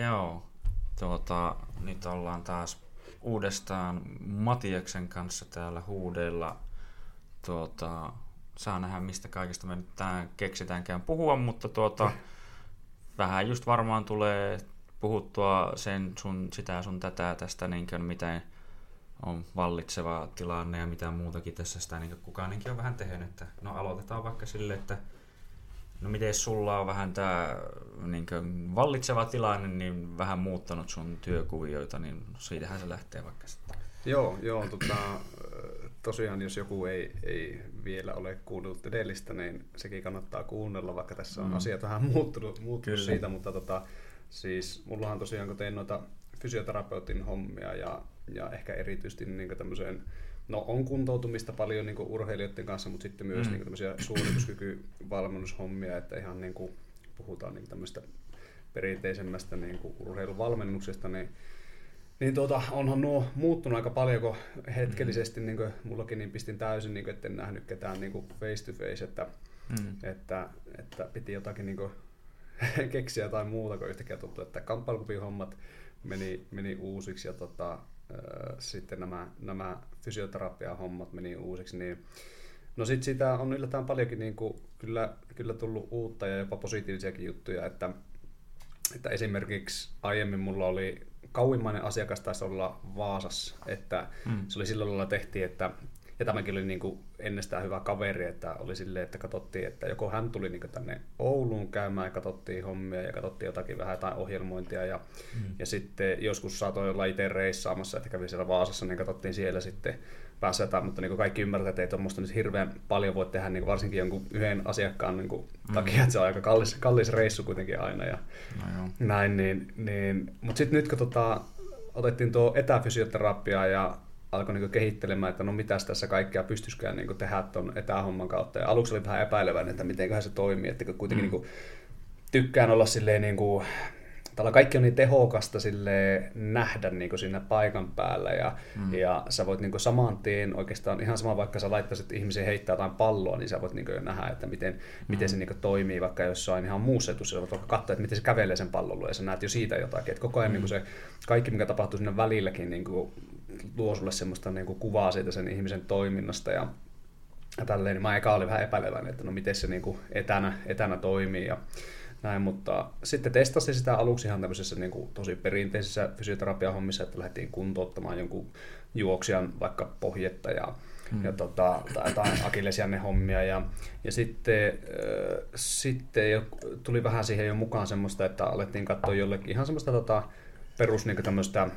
Joo, tuota, nyt ollaan taas uudestaan Matiaksen kanssa täällä huudella. Tuota, saa nähdä, mistä kaikesta me nyt tämän keksitäänkään puhua, mutta tuota, vähän just varmaan tulee puhuttua sen sun, sitä sun tätä tästä, niin kuin, miten on vallitseva tilanne ja mitä muutakin tässä sitä niin kukaan on vähän tehnyt. Että, no aloitetaan vaikka sille, että no miten sulla on vähän tämä niin vallitseva tilanne niin vähän muuttanut sun työkuvioita, niin siitähän se lähtee vaikka sitten. Joo, joo tota, tosiaan jos joku ei, ei vielä ole kuunnellut edellistä, niin sekin kannattaa kuunnella, vaikka tässä on mm. asiat vähän muuttunut, muuttunut siitä, mutta tota, siis mullahan tosiaan kun tein noita fysioterapeutin hommia ja, ja ehkä erityisesti niin tämmöiseen, no on kuntoutumista paljon niin urheilijoiden kanssa, mutta sitten myös mm. niin tämmöisiä suorituskykyvalmennushommia, että ihan niin kuin puhutaan niin tämmöistä perinteisemmästä niin kuin urheiluvalmennuksesta, niin niin tuota, onhan nuo muuttunut aika paljon, kun hetkellisesti mm. niin kuin, mullakin niin pistin täysin, niin kuin, etten nähnyt ketään niin kuin face to face, että, mm. että, että piti jotakin niin kuin, keksiä tai muuta, kun yhtäkkiä tuntui, että kamppailukupin hommat meni, meni uusiksi ja tota, sitten nämä, nämä fysioterapia-hommat meni uusiksi, niin No sitten sitä on yllättävän paljonkin niin kuin, kyllä, kyllä tullut uutta ja jopa positiivisiakin juttuja, että, että esimerkiksi aiemmin mulla oli kauimmainen asiakas taisi olla Vaasassa, että mm. se oli sillä lailla tehtiin, että ja tämäkin oli niin kuin ennestään hyvä kaveri, että oli silleen, että katsottiin, että joko hän tuli niin tänne Ouluun käymään ja katsottiin hommia ja katsottiin jotakin vähän jotain ohjelmointia ja, mm. ja sitten joskus saatoi olla itse reissaamassa, että kävi siellä Vaasassa, niin katsottiin siellä sitten päässä mutta niin kuin kaikki ymmärtävät, että ei tuommoista nyt hirveän paljon voi tehdä niin varsinkin jonkun yhden asiakkaan niin kuin, mm. takia, että se on aika kallis, kallis reissu kuitenkin aina ja no näin, niin, niin, mutta sitten nyt kun tota, otettiin tuo etäfysioterapia ja alkoi niin kehittelemään, että no mitäs tässä kaikkea pystyisikään niin tehdä tuon etähomman kautta. Ja aluksi oli vähän epäileväinen, että mitenköhän se toimii, että kuitenkin mm. niin kuin, tykkään olla silleen niin kuin, Tällä kaikki on niin tehokasta sille nähdä niin kuin siinä paikan päällä ja, mm. ja sä voit niin kuin saman tien oikeastaan ihan sama vaikka sä laittaisit ihmisiä heittää jotain palloa, niin sä voit niin kuin nähdä, että miten, mm. miten se niin kuin toimii vaikka jossain ihan muussa etussa. Voit vaikka katsoa, että miten se kävelee sen pallolla ja sä näet jo siitä jotakin. Että koko ajan mm. niin kuin se kaikki, mikä tapahtuu sinne välilläkin, niin kuin luo sulle semmoista niin kuin kuvaa siitä sen ihmisen toiminnasta ja ja tälleen, niin mä eka oli vähän epäileväinen, että no miten se niin kuin etänä, etänä toimii. Ja, näin, mutta sitten testasin sitä aluksi ihan tämmöisessä niin kuin, tosi perinteisessä fysioterapiahommissa, että lähdettiin kuntouttamaan jonkun juoksijan vaikka pohjetta ja, hmm. ja tota, tai jotain akillesianne hommia. Ja, ja sitten, äh, sitten jo, tuli vähän siihen jo mukaan semmoista, että alettiin katsoa jollekin ihan semmoista tota, perus niin tämmöistä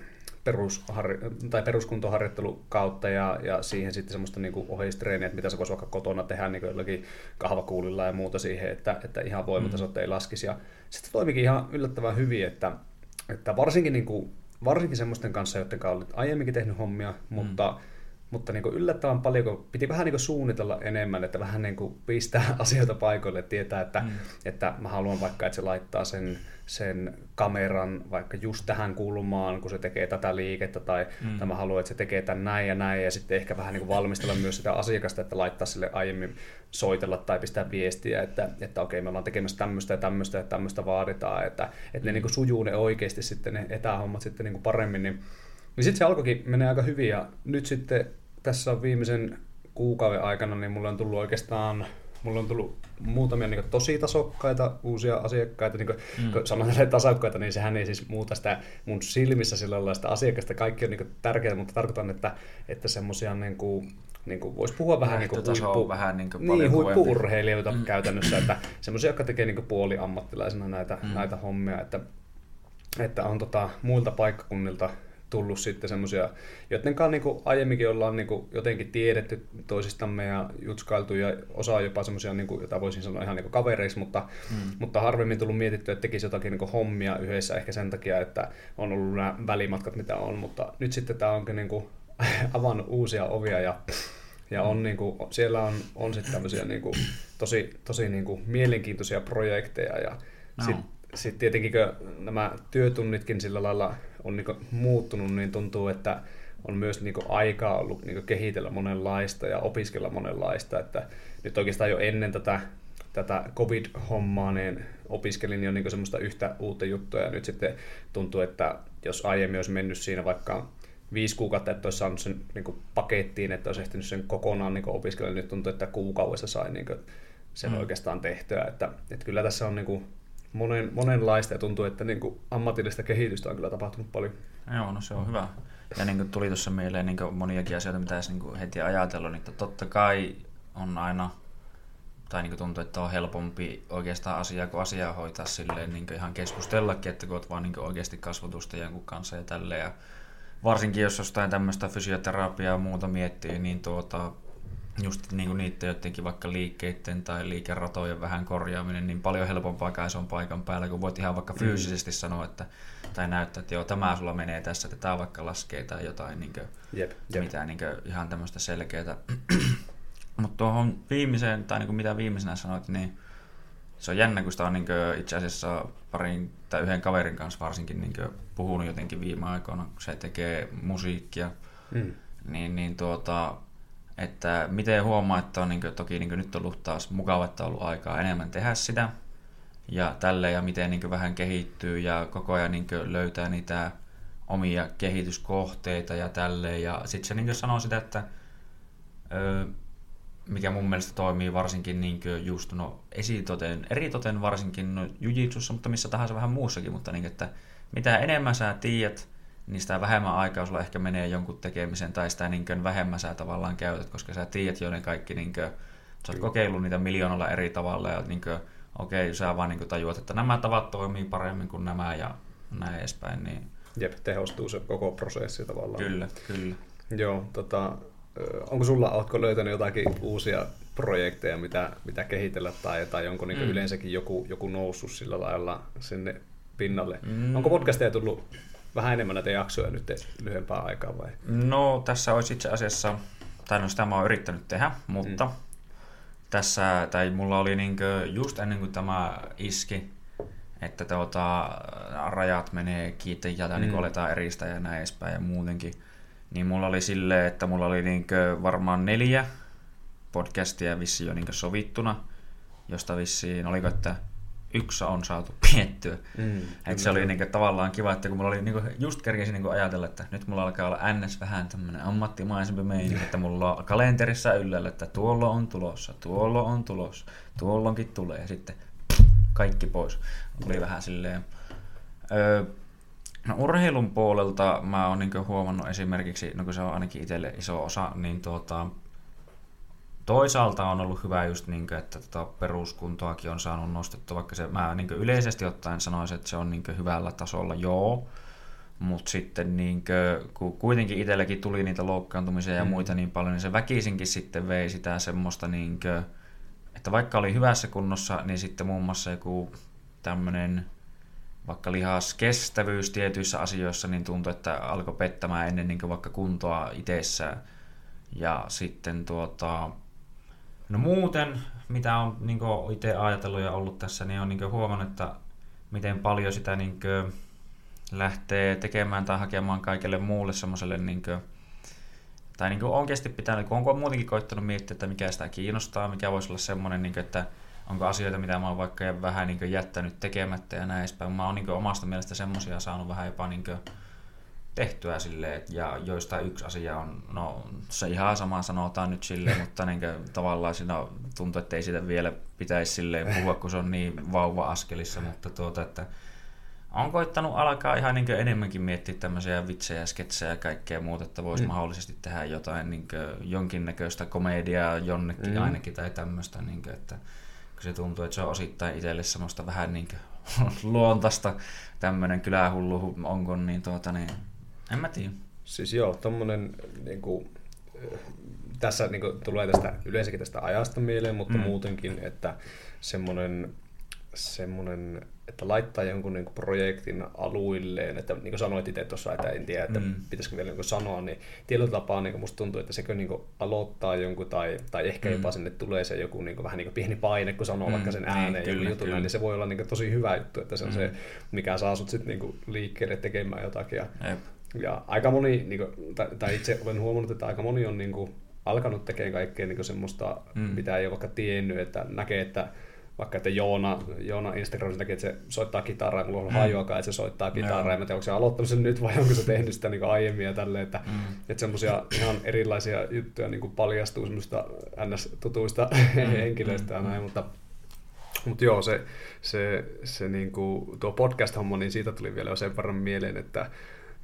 perusharri- tai peruskuntoharjoittelu kautta ja, ja siihen sitten semmoista niin oheistreeniä, että mitä sä voisi vaikka kotona tehdä niin jollakin kahvakuulilla ja muuta siihen, että, että ihan voimatasot mm. ei laskisi. Ja sitten toimikin ihan yllättävän hyvin, että, että varsinkin, niin kuin, varsinkin semmoisten kanssa, joiden kanssa olet aiemminkin tehnyt hommia, mutta mm mutta niin kuin yllättävän paljon, kun piti vähän niin suunnitella enemmän, että vähän niin pistää asioita paikoille, tietää, että, mm. että mä haluan vaikka, että se laittaa sen, sen kameran vaikka just tähän kulmaan, kun se tekee tätä liikettä, tai, mm. tai mä haluan, että se tekee tämän näin ja näin, ja sitten ehkä vähän niin valmistella myös sitä asiakasta, että laittaa sille aiemmin soitella tai pistää viestiä, että, että okei, me ollaan tekemässä tämmöistä ja tämmöistä ja tämmöistä vaaditaan, että, että ne mm. niin kuin sujuu ne oikeasti sitten ne etähommat sitten niin paremmin, niin niin sitten se alkoikin menee aika hyvin ja nyt sitten tässä on viimeisen kuukauden aikana, niin mulla on tullut oikeastaan mulla on tullut muutamia niin tosi tasokkaita uusia asiakkaita. Niin kuin, mm. kun sanon tasokkaita, niin sehän ei siis muuta sitä mun silmissä sillä lailla sitä asiakasta. Kaikki on niin tärkeää, mutta tarkoitan, että, että semmoisia niin kuin, niin kuin voisi puhua vähän niin kuin huippu, vähän niin kuin niin, huippu-urheilijoita mm. käytännössä, että semmoisia, jotka tekee niin puoli ammattilaisena näitä, mm. näitä hommia, että, että on tota, muilta paikkakunnilta tullut sitten semmoisia, joiden kanssa niin aiemminkin ollaan niin kuin jotenkin tiedetty toisistamme ja jutskailtu ja osa jopa semmoisia, niin kuin, jota voisin sanoa ihan niin kavereiksi, mutta, mm. mutta harvemmin tullut mietitty, että tekisi jotakin niin hommia yhdessä ehkä sen takia, että on ollut nämä välimatkat mitä on, mutta nyt sitten tämä onkin niin kuin avannut uusia ovia ja ja on, niin kuin, siellä on, on sitten tämmöisiä niin kuin, tosi, tosi niin kuin, mielenkiintoisia projekteja ja no. sitten sit tietenkin nämä työtunnitkin sillä lailla on niin muuttunut, niin tuntuu, että on myös niin aikaa ollut niin kehitellä monenlaista ja opiskella monenlaista. Että nyt oikeastaan jo ennen tätä, tätä covid-hommaa, niin opiskelin jo niin semmoista yhtä uutta juttua ja nyt sitten tuntuu, että jos aiemmin olisi mennyt siinä vaikka viisi kuukautta, että olisi saanut sen niin kuin pakettiin, että olisi ehtinyt sen kokonaan niin opiskella, nyt tuntuu, että kuukaudessa sai niin kuin sen mm. oikeastaan tehtyä. Että, että kyllä tässä on niin kuin monen, monenlaista ja tuntuu, että niin kuin ammatillista kehitystä on kyllä tapahtunut paljon. Joo, no se on hyvä. Ja niin kuin tuli tuossa mieleen niin kuin moniakin asioita, mitä niin kuin heti ajatellut, niin totta kai on aina, tai niin kuin tuntuu, että on helpompi oikeastaan asiaa kuin asiaa hoitaa silleen niin ihan keskustellakin, että kun olet vaan niin oikeasti kasvatusta jonkun kanssa ja tälleen. Ja varsinkin jos jostain tämmöistä fysioterapiaa ja muuta miettii, niin tuota, just niin kuin niiden jotenkin vaikka liikkeiden tai liikeratojen vähän korjaaminen, niin paljon helpompaa kai se on paikan päällä, kun voit ihan vaikka mm. fyysisesti mm. sanoa, että, tai näyttää, että joo, tämä sulla menee tässä, että tämä vaikka laskee tai jotain, niin kuin, jep, jep. mitään niin kuin, ihan tämmöistä selkeää. Mutta tuohon viimeiseen, tai niin kuin mitä viimeisenä sanoit, niin se on jännä, kun sitä on niin itse asiassa parin tai yhden kaverin kanssa varsinkin niin puhunut jotenkin viime aikoina, kun se tekee musiikkia, mm. niin, niin tuota, että miten huomaa, että on niin kuin, toki niin kuin nyt on ollut taas mukava, että on ollut aikaa enemmän tehdä sitä. Ja tälle ja miten niin kuin, vähän kehittyy ja koko ajan niin kuin, löytää niitä omia kehityskohteita ja tälle. Ja sitten se niin sanoo sitä, että ö, mikä mun mielestä toimii varsinkin niin just no, esitoten, eritoten varsinkin no, jujitsussa, mutta missä tahansa vähän muussakin, mutta niin että mitä enemmän sä tiedät, niin sitä vähemmän aikaa sulla ehkä menee jonkun tekemisen tai sitä niin kuin vähemmän sä tavallaan käytät, koska sä tiedät jo ne kaikki, niin kuin, sä oot kokeillut niitä miljoonalla eri tavalla ja niin kuin, okei, sä vaan niin tajuat, että nämä tavat toimii paremmin kuin nämä ja näin edespäin. Niin... Jep, tehostuu se koko prosessi tavallaan. Kyllä, kyllä. Joo, tota, onko sulla, ootko löytänyt jotakin uusia projekteja, mitä, mitä kehitellä tai, tai onko niin mm. yleensäkin joku, joku noussut sillä lailla sinne pinnalle? Mm. Onko podcasteja tullut vähän enemmän näitä jaksoja nyt lyhyempää aikaa vai? No tässä olisi itse asiassa, tai no sitä mä oon yrittänyt tehdä, mutta mm. tässä, tai mulla oli niinkö just ennen kuin tämä iski, että tuota, rajat menee kiinni ja mm. niin aletaan eristä ja näin edespäin ja muutenkin, niin mulla oli silleen, että mulla oli niinkö varmaan neljä podcastia vissiin jo niinkö sovittuna, josta vissiin, oliko että yksi on saatu piettyä. Mm, että se oli niinku tavallaan kiva, että kun mulla oli niinku, just kerkesin niinku ajatella, että nyt mulla alkaa olla ns. vähän tämmöinen ammattimaisempi meininki, että mulla on kalenterissa yllällä, että tuolla on tulossa, tuolla on tulossa, tuollonkin tulee ja sitten kaikki pois. Oli vähän silleen... Öö, No urheilun puolelta mä oon niin huomannut esimerkiksi, no kun se on ainakin itselle iso osa, niin tuota, toisaalta on ollut hyvä just, niin kuin, että tota peruskuntoakin on saanut nostettua, vaikka se, mä niin kuin yleisesti ottaen sanoisin, että se on niin kuin hyvällä tasolla, joo, mutta sitten niin kuin, kun kuitenkin itselläkin tuli niitä loukkaantumisia ja mm. muita niin paljon, niin se väkisinkin sitten vei sitä semmoista, niin kuin, että vaikka oli hyvässä kunnossa, niin sitten muun muassa joku tämmöinen vaikka lihaskestävyys tietyissä asioissa, niin tuntui, että alkoi pettämään ennen niin vaikka kuntoa itsessään. Ja sitten tuota, No muuten, mitä on niin itse ajatellut ja ollut tässä, niin on niin huomannut, että miten paljon sitä niin lähtee tekemään tai hakemaan kaikelle muulle semmoiselle, niin tai niin oikeasti pitää, kun onko muutenkin koittanut miettiä, että mikä sitä kiinnostaa, mikä voisi olla semmoinen, niin kuin, että onko asioita, mitä mä oon vaikka vähän niin jättänyt tekemättä ja näin edespäin. Mä oon niin omasta mielestä semmoisia saanut vähän jopa niin tehtyä silleen, ja joista yksi asia on, no se ihan sama sanotaan nyt silleen, mutta niin kuin, tavallaan siinä tuntuu, että ei sitä vielä pitäisi silleen puhua, kun se on niin vauva-askelissa, mutta tuota, että on koittanut alkaa ihan niin enemmänkin miettiä tämmöisiä vitsejä, sketsejä ja kaikkea muuta, että voisi mm. mahdollisesti tehdä jotain niin kuin, jonkinnäköistä komediaa jonnekin mm. ainakin tai tämmöistä, niin kuin, että kun se tuntuu, että se on osittain itselle semmoista vähän niin kuin, luontaista tämmöinen kylähullu onko, niin tuota niin en mä tiedä. Siis joo, tommonen niin kuin, tässä niin kuin, tulee tästä yleensäkin tästä ajasta mieleen, mutta mm. muutenkin, että semmoinen semmoinen, että laittaa jonkun niin kuin projektin aluilleen, että niin kuin sanoit itse tuossa, että en tiedä, että mm. pitäisikö vielä niin sanoa, niin tietyllä tapaa niin kuin musta tuntuu, että sekö niin kuin aloittaa jonkun tai, tai ehkä mm. jopa sinne tulee se joku niin kuin, vähän niin kuin pieni paine, kun sanoo mm. vaikka sen niin, ääneen niin, joku jutun, niin se voi olla niin kuin tosi hyvä juttu, että se on mm. se, mikä saa sut sitten niin liikkeelle tekemään jotakin. Ja, Jep. Ja aika moni, niin kuin, tai, tai itse olen huomannut, että aika moni on niin kuin, alkanut tekemään kaikkea niin semmoista, mm. mitä ei ole vaikka tiennyt, että näkee, että vaikka että Joona, Joona Instagramissa näkee, että se soittaa kitaraa, mulla on mm. hajuakaan, että se soittaa kitaraa, no. ja mä tiedän, onko se aloittanut sen nyt vai onko se tehnyt sitä niin aiemmin ja tälleen, että, mm. että semmoisia ihan erilaisia juttuja niin paljastuu semmoista ns-tutuista mm. henkilöistä ja näin, mutta mutta joo, se, se, se niin kuin, tuo podcast-homma, niin siitä tuli vielä sen verran mieleen, että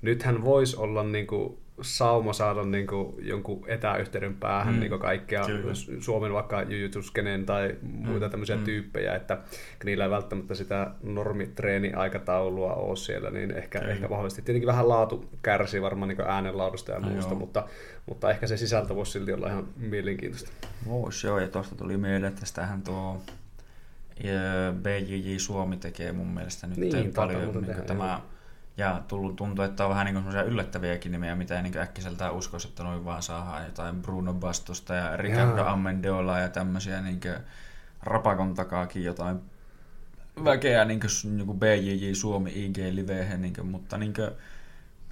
nythän voisi olla niin kuin, sauma saada niin kuin, jonkun etäyhteyden päähän mm. niin kaikkea Kyllä. Suomen vaikka jujutsuskenen tai muita mm. tämmöisiä mm. tyyppejä, että niillä ei välttämättä sitä normitreeni-aikataulua ole siellä, niin ehkä, ehkä vahvasti. Tietenkin vähän laatu kärsii varmaan niin äänenlaadusta ja no muusta, mutta, mutta ehkä se sisältö voisi silti olla ihan mielenkiintoista. Voisi joo, ja tuosta tuli mieleen, että tästähän tuo BJJ Suomi tekee mun mielestä nyt niin, paljon niin tämä, ja tullut, tuntuu, että on vähän niin kuin yllättäviäkin nimiä, mitä ei niin äkkiseltään uskoisi, että noin vaan saadaan jotain Bruno Bastosta ja Ricardo Amendola ja tämmöisiä niin rapakon takaakin jotain väkeä niin kuin, niin kuin BJJ Suomi IG Livehen, niin kuin, mutta niin kuin,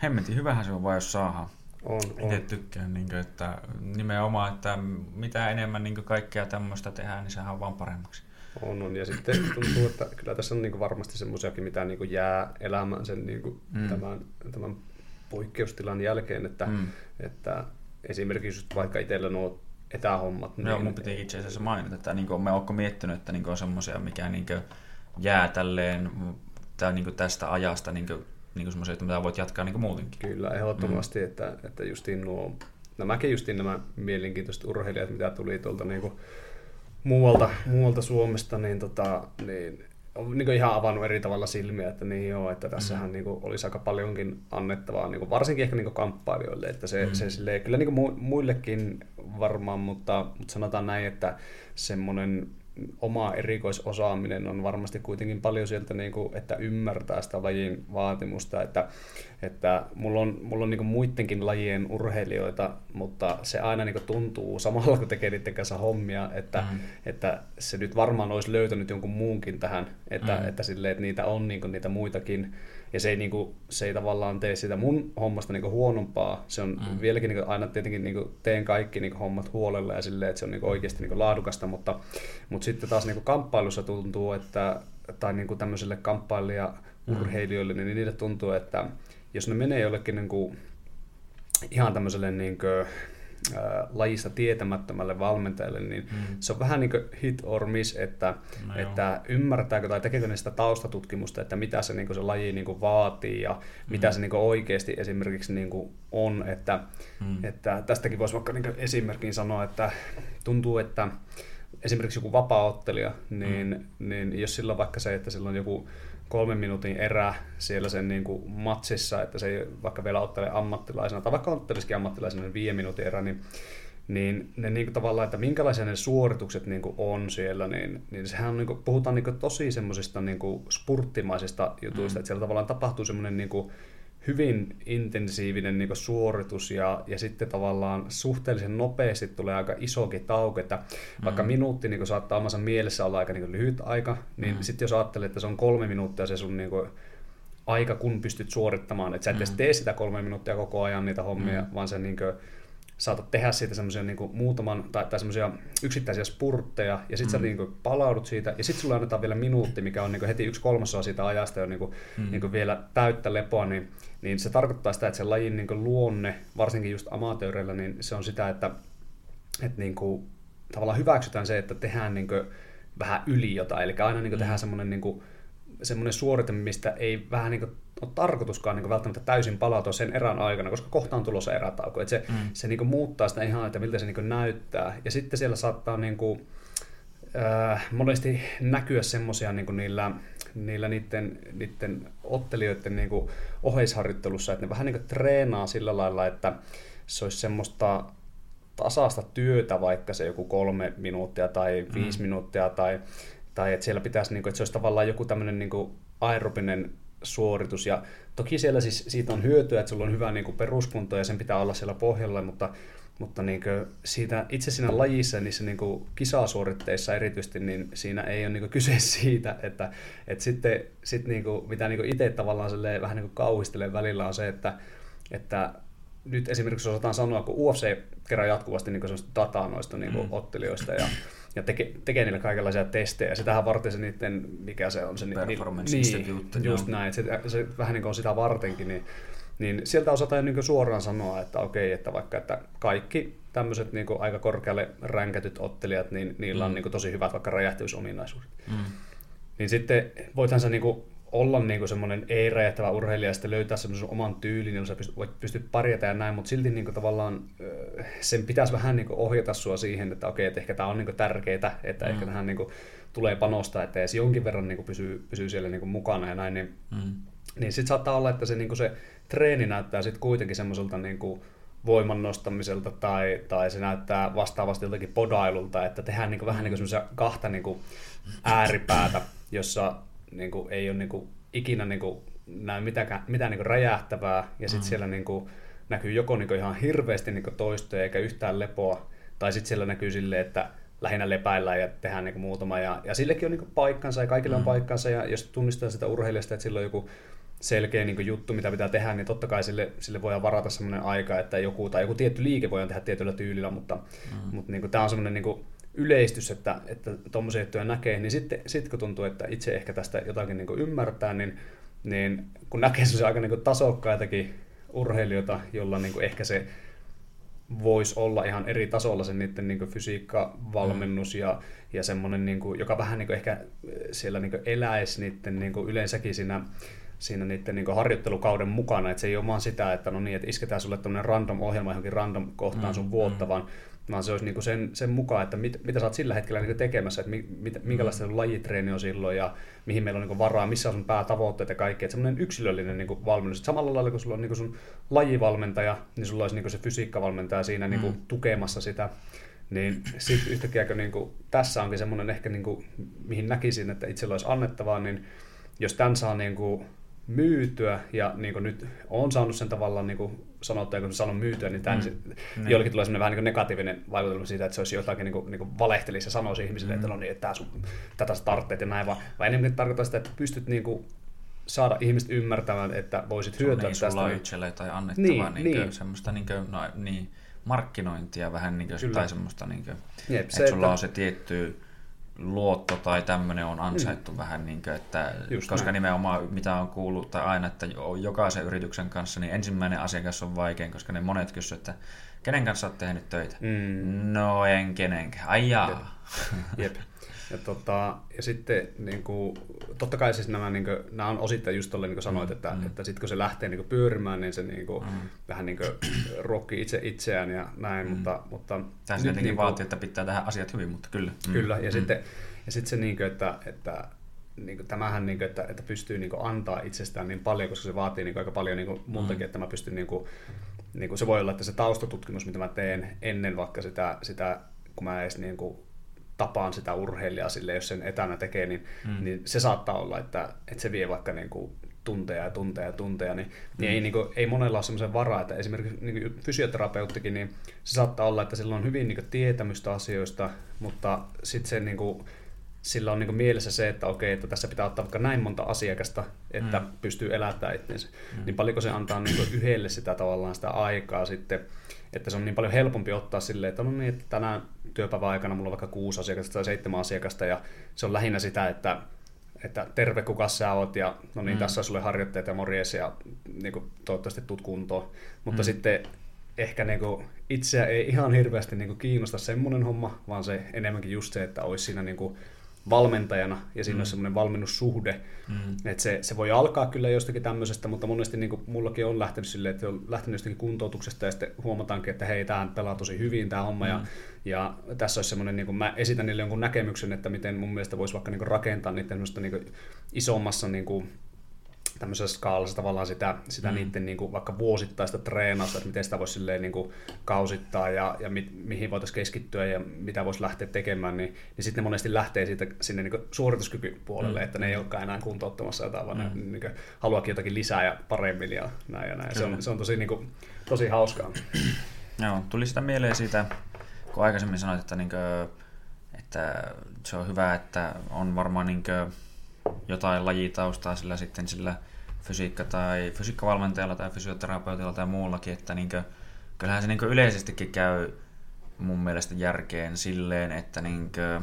hemmetin hyvähän se on vaan, jos saadaan. On, Itse on. tykkään, niin kuin, että nimenomaan, että mitä enemmän niin kuin kaikkea tämmöistä tehdään, niin sehän on vaan paremmaksi. On, on. Ja sitten tuntuu, että kyllä tässä on niin kuin varmasti semmoisiakin, mitä niin kuin jää elämään sen niin kuin mm. tämän, tämän poikkeustilan jälkeen, että, mm. että esimerkiksi vaikka itsellä nuo etähommat. Niin, Joo, mun piti itse asiassa mainita, että niin kuin, me onko miettinyt, että niin kuin on semmoisia, mikä niin kuin jää tälleen tää, niin kuin tästä ajasta niin kuin, niin kuin semmoisia, että mitä voit jatkaa niin kuin muutenkin. Kyllä, ehdottomasti, mm. että, että justiin nuo, nämäkin justiin nämä mielenkiintoiset urheilijat, mitä tuli tuolta niin kuin muualta, muualta Suomesta, niin, tota, niin on niin ihan avannut eri tavalla silmiä, että niin joo, että tässähän mm. niin kuin, olisi aika paljonkin annettavaa, niin kuin, varsinkin ehkä niin kuin kamppailijoille, että se, mm. se silleen, kyllä niin kuin muillekin varmaan, mutta, mutta sanotaan näin, että semmoinen oma erikoisosaaminen on varmasti kuitenkin paljon sieltä, niin kuin, että ymmärtää sitä lajin vaatimusta, että, että mulla on, mulla on niin kuin muidenkin lajien urheilijoita, mutta se aina niin kuin tuntuu samalla, kun tekee niiden kanssa hommia, että, mm. että se nyt varmaan olisi löytänyt jonkun muunkin tähän, että, mm. että, sille, että niitä on niin kuin niitä muitakin, ja se ei, niin kuin, se ei tavallaan tee sitä mun hommasta niin kuin huonompaa. Se on mm. vieläkin niin kuin, aina tietenkin niin kuin, teen kaikki niin kuin, hommat huolella ja silleen, että se on niin kuin, oikeasti niin kuin, laadukasta, mutta, mutta sitten taas niin kuin, kamppailussa tuntuu, että tai niin kuin, tämmöisille kamppailija urheilijoille, mm. niin niille tuntuu, että jos ne menee jollekin niin kuin, ihan tämmöiselle niin kuin, lajista tietämättömälle valmentajalle, niin mm. se on vähän niin kuin hit or miss, että, no että ymmärtääkö tai tekeekö ne sitä taustatutkimusta, että mitä se, niin kuin se laji niin kuin vaatii ja mm. mitä se niin kuin oikeasti esimerkiksi niin kuin on. Että, mm. että tästäkin voisi vaikka niin esimerkin sanoa, että tuntuu, että esimerkiksi joku vapaa-ottelija, niin, mm. niin jos sillä on vaikka se, että sillä on joku kolmen minuutin erä siellä sen niin kuin matsissa, että se ei vaikka vielä ottele ammattilaisena, tai vaikka ottelisikin ammattilaisena niin viiden minuutin erä, niin, niin ne niin kuin tavallaan, että minkälaisia ne suoritukset niin kuin on siellä, niin, niin sehän on, niin kuin, puhutaan niin kuin tosi semmoisista niin kuin spurttimaisista jutuista, mm. että siellä tavallaan tapahtuu semmoinen niin kuin, hyvin intensiivinen niin suoritus ja, ja sitten tavallaan suhteellisen nopeasti tulee aika isokin tauko, että mm. vaikka minuutti niin saattaa omassa mielessä olla aika niin lyhyt aika, niin mm. sitten jos ajattelee, että se on kolme minuuttia se sun niin kuin, aika, kun pystyt suorittamaan, että sä et mm. tee sitä kolme minuuttia koko ajan niitä hommia, mm. vaan se niin kuin, saatat tehdä siitä semmoisia niin muutaman, tai, tai semmoisia yksittäisiä spurtteja, ja sitten mm. sä niin kuin, palaudut siitä, ja sitten sulla annetaan vielä minuutti, mikä on niin kuin, heti yksi kolmasosa siitä ajasta jo niin kuin, mm. niin kuin vielä täyttä lepoa, niin, niin se tarkoittaa sitä, että se lajin niin luonne, varsinkin just amatööreillä, niin se on sitä, että, että niin kuin, tavallaan hyväksytään se, että tehdään niin kuin, vähän yli jotain, eli aina niin kuin, mm. tehdään semmoinen niin kuin, semmoinen suorite, mistä ei vähän niin kuin ole tarkoituskaan niin välttämättä täysin palautua sen erän aikana, koska kohta on tulossa erätauko. Että se, mm. se niin muuttaa sitä ihan, että miltä se niin näyttää. Ja sitten siellä saattaa niin kuin, äh, monesti näkyä semmoisia niin niillä, niillä niiden, niiden ottelijoiden niin kuin oheisharjoittelussa, että ne vähän niin kuin treenaa sillä lailla, että se olisi semmoista tasasta työtä, vaikka se joku kolme minuuttia tai viisi mm. minuuttia, tai, tai että siellä pitäisi, niin kuin, että se olisi tavallaan joku tämmöinen niin aerobinen suoritus. Ja toki siellä siis siitä on hyötyä, että sulla on hyvä niin kuin peruskunto ja sen pitää olla siellä pohjalla, mutta, mutta niin kuin siitä, itse siinä lajissa, niissä niin kuin kisasuoritteissa erityisesti, niin siinä ei ole niin kuin kyse siitä, että, että sitten sit niin kuin, mitä niin kuin itse tavallaan vähän niin kuin kauhistelen välillä on se, että, että nyt esimerkiksi osataan sanoa, kun UFC kerää jatkuvasti niin dataa noista niin kuin mm. ottelijoista ja ja teke, tekee niille kaikenlaisia testejä. Sitähän varten se niiden, mikä se on se... Performance niin, Institute. Just näin, että se, se vähän niin kuin on sitä vartenkin, niin, niin sieltä osataan niin suoraan sanoa, että okei, että vaikka että kaikki tämmöiset niin aika korkealle ränkätyt ottelijat, niin niillä on mm. niin tosi hyvät vaikka räjähtymisominaisuudet. Mm. Niin sitten voithan sä niin olla niin semmoinen ei-räjähtävä urheilija ja sitten löytää semmoisen oman tyylin, jolla sä pystyt, voit pystyt pärjätä ja näin, mutta silti niin tavallaan sen pitäisi vähän niin ohjata sua siihen, että okei, että ehkä tämä on niin tärkeää, että mm. ehkä tähän niin tulee panostaa, että edes jonkin verran niin pysyy, pysyy siellä niin mukana ja näin, niin, mm. Niin sitten saattaa olla, että se, niin se treeni näyttää sitten kuitenkin semmoiselta niin voiman nostamiselta tai, tai se näyttää vastaavasti jotenkin podailulta, että tehdään niin vähän niin semmoisia kahta niin ääripäätä, jossa niin kuin, ei ole niin kuin, ikinä niin kuin, näy mitään, mitään niin kuin räjähtävää, ja sitten mm. siellä niin kuin, näkyy joko niin kuin, ihan hirveästi niin kuin, toistoja eikä yhtään lepoa, tai sitten siellä näkyy silleen, että lähinnä lepäillään ja tehdään niin kuin, muutama, ja, ja sillekin on niin kuin, paikkansa, ja kaikilla mm. on paikkansa, ja jos tunnistaa sitä urheilijasta, että sillä on joku selkeä niin juttu, mitä pitää tehdä, niin totta kai sille, sille voidaan varata sellainen aika, että joku, tai joku tietty liike voidaan tehdä tietyllä tyylillä, mutta, mm. mutta niin kuin, tämä on sellainen niin kuin, yleistys, että, että tuommoisia juttuja näkee, niin sitten sit kun tuntuu, että itse ehkä tästä jotakin niin ymmärtää, niin, niin kun näkee sellaisia aika niin tasokkaitakin urheilijoita, jolla niin ehkä se voisi olla ihan eri tasolla se niiden niin fysiikka, valmennus ja, ja semmoinen, niin kuin, joka vähän niin ehkä siellä niin eläisi niiden niin yleensäkin siinä, siinä niiden niin harjoittelukauden mukana, että se ei ole vaan sitä, että no niin, että isketään sulle tämmöinen random ohjelma johonkin random kohtaan sun vuotta, mm. vaan vaan se olisi niin kuin sen, sen mukaan, että mit, mitä sä oot sillä hetkellä niin tekemässä, että mi, mit, minkälaista mm. lajitreeni on silloin ja mihin meillä on niin varaa, missä on sun päätavoitteet ja kaikki. Että semmoinen yksilöllinen niin valmennus. Että samalla lailla kun sulla on niin kuin sun lajivalmentaja, niin sulla olisi niin se fysiikkavalmentaja siinä niin kuin mm. tukemassa sitä. Niin sitten yhtäkkiä, kun niin kuin, tässä onkin semmoinen ehkä, niin kuin, mihin näkisin, että itsellä olisi annettavaa, niin jos tämän saa niin kuin, myytyä ja niin kuin nyt on saanut sen tavallaan niin kuin sanottua, kun sanon myytyä, niin tämän, mm. niin. joillekin tulee vähän niin negatiivinen vaikutelma siitä, että se olisi jotakin niin kuin, niin kuin valehtelisi ja sanoisi ihmisille, mm. että no niin, että sun, tätä tarvitset ja näin, vaan, vaan enemmän tarkoittaa sitä, että pystyt niin kuin, saada ihmiset ymmärtämään, että voisit hyötyä niin, tästä. Sulla itselle tai annettavaa niin, niin, niin. semmoista niin kuin, no, niin, markkinointia vähän niin kuin, tai semmoista, niin kuin, Jep, että se, sulla että... on se tietty luotto tai tämmöinen on ansaittu mm. vähän, niin kuin, että, Just koska näin. nimenomaan mitä on kuullut tai aina, että jokaisen yrityksen kanssa, niin ensimmäinen asiakas on vaikein, koska ne monet kysyvät, että kenen kanssa olet tehnyt töitä? Mm. No en kenenkään. Ai jaa. Jep. Jep. Ja, tota, ja sitten niin kuin, totta kai siis nämä, niin kuin, nämä on osittain just tolle, niin kuin sanoit, mm, että, mm. että sitten kun se lähtee niin kuin, pyörimään, niin se niin kuin, mm. vähän niin kuin, ruokkii itse itseään ja näin, mm. mutta... mutta Tässä tietenkin niin kuin, vaatii, että pitää tehdä asiat hyvin, mutta kyllä. Mm. Kyllä, ja mm. sitten ja sitten se, niin kuin, että, että niin kuin, tämähän, niin kuin, että, että pystyy niin kuin, antaa itsestään niin paljon, koska se vaatii niin kuin, aika paljon niin kuin, multakin, mm. että mä pystyn, niin kuin, niin kuin, se voi olla, että se taustatutkimus, mitä mä teen ennen vaikka sitä, sitä kun mä edes niin kuin, tapaan sitä urheilijaa sille, jos sen etänä tekee, niin, mm. niin se saattaa olla, että, että se vie vaikka niin kuin tunteja ja tunteja ja tunteja, niin, niin mm. niin ei, niin kuin, ei monella ole sellaisen varaa, että esimerkiksi niin kuin fysioterapeuttikin, niin se saattaa olla, että sillä on hyvin niin kuin, tietämystä asioista, mutta sitten se niin kuin, sillä on niin mielessä se, että okei, että tässä pitää ottaa vaikka näin monta asiakasta, että mm. pystyy elättämään itsensä. Mm. Niin paljonko se antaa niin yhdelle sitä tavallaan sitä aikaa sitten, että se on niin paljon helpompi ottaa silleen, että no niin, että tänään työpäivän aikana mulla on vaikka kuusi asiakasta tai seitsemän asiakasta ja se on lähinnä sitä, että että terve kuka sä oot ja no niin, mm. tässä on sulle harjoitteet ja morjes ja niin kuin, toivottavasti tuut kuntoon. Mutta mm. sitten ehkä niin kuin, itseä ei ihan hirveästi niin kuin, kiinnosta semmoinen homma, vaan se enemmänkin just se, että olisi siinä niin kuin, valmentajana ja siinä mm. on semmoinen valmennussuhde. Mm. Että se, se voi alkaa kyllä jostakin tämmöisestä, mutta monesti niin kuin mullakin on lähtenyt silleen, että on lähtenyt jostakin kuntoutuksesta ja sitten huomataankin, että hei, tämä pelaa tosi hyvin tämä homma mm. ja, ja tässä olisi semmoinen, niin kuin mä esitän niille jonkun näkemyksen, että miten mun mielestä voisi vaikka niin kuin rakentaa niiden niin isommassa niin kuin, tämmöisessä skaalassa tavallaan sitä, sitä mm. niiden niin kuin, vaikka vuosittaista treenausta, että miten sitä voisi silleen, niin kuin, kausittaa ja, ja mi, mihin voitaisiin keskittyä ja mitä voisi lähteä tekemään, niin, niin sitten ne monesti lähtee siitä, sinne niin suorituskykypuolelle, mm. että ne ei olekaan enää kuntouttamassa jotain, vaan mm. ne niin kuin, haluakin jotakin lisää ja paremmin ja näin ja näin. Se on, se on tosi, niin kuin, tosi hauskaa. Joo, tuli sitä mieleen siitä, kun aikaisemmin sanoit, että, niin kuin, että se on hyvä, että on varmaan niin kuin, jotain lajitaustaa sillä sitten sillä fysiikka- tai fysiikkavalmentajalla tai fysioterapeutilla tai muullakin, että niin kuin, kyllähän se niin yleisestikin käy mun mielestä järkeen silleen, että niinkö,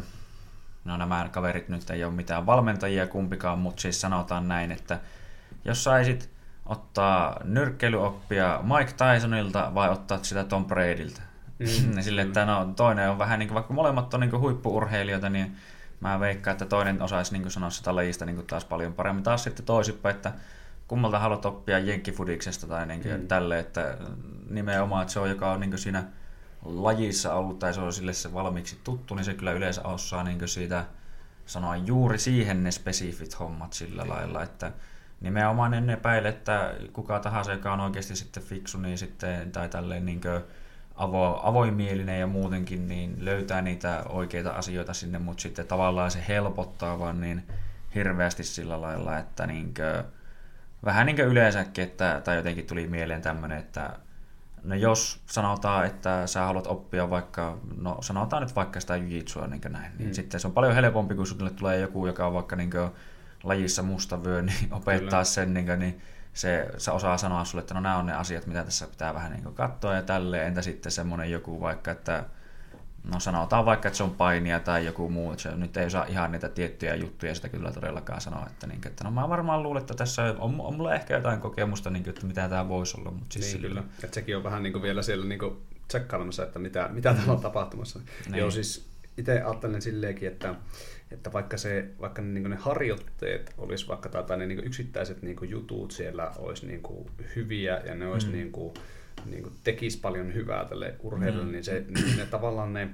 no nämä kaverit nyt ei ole mitään valmentajia kumpikaan, mutta siis sanotaan näin, että jos saisit ottaa nyrkkeilyoppia Mike Tysonilta vai ottaa sitä Tom Bradyltä, mm, niin sille, että no, toinen on vähän niin kuin, vaikka molemmat on niin kuin huippuurheilijoita, niin mä veikkaan, että toinen osaisi niin kuin sanoa sitä lajista niin kuin taas paljon paremmin. Taas sitten toisinpäin, että kummalta haluat oppia jenkkifudiksesta tai niin kuin mm. tälle, että nimenomaan, että se on, joka on niin siinä lajissa ollut tai se on sille se valmiiksi tuttu, niin se kyllä yleensä osaa niin siitä sanoa juuri siihen ne spesifit hommat sillä mm. lailla, että nimenomaan en epäile, että kuka tahansa, joka on oikeasti sitten fiksu, niin sitten, tai tälleen niin avo, avoimielinen ja muutenkin, niin löytää niitä oikeita asioita sinne, mutta sitten tavallaan se helpottaa vaan niin hirveästi sillä lailla, että niin kuin, vähän niin kuin yleensäkin, että, tai jotenkin tuli mieleen tämmöinen, että no jos sanotaan, että sä haluat oppia vaikka, no sanotaan nyt vaikka sitä jujitsua niin näin, niin mm. sitten se on paljon helpompi, kun sinulle tulee joku, joka on vaikka niin lajissa mustavyö, niin opettaa Kyllä. sen, niin, kuin, niin se, se osaa sanoa sulle, että no nämä on ne asiat, mitä tässä pitää vähän niin katsoa ja tälleen. Entä sitten semmoinen joku vaikka, että no sanotaan vaikka, että se on painia tai joku muu, että se nyt ei osaa ihan niitä tiettyjä juttuja sitä kyllä todellakaan sanoa, että, niin, että no mä varmaan luulen, että tässä on, on mulla ehkä jotain kokemusta, niin, että mitä tämä voisi olla. Mutta siis niin, kyllä. Että sekin on vähän niin kuin vielä siellä niin tsekkailemassa, että mitä, mitä täällä on tapahtumassa. Niin. Joo, siis itse ajattelen silleenkin, että että vaikka, se, vaikka ne, niin ne harjoitteet olisi vaikka tai ne niin yksittäiset niin jutut siellä olisi niin hyviä ja ne olisi mm. niin kuin, niin kuin tekisi paljon hyvää tälle urheilulle, mm. niin, se, niin ne tavallaan ne,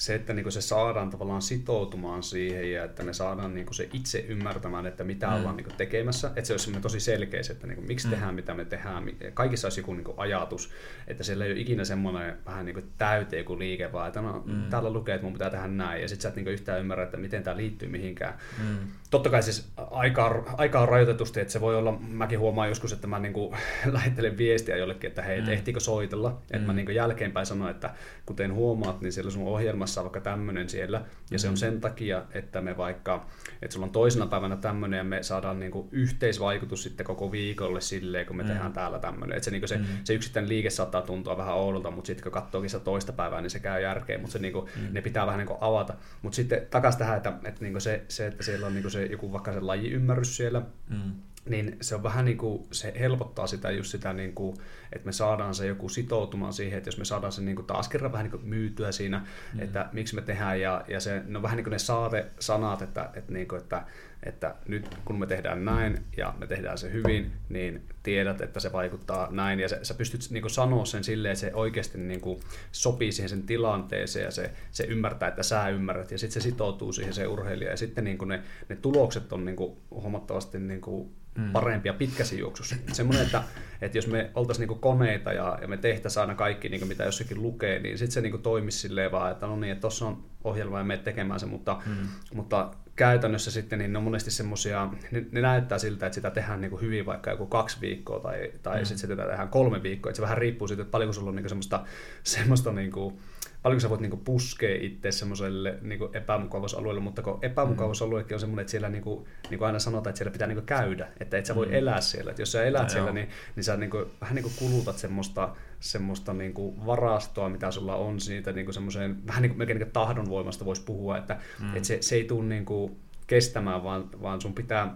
se, että niin se saadaan tavallaan sitoutumaan siihen ja että me saadaan niin se itse ymmärtämään, että mitä mm. ollaan niin tekemässä, että se olisi tosi selkeä, että niin kuin, miksi mm. tehdään, mitä me tehdään, kaikissa olisi joku niin ajatus, että siellä ei ole ikinä semmoinen vähän niin täyte joku liike, vaan että no, mm. täällä lukee, että mun pitää tehdä näin, ja sitten sä et niin yhtään ymmärrä, että miten tämä liittyy mihinkään. Mm. Totta kai siis aika, aika on rajoitetusti, että se voi olla, mäkin huomaan joskus, että mä niin kuin lähettelen viestiä jollekin, että hei, mm. ehtiikö soitella, että mm. mä niin jälkeenpäin sanon, että kuten huomaat, niin siellä sun ohjelmassa olemassa vaikka tämmöinen siellä, ja se on mm. sen takia, että me vaikka, että sulla on toisena päivänä tämmöinen, ja me saadaan niinku yhteisvaikutus sitten koko viikolle silleen, kun me mm. tehdään täällä tämmöinen. Että se, niinku se, mm. se yksittäinen liike saattaa tuntua vähän oudolta, mutta sitten kun katsookin sitä toista päivää, niin se käy järkeen, mutta se niinku, mm. ne pitää vähän niinku avata. Mutta sitten takaisin tähän, että, että niinku se, se, että siellä on niinku se joku vaikka se lajiymmärrys siellä, mm niin se on vähän niin kuin, se helpottaa sitä just sitä, niin kuin, että me saadaan se joku sitoutumaan siihen, että jos me saadaan se niin kuin taas kerran vähän niin kuin myytyä siinä, mm. että miksi me tehdään, ja, ja se, no vähän niin kuin ne saate-sanat, että, että, niin kuin, että, että nyt kun me tehdään näin ja me tehdään se hyvin, niin tiedät, että se vaikuttaa näin, ja se, sä pystyt niin kuin sanoa sen silleen, että se oikeasti niin kuin sopii siihen sen tilanteeseen, ja se, se ymmärtää, että sä ymmärrät, ja sitten se sitoutuu siihen se urheilija, ja sitten niin kuin ne, ne tulokset on niin kuin huomattavasti niin kuin mm. parempia pitkässä juoksussa. Semmoinen, että, että jos me oltaisiin niinku koneita ja, ja me tehtäisiin aina kaikki, niinku mitä jossakin lukee, niin sitten se niinku toimisi silleen vaan, että no niin, että tuossa on ohjelma ja me tekemään se, mutta, mm. mutta käytännössä sitten niin ne on monesti semmoisia, ne, ne, näyttää siltä, että sitä tehdään niin kuin hyvin vaikka joku kaksi viikkoa tai, tai mm. sitten sitä tehdään kolme viikkoa, että se vähän riippuu siitä, että paljonko sulla on niin kuin semmoista, semmoista niin kuin, paljonko sä voit niinku puskea itse semmoiselle niinku epämukavuusalueelle, mutta kun epämukavuusaluekin on semmoinen, että siellä niinku, niinku aina sanotaan, että siellä pitää niinku käydä, että et sä voi mm. elää siellä. Että jos sä elät no, siellä, niin, niin sä niinku, vähän niinku kulutat semmoista, semmoista niinku varastoa, mitä sulla on siitä niinku semmoiseen, vähän niinku melkein niinku tahdonvoimasta voisi puhua, että mm. et se, se ei tule niinku kestämään, vaan, vaan sun pitää,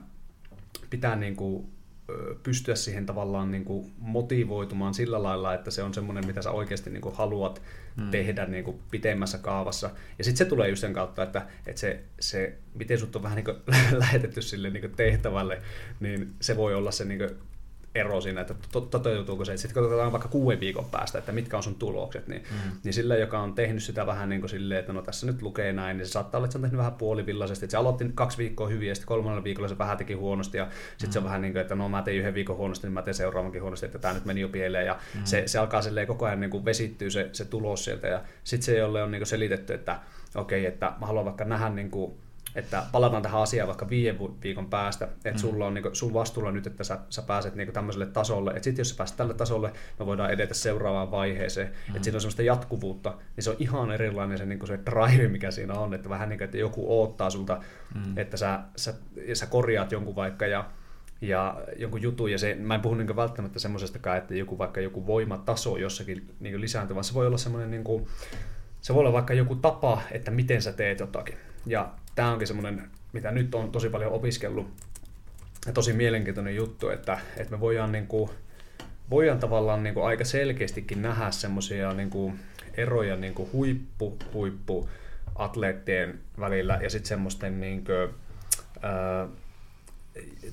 pitää niinku pystyä siihen tavallaan niin kuin motivoitumaan sillä lailla, että se on semmoinen, mitä sä oikeasti niin kuin haluat mm. tehdä niin kuin pitemmässä kaavassa. Ja sitten se tulee just sen kautta, että, että se, se, miten sut on vähän niin kuin lähetetty sille niin kuin tehtävälle, niin se voi olla se niin kuin ero siinä, että toteutuuko se. Sitten katsotaan vaikka kuuden viikon päästä, että mitkä on sun tulokset, niin, mm. niin sille, joka on tehnyt sitä vähän niin kuin silleen, että no tässä nyt lukee näin, niin se saattaa olla, että se on tehnyt vähän puolivillaisesti. Että se aloitti kaksi viikkoa hyvin ja sitten kolmannella viikolla se vähän teki huonosti ja sitten mm. se on mm. vähän niin kuin, että no mä tein yhden viikon huonosti, niin mä teen seuraavankin huonosti, että tämä nyt meni jo pieleen ja mm. se, se alkaa silleen koko ajan niin kuin vesittyy se, se tulos sieltä ja sitten se, jolle on niin kuin selitetty, että okei, okay, että mä haluan vaikka nähdä niin kuin että palataan tähän asiaan vaikka viiden viikon päästä, että mm. sulla on niin kuin, sun vastuulla nyt, että sä, sä pääset niin kuin tämmöiselle tasolle, että sitten jos sä pääset tälle tasolle, me voidaan edetä seuraavaan vaiheeseen, mm. että siinä on semmoista jatkuvuutta, niin se on ihan erilainen se, niin kuin se drive, mikä siinä on, että vähän niin kuin, että joku oottaa sulta, mm. että sä, sä, sä korjaat jonkun vaikka ja ja jonkun jutun, ja se, mä en puhu niin välttämättä semmoisestakaan, että joku vaikka joku voimataso jossakin niin lisääntyy, vaan se voi olla semmoinen, niin kuin, se voi olla vaikka joku tapa, että miten sä teet jotakin. Ja tämä onkin semmoinen, mitä nyt on tosi paljon opiskellut, ja tosi mielenkiintoinen juttu, että, että me voidaan, niin kuin, voidaan tavallaan niin kuin aika selkeästikin nähdä semmoisia niin kuin eroja niin kuin huippu, huippu atleettien välillä ja sitten semmoisten niin kuin, ää,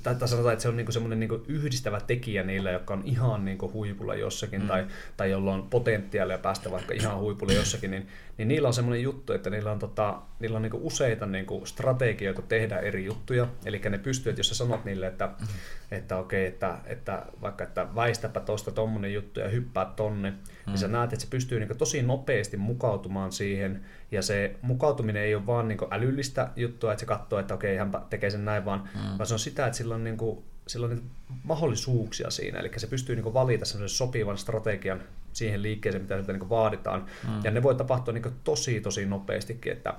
tai, tai sanotaan, että se on niinku semmoinen niinku yhdistävä tekijä niillä, jotka on ihan niinku huipulla jossakin, mm. tai, tai jolla on potentiaalia päästä vaikka ihan huipulle jossakin, niin, niin niillä on semmoinen juttu, että niillä on, tota, niillä on niinku useita niinku strategioita tehdä eri juttuja, eli ne pystyy, että jos sä sanot niille, että, mm. että okei, okay, että, että vaikka että väistäpä tuosta tommonen juttu ja hyppää tonne, mm. niin sä mm. näet, että se pystyy niinku tosi nopeasti mukautumaan siihen, ja se mukautuminen ei ole vaan niinku älyllistä juttua, että se katsoo, että okei, okay, hän tekee sen näin, vaan, mm. vaan se on sitä, että sillä on, niinku, sillä on mahdollisuuksia siinä. Eli se pystyy niinku valita semmoisen sopivan strategian siihen liikkeeseen, mitä siltä niinku vaaditaan. Mm. Ja ne voi tapahtua niinku tosi, tosi nopeastikin. Että,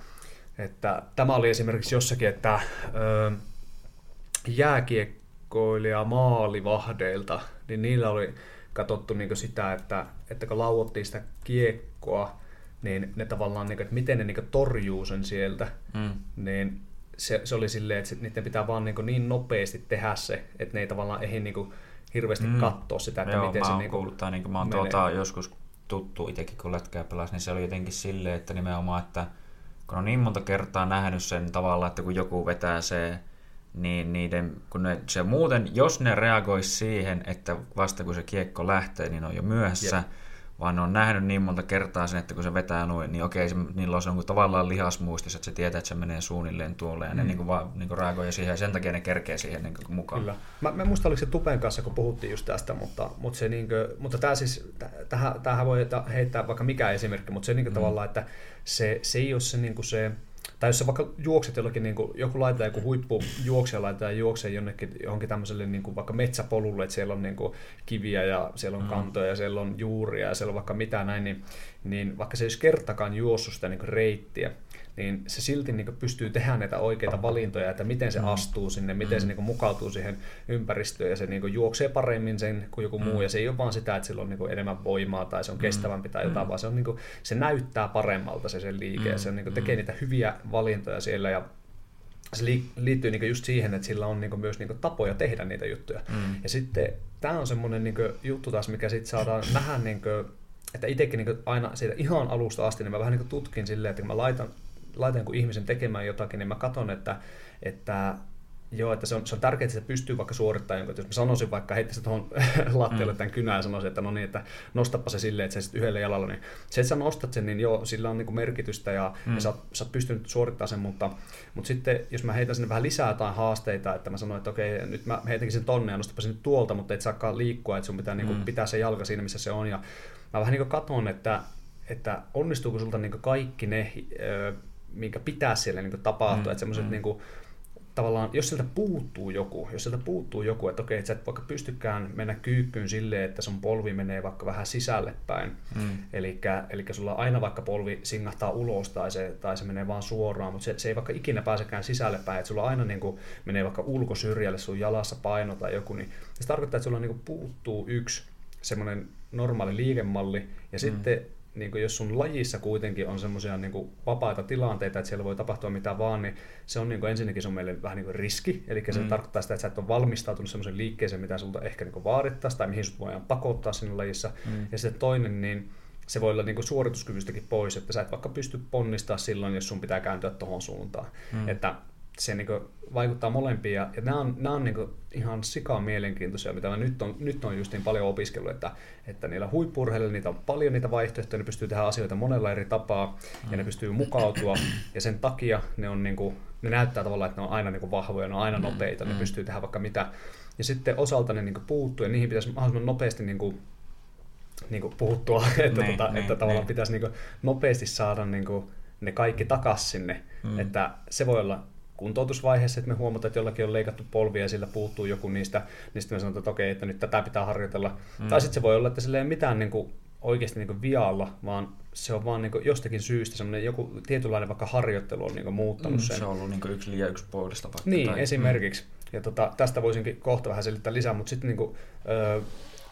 että tämä oli esimerkiksi jossakin, että ö, jääkiekkoilija maalivahdeilta, niin niillä oli katsottu niinku sitä, että, että kun lauottiin sitä kiekkoa, niin ne tavallaan, niin kuin, että miten ne niin torjuu sen sieltä, mm. niin se, se oli silleen, että niiden pitää vaan niin, niin nopeasti tehdä se, että ne ei tavallaan ehdi niin kuin, hirveästi mm. katsoa sitä, että Joo, miten mä se niin kuin, tai niin kuin mä oon tuota, joskus tuttu itsekin, kun lätkää pelasi, niin se oli jotenkin silleen, että nimenomaan, että kun on niin monta kertaa nähnyt sen tavalla, että kun joku vetää se, niin niiden, kun ne, se muuten, jos ne reagoisi siihen, että vasta kun se kiekko lähtee, niin on jo myöhässä, Jep vaan ne on nähnyt niin monta kertaa sen, että kun se vetää noin, niin okei, se, niillä on se on tavallaan lihasmuistis, että se tietää, että se menee suunnilleen tuolle, ja mm. ne niin kuin vaan niin kuin reagoi siihen, ja sen takia ne kerkee siihen niin kuin mukaan. Kyllä. Mä, mä muista, oliko se Tupen kanssa, kun puhuttiin just tästä, mutta, mutta, se niin kuin, mutta tämä siis, tähän, tähän voi heittää vaikka mikä esimerkki, mutta se niin kuin mm. tavallaan, että se, se ei ole se, niin kuin se tai jos sä vaikka juokset jollakin, niin kuin, joku laitetaan joku huippu juoksia, laitetaan juoksee jonnekin johonkin tämmöiselle niin kuin vaikka metsäpolulle, että siellä on niin kuin, kiviä ja siellä on mm. kantoja ja siellä on juuria ja siellä on vaikka mitä näin, niin, niin vaikka se ei olisi kertakaan juossut sitä niin kuin reittiä, niin se silti niin pystyy tehdä näitä oikeita valintoja, että miten se mm. astuu sinne, miten mm. se niin mukautuu siihen ympäristöön ja se niin juoksee paremmin sen kuin joku mm. muu. Ja se ei ole vaan sitä, että sillä on niin enemmän voimaa tai se on mm. kestävämpi tai jotain, mm. vaan se, on, niin kuin, se näyttää paremmalta se sen liike mm. ja se on, niin tekee niitä hyviä valintoja siellä ja se liittyy niin just siihen, että sillä on niin myös niin tapoja tehdä niitä juttuja. Mm. Ja sitten tämä on semmoinen niin juttu taas, mikä sitten saadaan nähdä, niin kuin, että itsekin niin aina siitä ihan alusta asti, niin mä vähän niin tutkin silleen, että kun mä laitan laitan jonkun ihmisen tekemään jotakin, niin mä katson, että, että Joo, että se on, se on tärkeää, että se pystyy vaikka suorittamaan jonkun. Jos mä sanoisin vaikka, heittäisin tuohon lattialle mm. tämän kynän ja sanoisin, että no niin, että nostappa se silleen, että se sitten yhdellä jalalla, niin se, että sä nostat sen, niin joo, sillä on niinku merkitystä ja, mm. ja sä, oot, sä oot pystynyt suorittamaan sen, mutta, mutta sitten jos mä heitän sinne vähän lisää jotain haasteita, että mä sanoin, että okei, nyt mä heitänkin sen tonne ja nostappa sen nyt tuolta, mutta et saakaan liikkua, että sun pitää niinku mm. pitää se jalka siinä, missä se on. Ja mä vähän niin katson, että, että onnistuuko sulta niinku kaikki ne minkä pitää siellä niin tapahtua. Mm, että semmoiset mm. niin kuin, tavallaan, jos sieltä puuttuu joku, jos sieltä puuttuu joku, että okei, että sä et vaikka pystykään mennä kyykkyyn silleen, että sun polvi menee vaikka vähän sisälle päin. Mm. Eli sulla aina vaikka polvi singahtaa ulos tai se, tai se menee vaan suoraan, mutta se, se ei vaikka ikinä pääsekään sisälle päin, että sulla aina niin kuin, menee vaikka ulkosyrjälle sun jalassa paino tai joku, niin se tarkoittaa, että sulla niin kuin, puuttuu yksi semmoinen normaali liikemalli, ja mm. sitten niin kuin jos sun lajissa kuitenkin on semmoisia niin vapaita tilanteita, että siellä voi tapahtua mitä vaan, niin se on niin kuin ensinnäkin sun meille vähän niin kuin riski. Eli se mm. tarkoittaa sitä, että sä et ole valmistautunut semmoisen liikkeeseen, mitä sulta ehkä niin vaadittaisiin tai mihin sut voidaan pakottaa sinne lajissa. Mm. Ja sitten toinen, niin se voi olla niin kuin suorituskyvystäkin pois, että sä et vaikka pysty ponnistaa silloin, jos sun pitää kääntyä tuohon suuntaan. Mm. Että se niin vaikuttaa molempiin. Ja, ja nämä on, nämä on niin ihan sika mielenkiintoisia, mitä mä nyt on, nyt on just niin paljon opiskellut, että, että niillä huippurheilla niitä on paljon niitä vaihtoehtoja, ne pystyy tehdä asioita monella eri tapaa ja ne pystyy mukautua ja sen takia ne, on niin kuin, ne näyttää tavallaan, että ne on aina niin vahvoja, ne on aina nopeita, ne pystyy tehdä vaikka mitä. Ja sitten osalta ne niin puuttuu ja niihin pitäisi mahdollisimman nopeasti niin kuin, niin kuin puhuttua, että, niin, tota, niin, että tavallaan niin. pitäisi niin nopeasti saada niin kuin, ne kaikki takaisin sinne. Mm. Että se voi olla kuntoutusvaiheessa, että me huomataan, että jollakin on leikattu polvia ja sillä puuttuu joku niistä, niin sitten me sanotaan, että okei, että nyt tätä pitää harjoitella. Mm. Tai sitten se voi olla, että sillä ei ole mitään niin kuin, oikeasti niin kuin vialla, vaan se on vaan niin kuin jostakin syystä semmoinen joku tietynlainen vaikka harjoittelu on niin kuin muuttanut mm, sen. Se on ollut niin kuin yksi liian yksi puolesta vaikka. Niin, tai, esimerkiksi. Mm. ja tota, tästä voisinkin kohta vähän selittää lisää, mutta sitten niinku,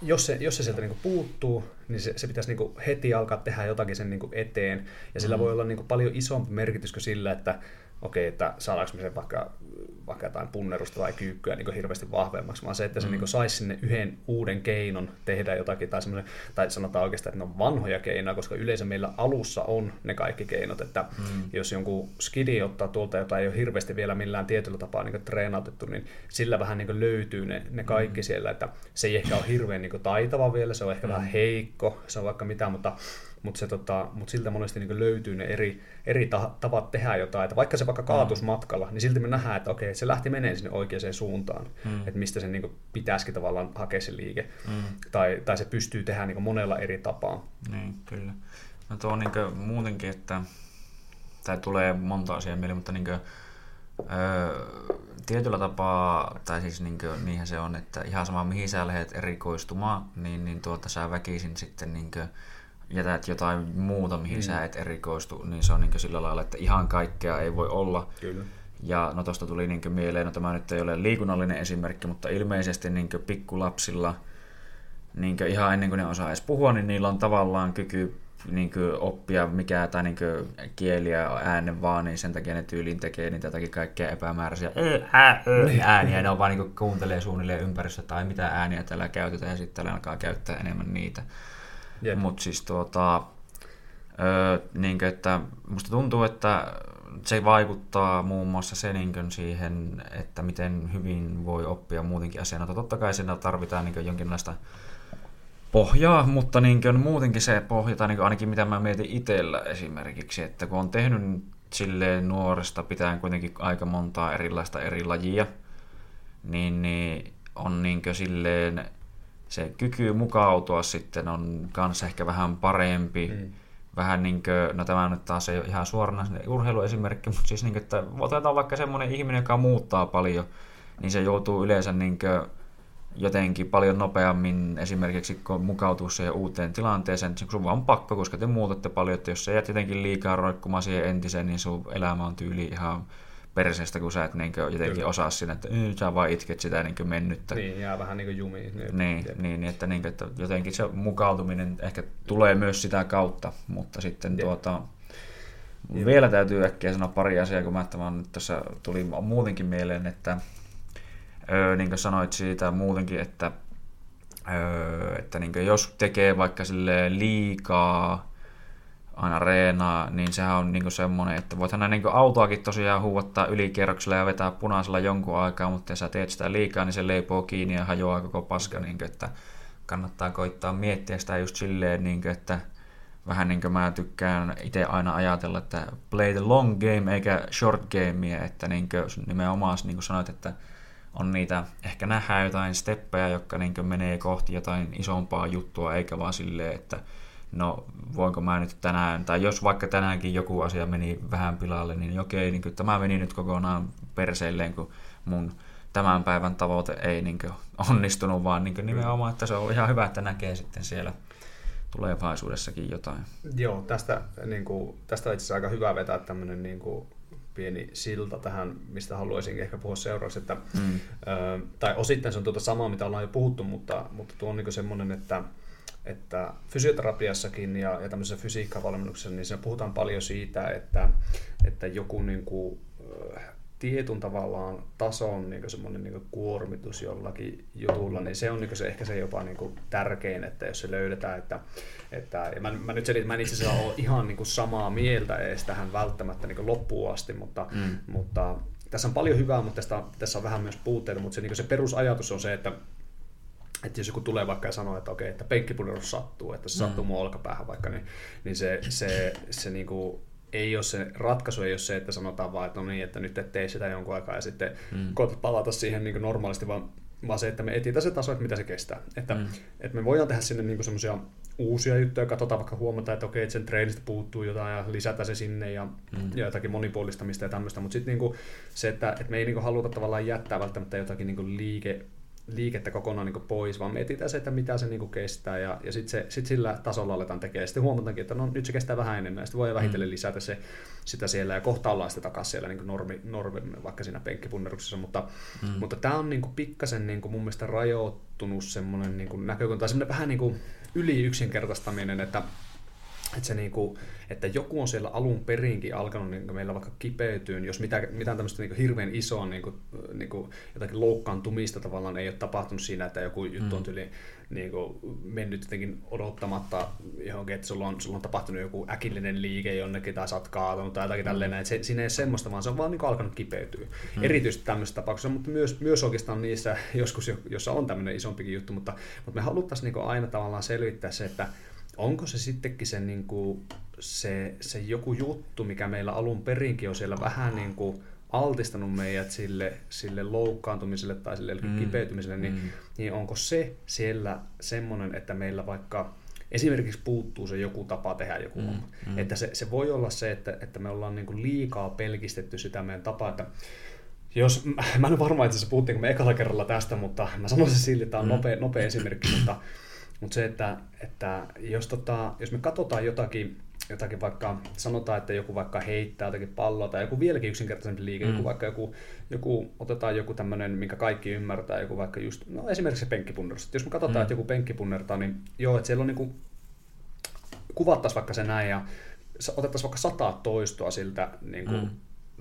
jos se, jos se sieltä niinku puuttuu, niin se, se pitäisi niinku heti alkaa tehdä jotakin sen niinku eteen. Ja sillä mm. voi olla niinku paljon isompi merkitys kuin sillä, että okei, että saadaanko me sen vaikka, vaikka jotain punnerusta tai kyykkyä niin hirveästi vahvemmaksi, vaan se, että se mm. niin saisi sinne yhden uuden keinon tehdä jotakin, tai, tai sanotaan oikeastaan, että ne on vanhoja keinoja, koska yleensä meillä alussa on ne kaikki keinot, että mm. jos jonkun skidi ottaa tuolta, jota ei ole hirveästi vielä millään tietyllä tapaa niin treenautettu, niin sillä vähän niin löytyy ne, ne kaikki mm. siellä, että se ei ehkä ole hirveän niin taitava vielä, se on ehkä mm. vähän heikko, se on vaikka mitä, mutta mutta, tota, mutta siltä monesti niin löytyy ne eri, eri ta- tavat tehdä jotain. Että vaikka se vaikka kaatus matkalla, niin silti me nähdään, että okei, se lähti menee sinne oikeaan suuntaan. Mm. Että mistä sen niin pitäisikin tavallaan hakea se liike. Mm. Tai, tai se pystyy tehdä niin monella eri tapaa. Niin, kyllä. No tuo on niin muutenkin, että tämä tulee monta asiaa mieleen, mutta niin kuin, öö, tietyllä tapaa, tai siis niin kuin, niinhän se on, että ihan sama mihin sä lähdet erikoistumaan, niin, niin tuota sä väkisin sitten niin kuin, jätät jotain muuta, mihin mm. sä et erikoistu, niin se on niin sillä lailla, että ihan kaikkea ei voi olla. Kyllä. Ja no tosta tuli niin mieleen, no tämä nyt ei ole liikunnallinen esimerkki, mutta ilmeisesti niin pikkulapsilla niin ihan ennen kuin ne osaa edes puhua, niin niillä on tavallaan kyky niin oppia mikä tai niin kieliä äänen vaan, niin sen takia ne tyyliin tekee niitä jotakin kaikkea epämääräisiä niin. ääniä. Ne on vaan niin kuuntelee suunnilleen ympäristössä tai mitä ääniä täällä käytetään ja sitten alkaa käyttää enemmän niitä. Mutta siis tuota, öö, niin että musta tuntuu, että se vaikuttaa muun muassa se niin siihen, että miten hyvin voi oppia muutenkin asiana. Totta kai siinä tarvitaan niin jonkinlaista pohjaa, mutta niin kuin muutenkin se pohja, tai niin ainakin mitä mä mietin itsellä esimerkiksi, että kun on tehnyt silleen nuoresta pitäen kuitenkin aika montaa erilaista eri lajia, niin, niin on niin silleen se kyky mukautua sitten on kanssa ehkä vähän parempi. Mm. Vähän niin kuin, no tämä nyt taas ei ole ihan suorana urheiluesimerkki, mutta siis niin kuin, että otetaan vaikka semmoinen ihminen, joka muuttaa paljon, niin se joutuu yleensä niin kuin, jotenkin paljon nopeammin esimerkiksi kun mukautuu siihen uuteen tilanteeseen, niin sun vaan on pakko, koska te muutatte paljon, että jos sä jäät jotenkin liikaa roikkumaan siihen entiseen, niin sun elämä on tyyli ihan perseestä, kun sä et niin jotenkin Kyllä. osaa sinne, että sä vaan itket sitä niin mennyttä. Niin, jää vähän niin kuin jumiin. Niin, niin, niin että, niin, että jotenkin se mukautuminen ehkä tulee myös sitä kautta, mutta sitten Jep. tuota, Jep. vielä täytyy äkkiä sanoa pari asiaa, kun mä että nyt tässä tuli muutenkin mieleen, että öö, niin kuin sanoit siitä muutenkin, että, öö, että niin jos tekee vaikka sille liikaa aina reenaa, niin sehän on niinku semmoinen, että voithan niinku autoakin tosiaan huuvattaa ylikierroksella ja vetää punaisella jonkun aikaa, mutta jos sä teet sitä liikaa, niin se leipoo kiinni ja hajoaa koko paska, niinku, että kannattaa koittaa miettiä sitä just silleen, niinku, että vähän niin kuin mä tykkään itse aina ajatella, että play the long game eikä short gamea, että niin kuin nimenomaan niin kuin sanoit, että on niitä, ehkä nähdään jotain steppejä, jotka niin menee kohti jotain isompaa juttua, eikä vaan silleen, että no voinko mä nyt tänään, tai jos vaikka tänäänkin joku asia meni vähän pilalle, niin okei, niin tämä meni nyt kokonaan perseilleen, kun mun tämän päivän tavoite ei niin kuin, onnistunut, vaan niin kuin, nimenomaan, että se on ihan hyvä, että näkee sitten siellä tulevaisuudessakin jotain. Joo, tästä, niin kuin, tästä on itse asiassa aika hyvä vetää tämmöinen niin kuin, pieni silta tähän, mistä haluaisin ehkä puhua seuraavaksi. Että, mm. ö, tai osittain se on tuota samaa, mitä ollaan jo puhuttu, mutta, mutta tuo on niin semmoinen, että että fysioterapiassakin ja, ja tämmöisessä fysiikkavalmennuksessa, niin siinä puhutaan paljon siitä, että, että joku niin kuin, tietyn tavallaan tason niin semmoinen niin kuormitus jollakin jutulla, niin se on niin se, ehkä se jopa niin kuin tärkein, että jos se löydetään, että, että ja mä, mä nyt selitän, mä en itse asiassa ole ihan niin kuin samaa mieltä edes tähän välttämättä niin loppuun asti, mutta, mm. mutta tässä on paljon hyvää, mutta tästä, tässä on vähän myös puutteita, mutta se, niin se perusajatus on se, että että jos joku tulee vaikka ja sanoo, että okei, että penkkipunerus sattuu, että se mm. sattuu mun olkapäähän vaikka, niin, niin se, se, se niinku, ei ole se ratkaisu, ei ole se, että sanotaan vaan, että no niin, että nyt et tee sitä jonkun aikaa ja sitten mm. koetat palata siihen niin normaalisti, vaan, vaan se, että me etsitään se taso, että mitä se kestää. Että, mm. että me voidaan tehdä sinne niin semmoisia uusia juttuja, katsotaan vaikka huomata, että okei, että sen treenistä puuttuu jotain ja lisätä se sinne ja, mm. ja jotakin monipuolistamista ja tämmöistä, mutta sitten niin se, että, että me ei niin haluta tavallaan jättää välttämättä jotakin niin liike liikettä kokonaan niin pois, vaan mietitään se, että mitä se niin kestää ja, ja sitten sit sillä tasolla aletaan tekemään. Sitten huomataankin, että no, nyt se kestää vähän enemmän ja sitten voi vähitellen mm. lisätä se, sitä siellä ja kohta ollaan sitten takaisin siellä niin normi, normi, vaikka siinä penkkipunneruksessa, mutta, mm. mutta tämä on niin pikkasen niin mun mielestä rajoittunut semmoinen niin näkökulma, tai semmoinen vähän niin yli yksinkertaistaminen, että että, se niinku, että joku on siellä alun perinkin alkanut niinku meillä vaikka kipeytyä, jos mitään, mitään tämmöistä niinku hirveän isoa niinku, niinku, jotakin loukkaantumista tavallaan ei ole tapahtunut siinä, että joku juttu on mm. tyyli niinku, mennyt jotenkin odottamatta johonkin, että sulla on, sulla on tapahtunut joku äkillinen liike jonnekin tai sä oot kaatunut tai jotakin mm. tälleen, että se, siinä ei ole semmoista, vaan se on vaan niinku alkanut kipeytyä. Mm. Erityisesti tämmöisessä tapauksessa, mutta myös, myös oikeastaan niissä joskus, jossa on tämmöinen isompikin juttu, mutta, mutta me haluttaisiin niinku aina tavallaan selvittää se, että onko se sittenkin se, niin kuin, se, se joku juttu, mikä meillä alun perinkin on siellä vähän niin kuin altistanut meidät sille, sille loukkaantumiselle tai sille mm. kipeytymiselle, niin, mm. niin onko se siellä semmoinen, että meillä vaikka esimerkiksi puuttuu se joku tapa tehdä joku mm. homma. Mm. Että se, se voi olla se, että, että me ollaan niin liikaa pelkistetty sitä meidän tapaa, että jos, mä en ole varma, että se puhuttiinko me ekalla kerralla tästä, mutta mä sanoisin silti, että tämä on mm. nopea, nopea esimerkki, mutta mutta se, että, että jos, tota, jos me katsotaan jotakin, jotakin vaikka, sanotaan, että joku vaikka heittää jotakin palloa tai joku vieläkin yksinkertaisempi liike, mm. joku vaikka joku, joku, otetaan joku tämmöinen, minkä kaikki ymmärtää, joku vaikka just, no esimerkiksi se penkkipunnerus. Jos me katsotaan, mm. että joku penkkipunnertaa, niin joo, että siellä on niinku, kuvattaisiin vaikka se näin ja otettaisiin vaikka sata toistoa siltä niin kuin, mm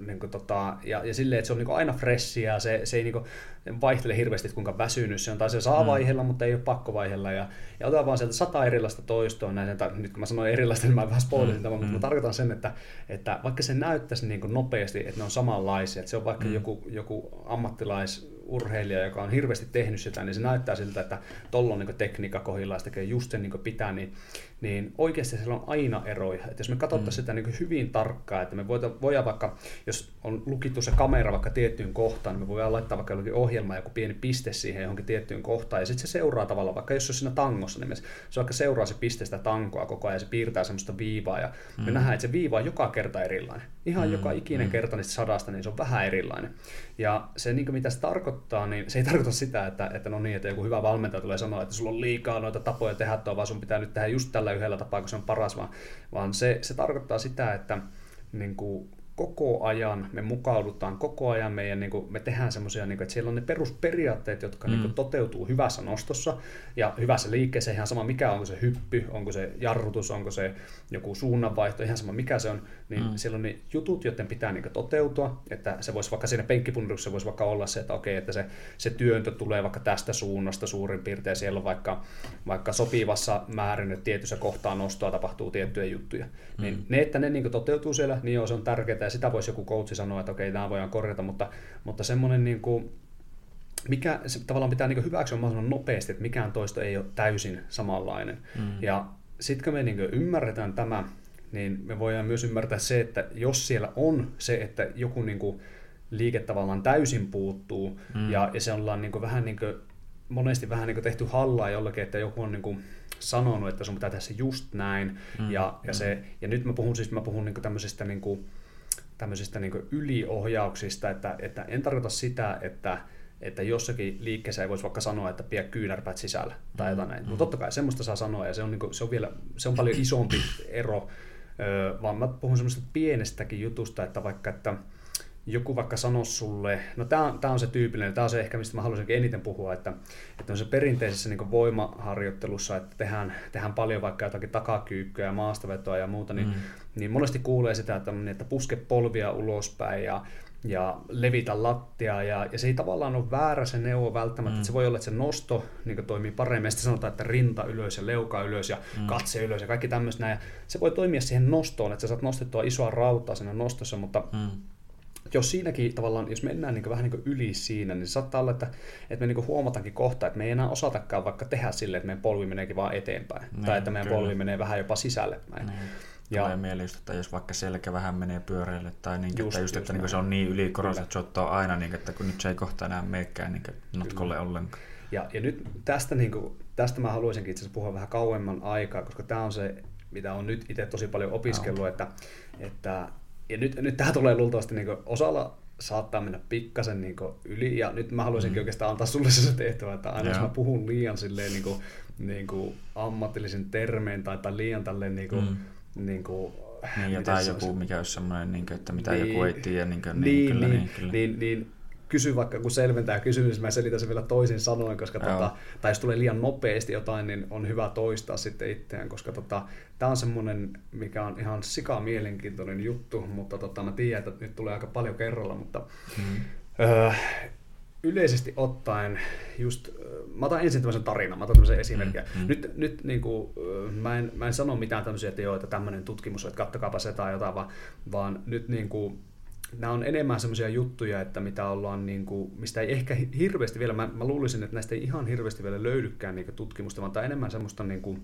niin kuin, tota, ja, ja silleen, että se on niin kuin aina freshia, se, se ei niin kuin, vaihtele hirveästi, että kuinka väsynyt se on, tai se saa mm. vaihella, mutta ei ole pakko vaihella, ja, ja otetaan vaan sieltä sata erilaista toistoa, näin, että nyt kun mä sanoin erilaista, niin mä vähän spoilisin mm. tämän, mutta mä mm. tarkoitan sen, että, että vaikka se näyttäisi niin kuin nopeasti, että ne on samanlaisia, että se on vaikka mm. joku, joku ammattilais urheilija, joka on hirveästi tehnyt sitä, niin se näyttää siltä, että tuolla on niin tekniikka kohdillaan ja tekee just sen niin pitää, niin, niin oikeasti siellä on aina eroja. Että jos me katsottaisiin mm. sitä niin hyvin tarkkaan, että me voidaan vaikka, jos on lukittu se kamera vaikka tiettyyn kohtaan, niin me voidaan laittaa vaikka jokin ohjelma joku pieni piste siihen johonkin tiettyyn kohtaan, ja sitten se seuraa tavallaan, vaikka jos se on siinä tangossa, niin se vaikka seuraa se piste sitä tankoa koko ajan, ja se piirtää semmoista viivaa, ja mm. me nähdään, että se viiva on joka kerta erilainen. Ihan mm. joka ikinen mm. kerta niistä sadasta, niin se on vähän erilainen. Ja se, niin mitä se tarkoittaa, niin se ei tarkoita sitä, että, että no niin, että joku hyvä valmentaja tulee sanoa, että sulla on liikaa noita tapoja tehdä vaan sun pitää nyt tehdä just tällä yhdellä tapaa, kun se on paras, vaan, vaan se, se tarkoittaa sitä, että niin kuin koko ajan me mukaudutaan, koko ajan meidän, niin kuin, me tehdään semmoisia, niin että siellä on ne perusperiaatteet, jotka mm. niin kuin, toteutuu hyvässä nostossa ja hyvässä liikkeessä, ihan sama mikä onko se hyppy, onko se jarrutus, onko se joku suunnanvaihto, ihan sama mikä se on, niin mm. siellä on ne jutut, joiden pitää niin kuin, toteutua, että se voisi vaikka siinä penkkipunneruksessa voisi vaikka olla se, että okei, että se, se työntö tulee vaikka tästä suunnasta suurin piirtein, siellä on vaikka, vaikka sopivassa määrin, että tietyssä kohtaa nostoa tapahtuu tiettyjä juttuja, mm. niin ne, että ne niin kuin, toteutuu siellä, niin joo, se on tärkeää, ja sitä voisi joku coachi sanoa, että okei, nämä voidaan korjata, mutta, mutta semmoinen niin kuin, mikä se tavallaan pitää niin hyväksyä mahdollisimman nopeasti, että mikään toisto ei ole täysin samanlainen. Mm. Ja sitten kun me niin ymmärretään tämä, niin me voidaan myös ymmärtää se, että jos siellä on se, että joku niin kuin liike tavallaan täysin puuttuu, mm. ja, ja se ollaan niin vähän niin kuin, monesti vähän niin kuin tehty hallaa jollakin, että joku on niin kuin sanonut, että sun pitää tehdä se just näin, mm. ja, ja, se, ja nyt mä puhun siis mä puhun niin tämmöisestä niin kuin, tämmöisistä niin yliohjauksista, että, että en tarkoita sitä, että, että jossakin liikkeessä ei voisi vaikka sanoa, että pidä kyynärpäät sisällä tai mm, jotain näin. Mm. Mutta totta kai semmoista saa sanoa ja se on, niin kuin, se on, vielä, se on paljon isompi ero, vaan mä puhun semmoista pienestäkin jutusta, että vaikka että joku vaikka sanoo sulle, no tämä on, tää on se tyypillinen, tämä on se ehkä, mistä mä haluaisin eniten puhua, että, että on se perinteisessä niin voimaharjoittelussa, että tehdään, tehdään paljon vaikka jotakin takakyykkyä ja maastavetoa ja muuta, niin, mm. Niin monesti kuulee sitä, että, että puske polvia ulospäin ja, ja levitä lattia, ja, ja se ei tavallaan ole väärä se neuvo välttämättä, mm. se voi olla, että se nosto niin toimii paremmin, ja sitten sanotaan, että rinta ylös ja leuka ylös ja mm. katse ylös ja kaikki tämmöistä näin, se voi toimia siihen nostoon, että sä saat nostettua isoa rautaa siinä nostossa, mutta mm jos siinäkin tavallaan, jos mennään niin vähän niin yli siinä, niin saattaa olla, että, että me niin huomataankin kohta, että me ei enää osatakaan vaikka tehdä sille, että meidän polvi meneekin vaan eteenpäin. Niin, tai että meidän kyllä. polvi menee vähän jopa sisälle. Näin. Niin. Ja, Tulee mieli just, että jos vaikka selkä vähän menee pyöreille tai niin, just, että, just, että niin se on niin ylikorostettu, että se ottaa aina, niin, että kun nyt se ei kohta enää meekään niin notkolle Kyllä. ollenkaan. Ja, ja nyt tästä, niin kuin, tästä mä haluaisinkin itse asiassa puhua vähän kauemman aikaa, koska tämä on se, mitä on nyt itse tosi paljon opiskellut, no. että, että ja nyt, nyt tämä tulee luultavasti niin osalla saattaa mennä pikkasen niin yli, ja nyt mä haluaisinkin mm. oikeastaan antaa sulle se tehtävä, että aina Joo. jos mä puhun liian silleen niin kuin, niin kuin ammatillisen termeen tai, tai liian tälleen niin kuin, mm. Niin kuin, niin, jotain joku, mikä olisi semmoinen, niin kuin, että mitä niin, joku ei tiedä. Niin, kuin, niin, niin, kyllä, niin, niin, kyllä. niin, niin, kysy vaikka, kun selventää kysymys, mä selitän sen vielä toisin sanoen, koska tota, tai jos tulee liian nopeasti jotain, niin on hyvä toistaa sitten itseään, koska tota, tämä on semmoinen, mikä on ihan sika mielenkiintoinen juttu, mutta tota, mä tiedän, että nyt tulee aika paljon kerralla, mutta mm. öö, yleisesti ottaen just, mä otan ensin tämmöisen tarinan, mä otan tämmöisen esimerkin. Mm, mm. Nyt, nyt niin kuin, mä, en, mä en sano mitään tämmöisiä, että joo, että tämmöinen tutkimus, että kattokaapa se tai jotain, vaan, vaan nyt niin kuin, nämä on enemmän semmoisia juttuja, että mitä ollaan, niin kuin, mistä ei ehkä hirveästi vielä, mä, mä luulisin, että näistä ei ihan hirveästi vielä löydykään niin tutkimusta, vaan tämä on enemmän semmoista, niin kuin,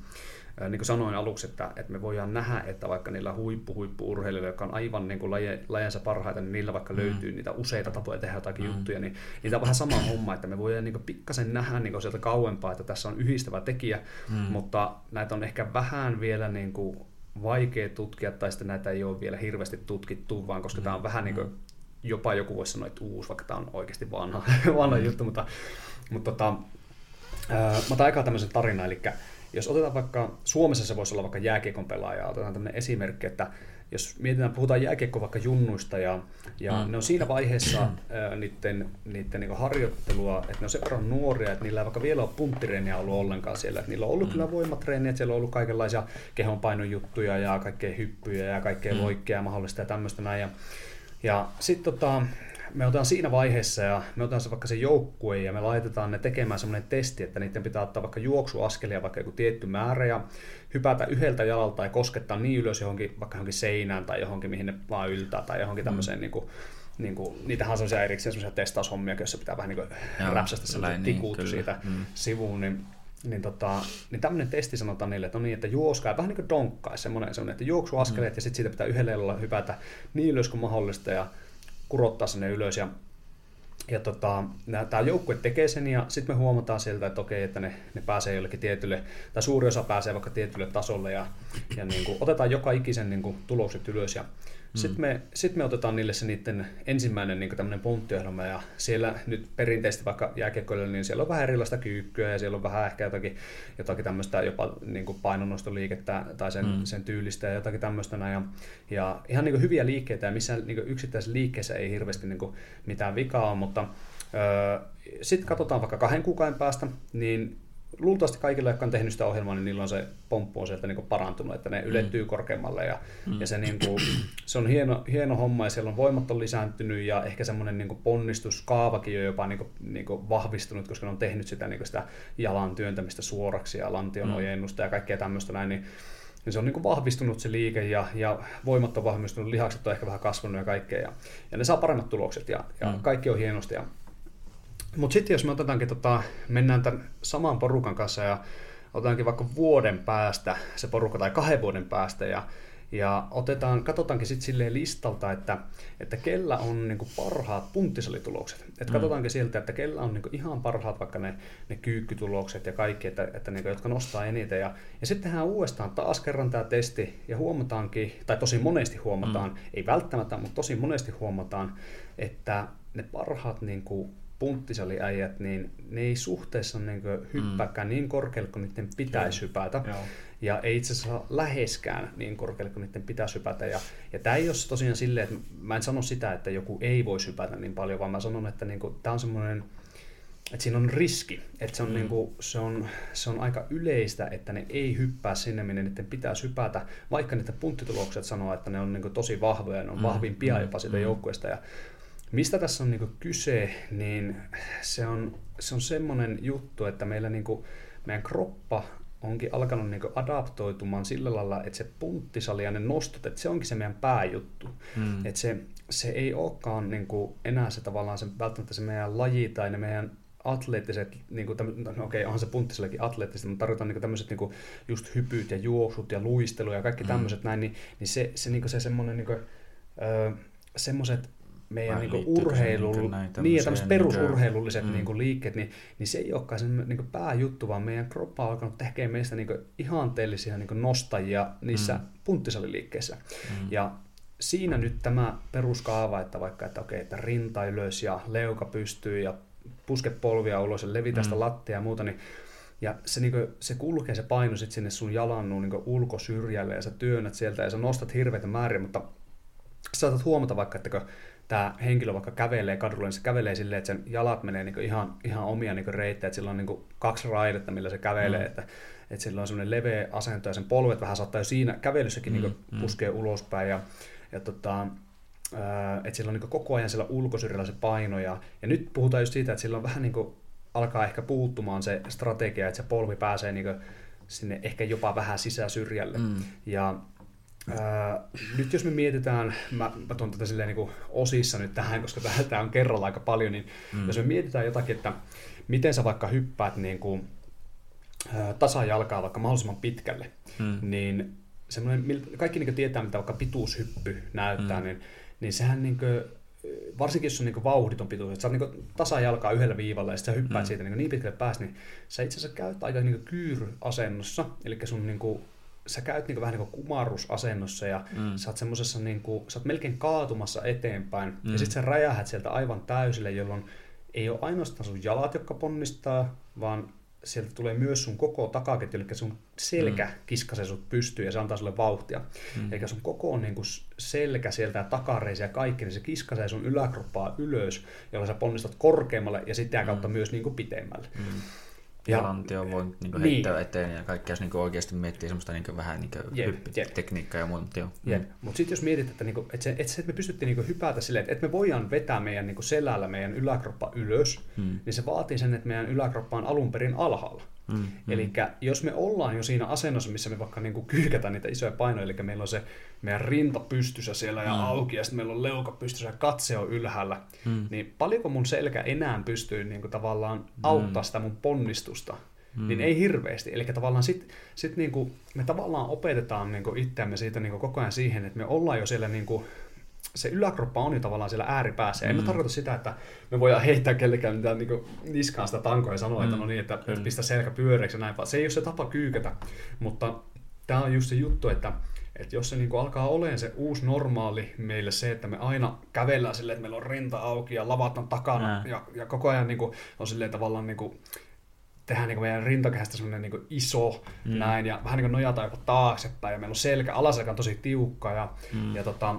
niin kuin sanoin aluksi, että, että me voidaan nähdä, että vaikka niillä huippu-huippu-urheilijoilla, jotka on aivan niin kuin laje, lajensa parhaita, niin niillä vaikka mm. löytyy niitä useita tapoja tehdä jotakin mm. juttuja, niin niitä on vähän sama homma, että me voidaan niin pikkasen nähdä niin sieltä kauempaa, että tässä on yhdistävä tekijä, mm. mutta näitä on ehkä vähän vielä niin kuin vaikea tutkia, tai sitten näitä ei ole vielä hirveästi tutkittu, vaan koska mm. tämä on vähän niin kuin, jopa joku voisi sanoa, että uusi, vaikka tämä on oikeasti vanha, vanha mm. juttu, mutta, mutta tota, ää, mä otan aikaa tämmöisen tarina, eli jos otetaan vaikka, Suomessa se voisi olla vaikka jääkiekon pelaaja, otetaan tämmöinen esimerkki, että jos mietitään, puhutaan jääkiekko vaikka junnuista ja, ja mm. ne on siinä vaiheessa ää, niiden, niiden niin harjoittelua, että ne on sen verran nuoria, että niillä ei vaikka vielä ole punttireeniä ollut ollenkaan siellä. Että niillä on ollut mm. kyllä voimatreeniä, että siellä on ollut kaikenlaisia kehonpainojuttuja ja kaikkea hyppyjä ja kaikkea mm. loikkeja mahdollista ja tämmöistä näin. Ja, ja sitten tota, me otetaan siinä vaiheessa ja me otetaan se vaikka se joukkue ja me laitetaan ne tekemään semmoinen testi, että niiden pitää ottaa vaikka juoksuaskelia vaikka joku tietty määrä ja hypätä yhdeltä jalalta ja koskettaa niin ylös johonkin, vaikka johonkin seinään tai johonkin, mihin ne vaan yltää tai johonkin mm. tämmöiseen niin kuin, niin kuin, niitähän on sellaisia erikseen sellaisia testaushommia, joissa pitää vähän niin kuin räpsästä sellaiset niin, tikut kyllä. siitä mm. sivuun, niin niin, tota, niin tämmöinen testi sanotaan niille, että on niin, että juoskaa, vähän niin kuin donkkaa, semmoinen, semmoinen että juoksuaskeleet mm. ja sitten siitä pitää yhdellä hypätä niin ylös kuin mahdollista ja kurottaa sinne ylös. Ja, ja tota, tämä joukkue tekee sen ja sitten me huomataan sieltä, että okei, että ne, ne pääsee jollekin tietylle, tai suuri osa pääsee vaikka tietylle tasolle ja, ja niin kuin, otetaan joka ikisen niin kuin, tulokset ylös ja. Sitten, me, sitten me otetaan niille se niiden ensimmäinen niin tämmöinen punttiohjelma ja siellä nyt perinteisesti vaikka jääkiekkoille, niin siellä on vähän erilaista kyykkyä ja siellä on vähän ehkä jotakin, jotakin tämmöistä jopa niin kuin painonnostoliikettä tai sen, mm. sen tyylistä ja jotakin tämmöistä näin. Ja, ja ihan niin kuin hyviä liikkeitä ja missään niin kuin yksittäisessä liikkeessä ei hirveästi niin kuin mitään vikaa ole, mutta Öö, sitten katsotaan vaikka kahden kuukauden päästä, niin luultavasti kaikille, jotka on tehnyt sitä ohjelmaa, niin niillä on se pomppu on sieltä niin kuin parantunut, että ne ylettyy mm. korkeammalle ja, mm. ja se, niin kuin, se on hieno, hieno homma ja siellä on voimat on lisääntynyt ja ehkä semmoinen niin ponnistuskaavakin on jopa niin kuin, niin kuin vahvistunut, koska ne on tehnyt sitä, niin kuin sitä jalan työntämistä suoraksi ja lantion mm. ojennusta ja kaikkea tämmöistä näin, niin niin se on niin kuin vahvistunut se liike ja, ja voimat on vahvistunut, lihakset on ehkä vähän kasvanut ja kaikkea. Ja, ja ne saa paremmat tulokset ja, ja mm. kaikki on hienosti. Ja mutta sitten jos me otetaankin, tota, mennään tämän saman porukan kanssa ja otetaankin vaikka vuoden päästä se porukka tai kahden vuoden päästä ja, ja otetaan, katsotaankin sitten silleen listalta, että, että kellä on niinku parhaat punttisalitulokset. Et mm. katsotaankin sieltä, että kellä on niinku ihan parhaat vaikka ne, ne kyykkytulokset ja kaikki, että, että niinku, jotka nostaa eniten. Ja, ja sitten tehdään uudestaan taas kerran tämä testi ja huomataankin, tai tosi monesti huomataan, mm. ei välttämättä, mutta tosi monesti huomataan, että ne parhaat niinku, punttisaliäijät, niin ne ei suhteessa niin hyppääkään mm. niin korkealle kuin niiden pitäisi Kyllä. hypätä. Joo. Ja ei itse asiassa läheskään niin korkealle kuin niiden pitäisi hypätä. Ja, ja tämä ei ole tosiaan silleen, että mä en sano sitä, että joku ei voi hypätä niin paljon, vaan mä sanon, että niin tämä on semmoinen, että siinä on riski. Että se on, mm. niin kuin, se, on, se on aika yleistä, että ne ei hyppää sinne, minne niiden pitäisi hypätä, vaikka niiden punttitulokset sanoo, että ne on niin kuin tosi vahvoja, ne on mm. vahvimpia mm. jopa siitä mm. joukkueesta. Ja Mistä tässä on niin kyse, niin se on, se on semmoinen juttu, että meillä niin meidän kroppa onkin alkanut niin adaptoitumaan sillä lailla, että se punttisali ja ne nostot, että se onkin se meidän pääjuttu. Mm. Että se, se ei olekaan niin enää se tavallaan se, välttämättä se meidän laji tai ne meidän atleettiset, niin kuin, no okei, onhan se punttisellekin atleettista, mutta tarvitaan niin tämmöiset niin just hypyt ja juoksut ja luistelu ja kaikki tämmöiset mm. näin, niin, niin se, se, niin se semmoinen niin semmoiset meidän niin urheilu, niin, tämmöiset perusurheilulliset mm. niin liikkeet, niin, niin se ei olekaan se niin pääjuttu, vaan meidän kroppa on alkanut tekemään meistä niin ihanteellisia niin nostajia niissä mm. punttisaliliikkeissä. Mm. Ja siinä nyt tämä peruskaava, että vaikka että okei, että rinta ylös ja leuka pystyy ja puske polvia ulos ja levitä sitä mm. lattia ja muuta, niin ja se, niin kuin, se kulkee se paino sitten sinne sun jalan niin ulkosyrjälle ja sä työnnät sieltä ja sä nostat hirveitä määriä, mutta saatat huomata vaikka, että kun tämä henkilö vaikka kävelee kadulla, niin se kävelee silleen, että sen jalat menee niin ihan, ihan omia niin reittejä, että sillä on niin kaksi raidetta, millä se kävelee, mm. että, että sillä on semmoinen leveä asento ja sen polvet vähän saattaa jo siinä kävelyssäkin mm. niin puskea mm. ulospäin ja, ja tota, että sillä on niin koko ajan siellä ulkosyrjällä se paino ja, ja nyt puhutaan just siitä, että sillä on vähän niin kuin, alkaa ehkä puuttumaan se strategia, että se polvi pääsee niin sinne ehkä jopa vähän sisäsyrjälle. Mm. Ja Ää, nyt jos me mietitään, mä, mä tuon tätä silleen niin osissa nyt tähän, koska tämä on kerralla aika paljon, niin mm. jos me mietitään jotakin, että miten sä vaikka hyppäät niin kuin, ää, tasajalkaa vaikka mahdollisimman pitkälle, mm. niin semmoinen, kaikki niin tietää, mitä vaikka pituushyppy näyttää, mm. niin, niin sehän niin kuin, varsinkin jos on niin vauhditon pituus, että sä oot niin tasajalkaa yhdellä viivalla ja sitten sä hyppäät mm. siitä niin, niin pitkälle päästä, niin sä itse asiassa käyt aika niin kyyryasennossa, eli sun niin kuin, sä käyt niin vähän niin kuin kumarrusasennossa ja mm. sä oot semmosessa niin kuin, sä oot melkein kaatumassa eteenpäin mm. ja sitten sä räjähät sieltä aivan täysille, jolloin ei ole ainoastaan sun jalat, jotka ponnistaa, vaan sieltä tulee myös sun koko takaketju, eli sun selkä mm. kiskasee sut pystyyn ja se antaa sulle vauhtia. Mm. Eli sun koko niin kuin selkä sieltä ja takareisi ja kaikki, niin se kiskasee sun yläkroppaa ylös, jolla sä ponnistat korkeammalle ja sitten kautta mm. myös niin kuin pitemmälle. Mm. Ja lantio voi niin heittää niin. eteen ja kaikki, jos niin oikeasti miettii semmoista niin vähän niin tekniikkaa ja muuta. Joo. Mm. Mutta sitten jos mietit, että, niin kuin, että, se, että, se, että me pystyttiin niin hypätä silleen, että me voidaan vetää meidän niin selällä meidän yläkroppa ylös, mm. niin se vaatii sen, että meidän yläkroppa on alun perin alhaalla. Mm, mm. Eli jos me ollaan jo siinä asennossa, missä me vaikka niin kyykätään niitä isoja painoja, eli meillä on se meidän rinta pystyssä siellä ja mm. auki, ja sitten meillä on leuka pystyssä ja katse on ylhäällä, mm. niin paljonko mun selkä enää pystyy niin kuin tavallaan mm. auttaa sitä mun ponnistusta, mm. niin ei hirveästi. Eli tavallaan sit, sit niin kuin, me tavallaan opetetaan niin kuin itseämme siitä niin kuin koko ajan siihen, että me ollaan jo siellä niin kuin se yläkroppa on jo tavallaan siellä ääripäässä. Mm. En mä tarkoita sitä, että me voidaan heittää kellekään mitään niin niskaan sitä tankoa ja sanoa, mm. että no niin, että mm. pistä selkä pyöreäksi ja näin, vaan se ei ole se tapa kyykätä. Mutta tämä on just se juttu, että, että jos se niin alkaa olemaan se uusi normaali meille se, että me aina kävellään silleen, että meillä on rinta auki ja lavat on takana ja, ja koko ajan niin kuin, on silleen tavallaan niin kuin, tehdään niin meidän rintakehästä semmoinen niin iso mm. näin ja vähän niin kuin nojataan jopa taaksepäin ja meillä on selkä, alaselkä on tosi tiukka ja, mm. ja tota,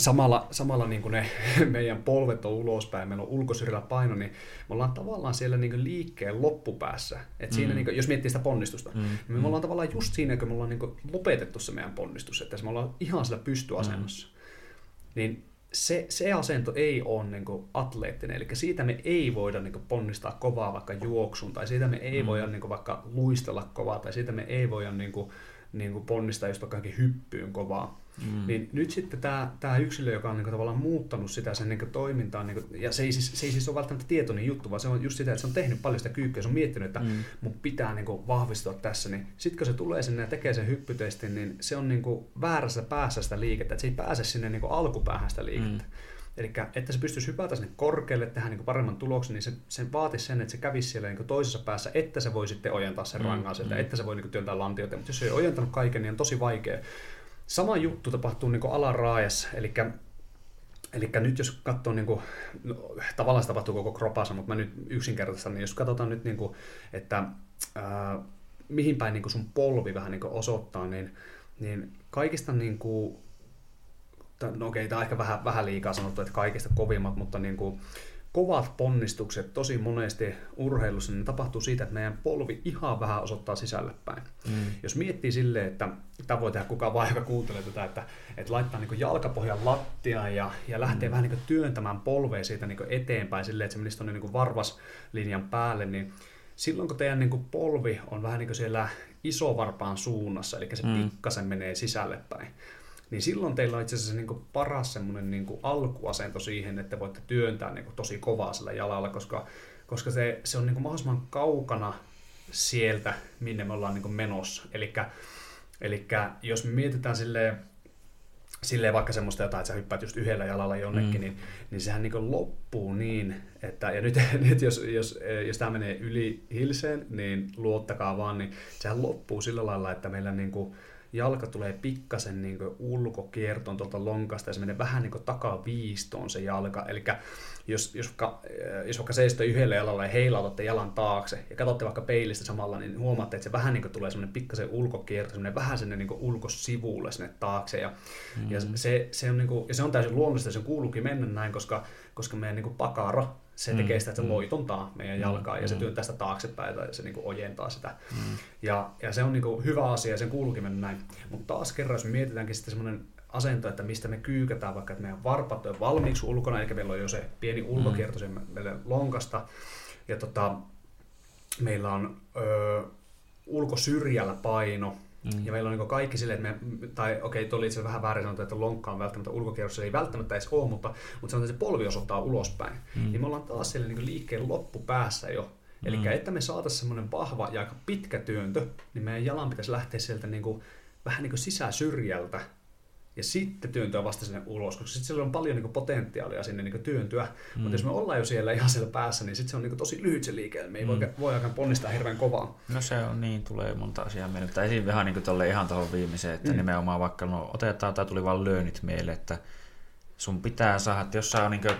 samalla, samalla niin kuin ne meidän polvet on ulospäin, meillä on ulkosyrjällä paino, niin me ollaan tavallaan siellä niin kuin liikkeen loppupäässä. Et mm. siinä, niin kuin, jos miettii sitä ponnistusta, mm. niin me mm. ollaan tavallaan just siinä, kun me ollaan niin kuin lopetettu se meidän ponnistus, että me ollaan ihan siellä pystyasennossa. Mm. Niin se, se asento ei ole niin kuin atleettinen, eli siitä me ei voida niin kuin ponnistaa kovaa vaikka juoksun, tai siitä me ei mm. voida niin kuin vaikka luistella kovaa, tai siitä me ei voida niin kuin, niin kuin ponnistaa just vaikka hyppyyn kovaa. Mm. Niin nyt sitten tämä, tämä yksilö, joka on niin kuin, tavallaan muuttanut sitä sen niin kuin, toimintaa, niin kuin, ja se ei, siis, se ei siis ole välttämättä tietoinen juttu, vaan se on just sitä, että se on tehnyt paljon sitä kyykkyä, se on miettinyt, että mm. mun pitää niin kuin, vahvistua tässä, niin sitten kun se tulee sinne ja tekee sen hyppytestin, niin se on niin kuin, väärässä päässä sitä liikettä, että se ei pääse sinne niin kuin, alkupäähän sitä liikettä. Mm. Eli että se pystyisi hypätä sinne korkealle, tehdä niin paremman tuloksen, niin se, se vaatisi sen, että se kävisi siellä niin toisessa päässä, että se voi sitten ojentaa sen mm, rangan sieltä, mm. että se voi niin työntää lantioita. Mutta jos se ei ojentanut kaiken, niin on tosi vaikea. Sama juttu tapahtuu niin alaraajassa, eli Eli nyt jos katsoo, niin kuin, no, tavallaan se tapahtuu koko kropassa, mutta mä nyt yksinkertaistan, niin jos katsotaan nyt, niin kuin, että ää, mihin päin niin kuin sun polvi vähän niin kuin osoittaa, niin, niin kaikista niin kuin, no okei, tämä on ehkä vähän, vähän liikaa sanottu, että kaikista kovimmat, mutta niin kuin, kovat ponnistukset tosi monesti urheilussa niin tapahtuu siitä, että meidän polvi ihan vähän osoittaa sisälle päin. Mm. Jos miettii silleen, että tämä voi tehdä kukaan vaan, joka kuuntelee tätä, että, että laittaa niin jalkapohjan lattiaan ja, ja lähtee mm. vähän niin työntämään polvea siitä niin eteenpäin silleen, että se menisi tuonne niin varvaslinjan päälle, niin silloin kun teidän niin polvi on vähän niin kuin siellä isovarpaan suunnassa, eli se mm. pikkasen menee sisälle päin, niin silloin teillä on itse asiassa niin kuin paras semmoinen niin kuin alkuasento siihen, että voitte työntää niin kuin tosi kovaa sillä jalalla, koska, koska se, se on niin kuin mahdollisimman kaukana sieltä, minne me ollaan niin kuin menossa. Eli jos me mietitään silleen, silleen vaikka semmoista jotain, että sä hyppäät just yhdellä jalalla jonnekin, mm. niin, niin sehän niin loppuu niin, että, ja nyt, nyt jos, jos, jos tämä menee yli hilseen, niin luottakaa vaan, niin sehän loppuu sillä lailla, että meillä niin kuin, jalka tulee pikkasen niin ulkokiertoon tuolta lonkasta ja se menee vähän niin takaviistoon se jalka. Eli jos, jos, vaikka, äh, jos vaikka seistoo yhdellä jalalla ja heilautatte jalan taakse ja katsotte vaikka peilistä samalla, niin huomaatte, että se vähän niin tulee semmoinen pikkasen ulkokierto, semmoinen vähän sinne niin ulkosivulle sinne taakse. Ja, mm-hmm. ja, se, se on niin kuin, ja se on täysin luonnollista, se kuuluukin mennä näin, koska, koska meidän niin pakara, se tekee sitä, että se mm. loitontaa meidän mm. jalkaa ja se mm. työntää sitä taaksepäin tai se niin kuin ojentaa sitä. Mm. Ja, ja se on niin kuin hyvä asia ja sen kuuluukin mennä näin. Mutta taas kerran, jos me mietitäänkin sitten semmoinen asento, että mistä me kyykätään, vaikka että meidän varpat on valmiiksi ulkona, eli meillä on jo se pieni ulkokierto mm. meille lonkasta, ja tota, meillä on ö, ulkosyrjällä paino, Mm. Ja meillä on niin kaikki silleen, että me, tai okei, okay, oli itse vähän väärin sanottu, että lonkka on välttämättä ulkokierros, ei välttämättä edes ole, mutta, mutta se on, että se polvi osoittaa ulospäin. Mm. Niin me ollaan taas siellä niin liikkeen loppupäässä jo. Eli mm. että me saataisiin semmoinen vahva ja aika pitkä työntö, niin meidän jalan pitäisi lähteä sieltä niin kuin, vähän niin kuin sisäsyrjältä ja sitten työntyä vasta sinne ulos, koska sitten siellä on paljon niin kuin, potentiaalia sinne niin kuin, työntyä. Mm. Mutta jos me ollaan jo siellä ihan siellä päässä, niin sitten se on niin kuin, tosi lyhyt se liike, me ei mm. voi, voi aikaan ponnistaa hirveän kovaa. No se on niin, tulee monta asiaa mieleen. Tai esiin vähän niin kuin tolle ihan tuohon viimeiseen, että mm. nimenomaan vaikka no, otetaan tai tuli vaan lyönnit mieleen, että sun pitää saada, että jos sä on niin kuin,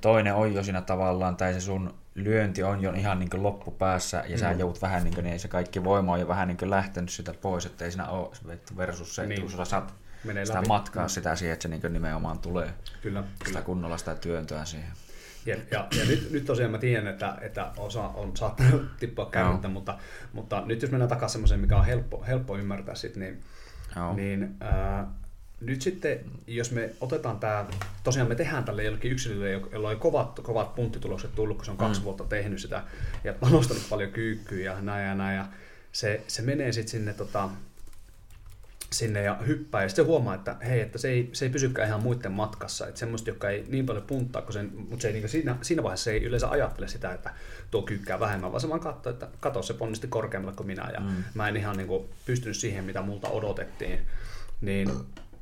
toinen on jo siinä tavallaan, tai se sun lyönti on jo ihan niin loppupäässä ja mm. sä joudut vähän niin kuin, niin se kaikki voima on jo vähän niin lähtenyt sitä pois, että ei siinä ole versus se, niin. kun sä saat Menee sitä läpi. matkaa mm. sitä siihen, että se niin nimenomaan tulee kyllä, sitä kyllä. kunnolla sitä työntöä siihen. Ja, ja, ja nyt, nyt tosiaan mä tiedän, että, että osa on saattanut tippua kärryttä, mutta, mutta nyt jos mennään takaisin semmoiseen, mikä on helppo, helppo ymmärtää sit, niin, niin ää, nyt sitten, jos me otetaan tämä, tosiaan me tehdään tälle jollekin yksilölle, jolla on kovat, kovat punttitulokset tullut, kun se on kaksi mm. vuotta tehnyt sitä ja panostanut paljon kyykkyä ja näin ja näin, ja se, se menee sitten sinne tota, sinne ja hyppää, ja sitten huomaa, että hei, että se ei, se ei pysykään ihan muiden matkassa, että semmoista, joka ei niin paljon punttaa, kun sen, mutta se ei, niin siinä, siinä vaiheessa ei yleensä ajattele sitä, että tuo kyykkää vähemmän, vaan se vaan katsoo, että kato, se ponnisti korkeammalle kuin minä, ja mm. mä en ihan niin kuin, pystynyt siihen, mitä multa odotettiin. Niin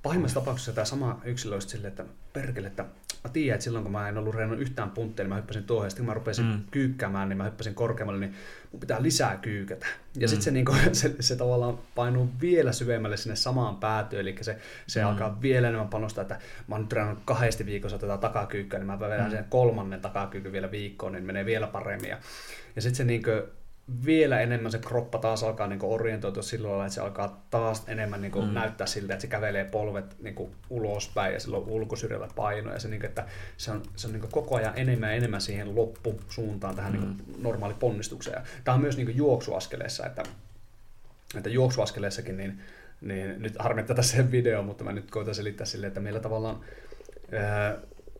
pahimmassa tapauksessa tämä sama yksilö olisi silleen, että perkele, että mä tiedän, että silloin kun mä en ollut reenannut yhtään puntteja, niin mä hyppäsin tuohon, ja sitten kun mä rupesin mm. kyykkäämään, niin mä hyppäsin korkeammalle, niin mun pitää lisää kyykätä. Ja mm. sitten se, niin kuin, se, se, tavallaan painuu vielä syvemmälle sinne samaan päätyyn, eli se, se mm. alkaa vielä enemmän panostaa, että mä oon nyt treenannut kahdesti viikossa tätä takakyykkyä, niin mä vedän mm. sen kolmannen takakyykyn vielä viikkoon, niin menee vielä paremmin. Ja, ja sitten se niin kuin, vielä enemmän se kroppa taas alkaa niin orientoitua sillä lailla, että se alkaa taas enemmän niin mm. näyttää siltä, että se kävelee polvet niin ulospäin ja sillä on ulkosyrjällä paino ja se, niin kuin, että se on, se on niin koko ajan enemmän ja enemmän siihen loppusuuntaan tähän niin mm. niin normaali ponnistukseen. Tämä on myös niin juoksuaskeleessa, että, että juoksuaskeleessakin niin, niin nyt harmittaa tässä video, mutta mä nyt koitan selittää silleen, että meillä tavallaan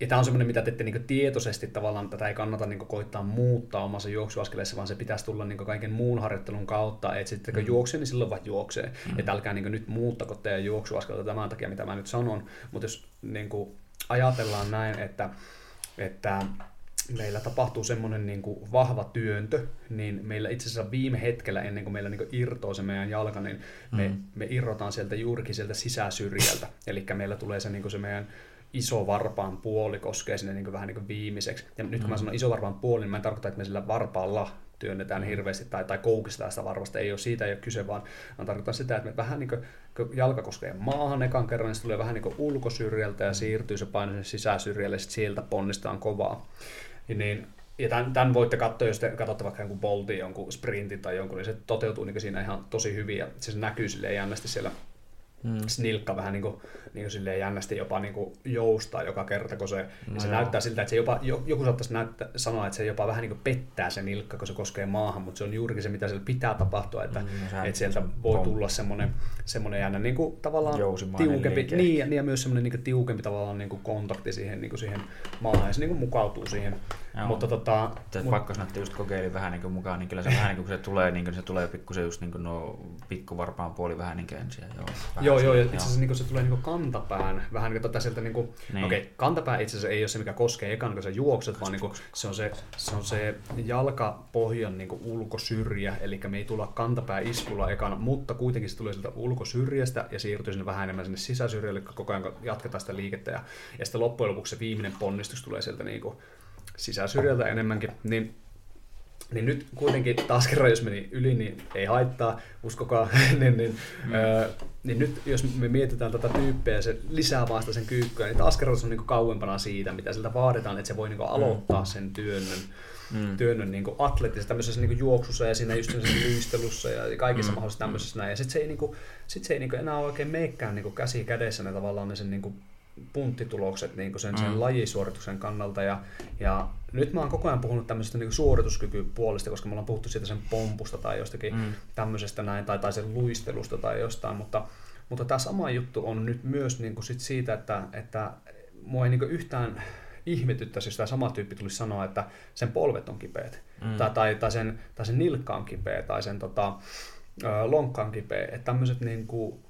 ja tämä on semmoinen, mitä te ette niin tietoisesti tavallaan, tätä ei kannata niin koittaa muuttaa omassa juoksuaskeleessa, vaan se pitäisi tulla niin kaiken muun harjoittelun kautta, että sitten kun mm. juoksee, niin silloin vaan juoksee. Mm. Että älkää niin nyt muuttako teidän juoksuaskelta tämän takia, mitä mä nyt sanon, mutta jos niin ajatellaan näin, että, että meillä tapahtuu semmoinen niin kuin vahva työntö, niin meillä itse asiassa viime hetkellä ennen kuin meillä niin kuin irtoaa se meidän jalka, niin me, mm. me irrotaan sieltä juurikin sieltä sisäsyrjältä. Eli meillä tulee se, niin kuin se meidän iso varpaan puoli koskee sinne niin vähän niin kuin viimeiseksi. Ja nyt kun mä mm. sanon iso varpaan puoli, niin mä en tarkoita, että me sillä varpaalla työnnetään hirveästi tai, tai koukistetaan sitä varvasta. Ei ole siitä ei ole kyse, vaan, vaan tarkoitan sitä, että me vähän niin kuin, kun jalka koskee maahan ekan kerran, niin se tulee vähän niin kuin ulkosyrjältä ja siirtyy se paino sen sisäsyrjälle ja sieltä ponnistetaan kovaa. Ja niin, ja tämän, tämän voitte katsoa, jos te katsotte vaikka jonkun boltin, jonkun sprintin tai jonkun, niin se toteutuu niin siinä ihan tosi hyvin ja se näkyy silleen jännästi siellä mm. snilkka vähän niin kuin, niin kuin silleen jännästi jopa niin kuin joustaa joka kerta, kun se, no se näyttää siltä, että se jopa, joku saattaisi näyttää, sanoa, että se jopa vähän niin kuin pettää se nilkka, kun se koskee maahan, mutta se on juurikin se, mitä siellä pitää tapahtua, että, mm, että sieltä voi tulla semmoinen, semmoinen jännä niin kuin, tavallaan tiukempi, niin, ja, niin, ja myös semmoinen niin kuin, tiukempi tavallaan niin kuin kontakti siihen, niin kuin siihen maahan, ja se niin kuin, mukautuu siihen. Joo. Mutta tota, mut, pakko sanoa, että just kokeilin vähän niin kuin mukaan, niin kyllä se vähän niin kuin, se tulee, niin kuin se tulee pikkusen just niin kuin no pikkuvarpaan puoli vähän niin kuin ensin. Joo, joo, joo, ja itse asiassa niin se tulee niin kantapään, vähän niin tätä sieltä, niin kuin, niin. okei, okay, kantapää itse asiassa ei ole se, mikä koskee ekan, kun sä juokset, vaan niin kuin, se, on se, se on se jalkapohjan niin kuin ulkosyrjä, eli me ei tulla kantapää iskulla ekana, mutta kuitenkin se tulee sieltä ulkosyrjästä ja siirtyy sinne vähän enemmän sinne sisäsyrjälle, koko ajan jatketaan sitä liikettä, ja, ja sitten loppujen lopuksi se viimeinen ponnistus tulee sieltä niin kuin, sisäsyrjältä enemmänkin, niin niin nyt kuitenkin taas kerran, jos meni yli, niin ei haittaa, uskokaa. niin, niin, mm. öö, niin nyt jos me mietitään tätä tyyppiä ja se lisää vasta sen kyykkyä, niin taas kerran se on niin kauempana siitä, mitä siltä vaaditaan, että se voi niin aloittaa sen työnnön, mm. työnnön niin atleettisessa tämmöisessä niin juoksussa ja siinä just sen luistelussa ja kaikissa mm. mahdollisissa tämmöisissä näin. Ja sitten se ei, niin kuin, sit se ei niin kuin enää oikein meikään niin käsi kädessä ne tavallaan ne sen niin punttitulokset niin sen, sen mm. lajisuorituksen kannalta. Ja, ja nyt mä oon koko ajan puhunut tämmöisestä niin suorituskykypuolista, koska me ollaan puhuttu siitä sen pompusta tai jostakin mm. tämmöisestä näin, tai, tai sen luistelusta tai jostain, mutta, mutta tämä sama juttu on nyt myös niin kuin sit siitä, että, että mua ei niin yhtään ihmetyttäisi, jos tämä sama tyyppi tulisi sanoa, että sen polvet on kipeät, mm. tai, tai, tai, sen, tai sen nilkka on kipeä, tai sen tota, lonkka on kipeä, että tämmöiset niin kuin,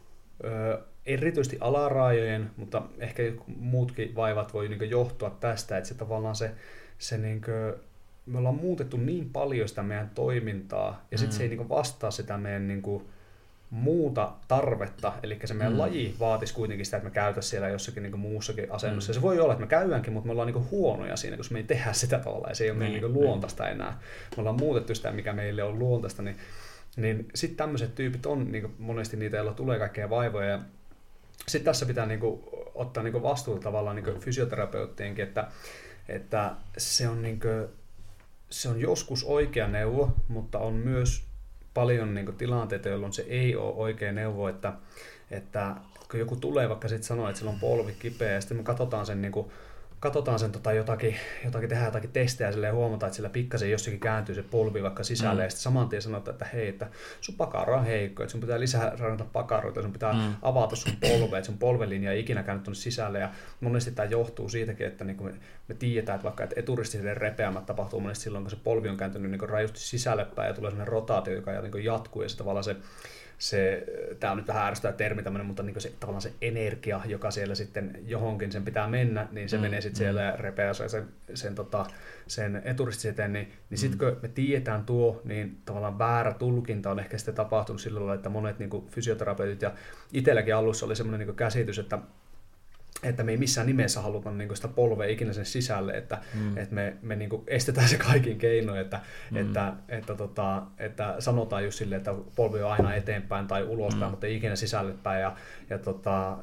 erityisesti alaraajojen, mutta ehkä muutkin vaivat voi niin johtua tästä, että se tavallaan se, se niin kuin, me ollaan muutettu niin paljon sitä meidän toimintaa, ja sitten mm. se ei niin vastaa sitä meidän niin kuin, muuta tarvetta, eli se meidän mm. laji vaatisi kuitenkin sitä, että me käytäisiin siellä jossakin niin muussakin asennossa. Mm. Ja se voi olla, että me käydäänkin, mutta me ollaan niin huonoja siinä, koska me ei tehdä sitä tavalla, ja se ei ole niin, meidän niin luontaista enää. Me ollaan muutettu sitä, mikä meille on luontaista, niin, niin sitten tämmöiset tyypit on niin monesti niitä, joilla tulee kaikkea vaivoja, ja sitten tässä pitää niinku ottaa niinku vastuuta tavallaan niinku fysioterapeuttienkin, että, että se, on niinku, se on joskus oikea neuvo, mutta on myös paljon niinku tilanteita, jolloin se ei ole oikea neuvo, että, että kun joku tulee vaikka sitten sanoo, että sillä on polvi kipeä, ja sitten me katsotaan sen niinku katsotaan sen tota jotakin, jotakin, tehdään jotakin testejä ja huomataan, että sillä pikkasen jossakin kääntyy se polvi vaikka sisälle mm. ja sitten saman tien sanotaan, että hei, että sun pakaro on heikko, että sun pitää lisää rannata pakaroita, sun pitää mm. avata sun polve, että sun polvelinja ei ikinä käynyt tuonne sisälle ja monesti tämä johtuu siitäkin, että niin me, me tiedetään, että vaikka että eturistisille repeämät tapahtuu monesti silloin, kun se polvi on kääntynyt niin rajusti sisälle päin ja tulee sellainen rotaatio, joka niin jatkuu ja se tavallaan se se, tämä on nyt vähän ärsyttävä termi tämmöinen, mutta niin se, tavallaan se energia, joka siellä sitten johonkin sen pitää mennä, niin se mm, menee sitten mm. siellä ja repeää sen, sen, tota, sen eturistiseten, niin, niin mm. sitten kun me tiedetään tuo, niin tavallaan väärä tulkinta on ehkä sitten tapahtunut sillä lailla, että monet niin kuin fysioterapeutit ja itselläkin alussa oli semmoinen niin käsitys, että että me ei missään nimessä haluta niin sitä polvea ikinä sen sisälle, että, mm. että me, me niin estetään se kaikin keinoin, että, mm. että, että, tota, että sanotaan just silleen, että polvi on aina eteenpäin tai ulospäin, mm. mutta ei ikinä sisälle päin, ja, ja tota,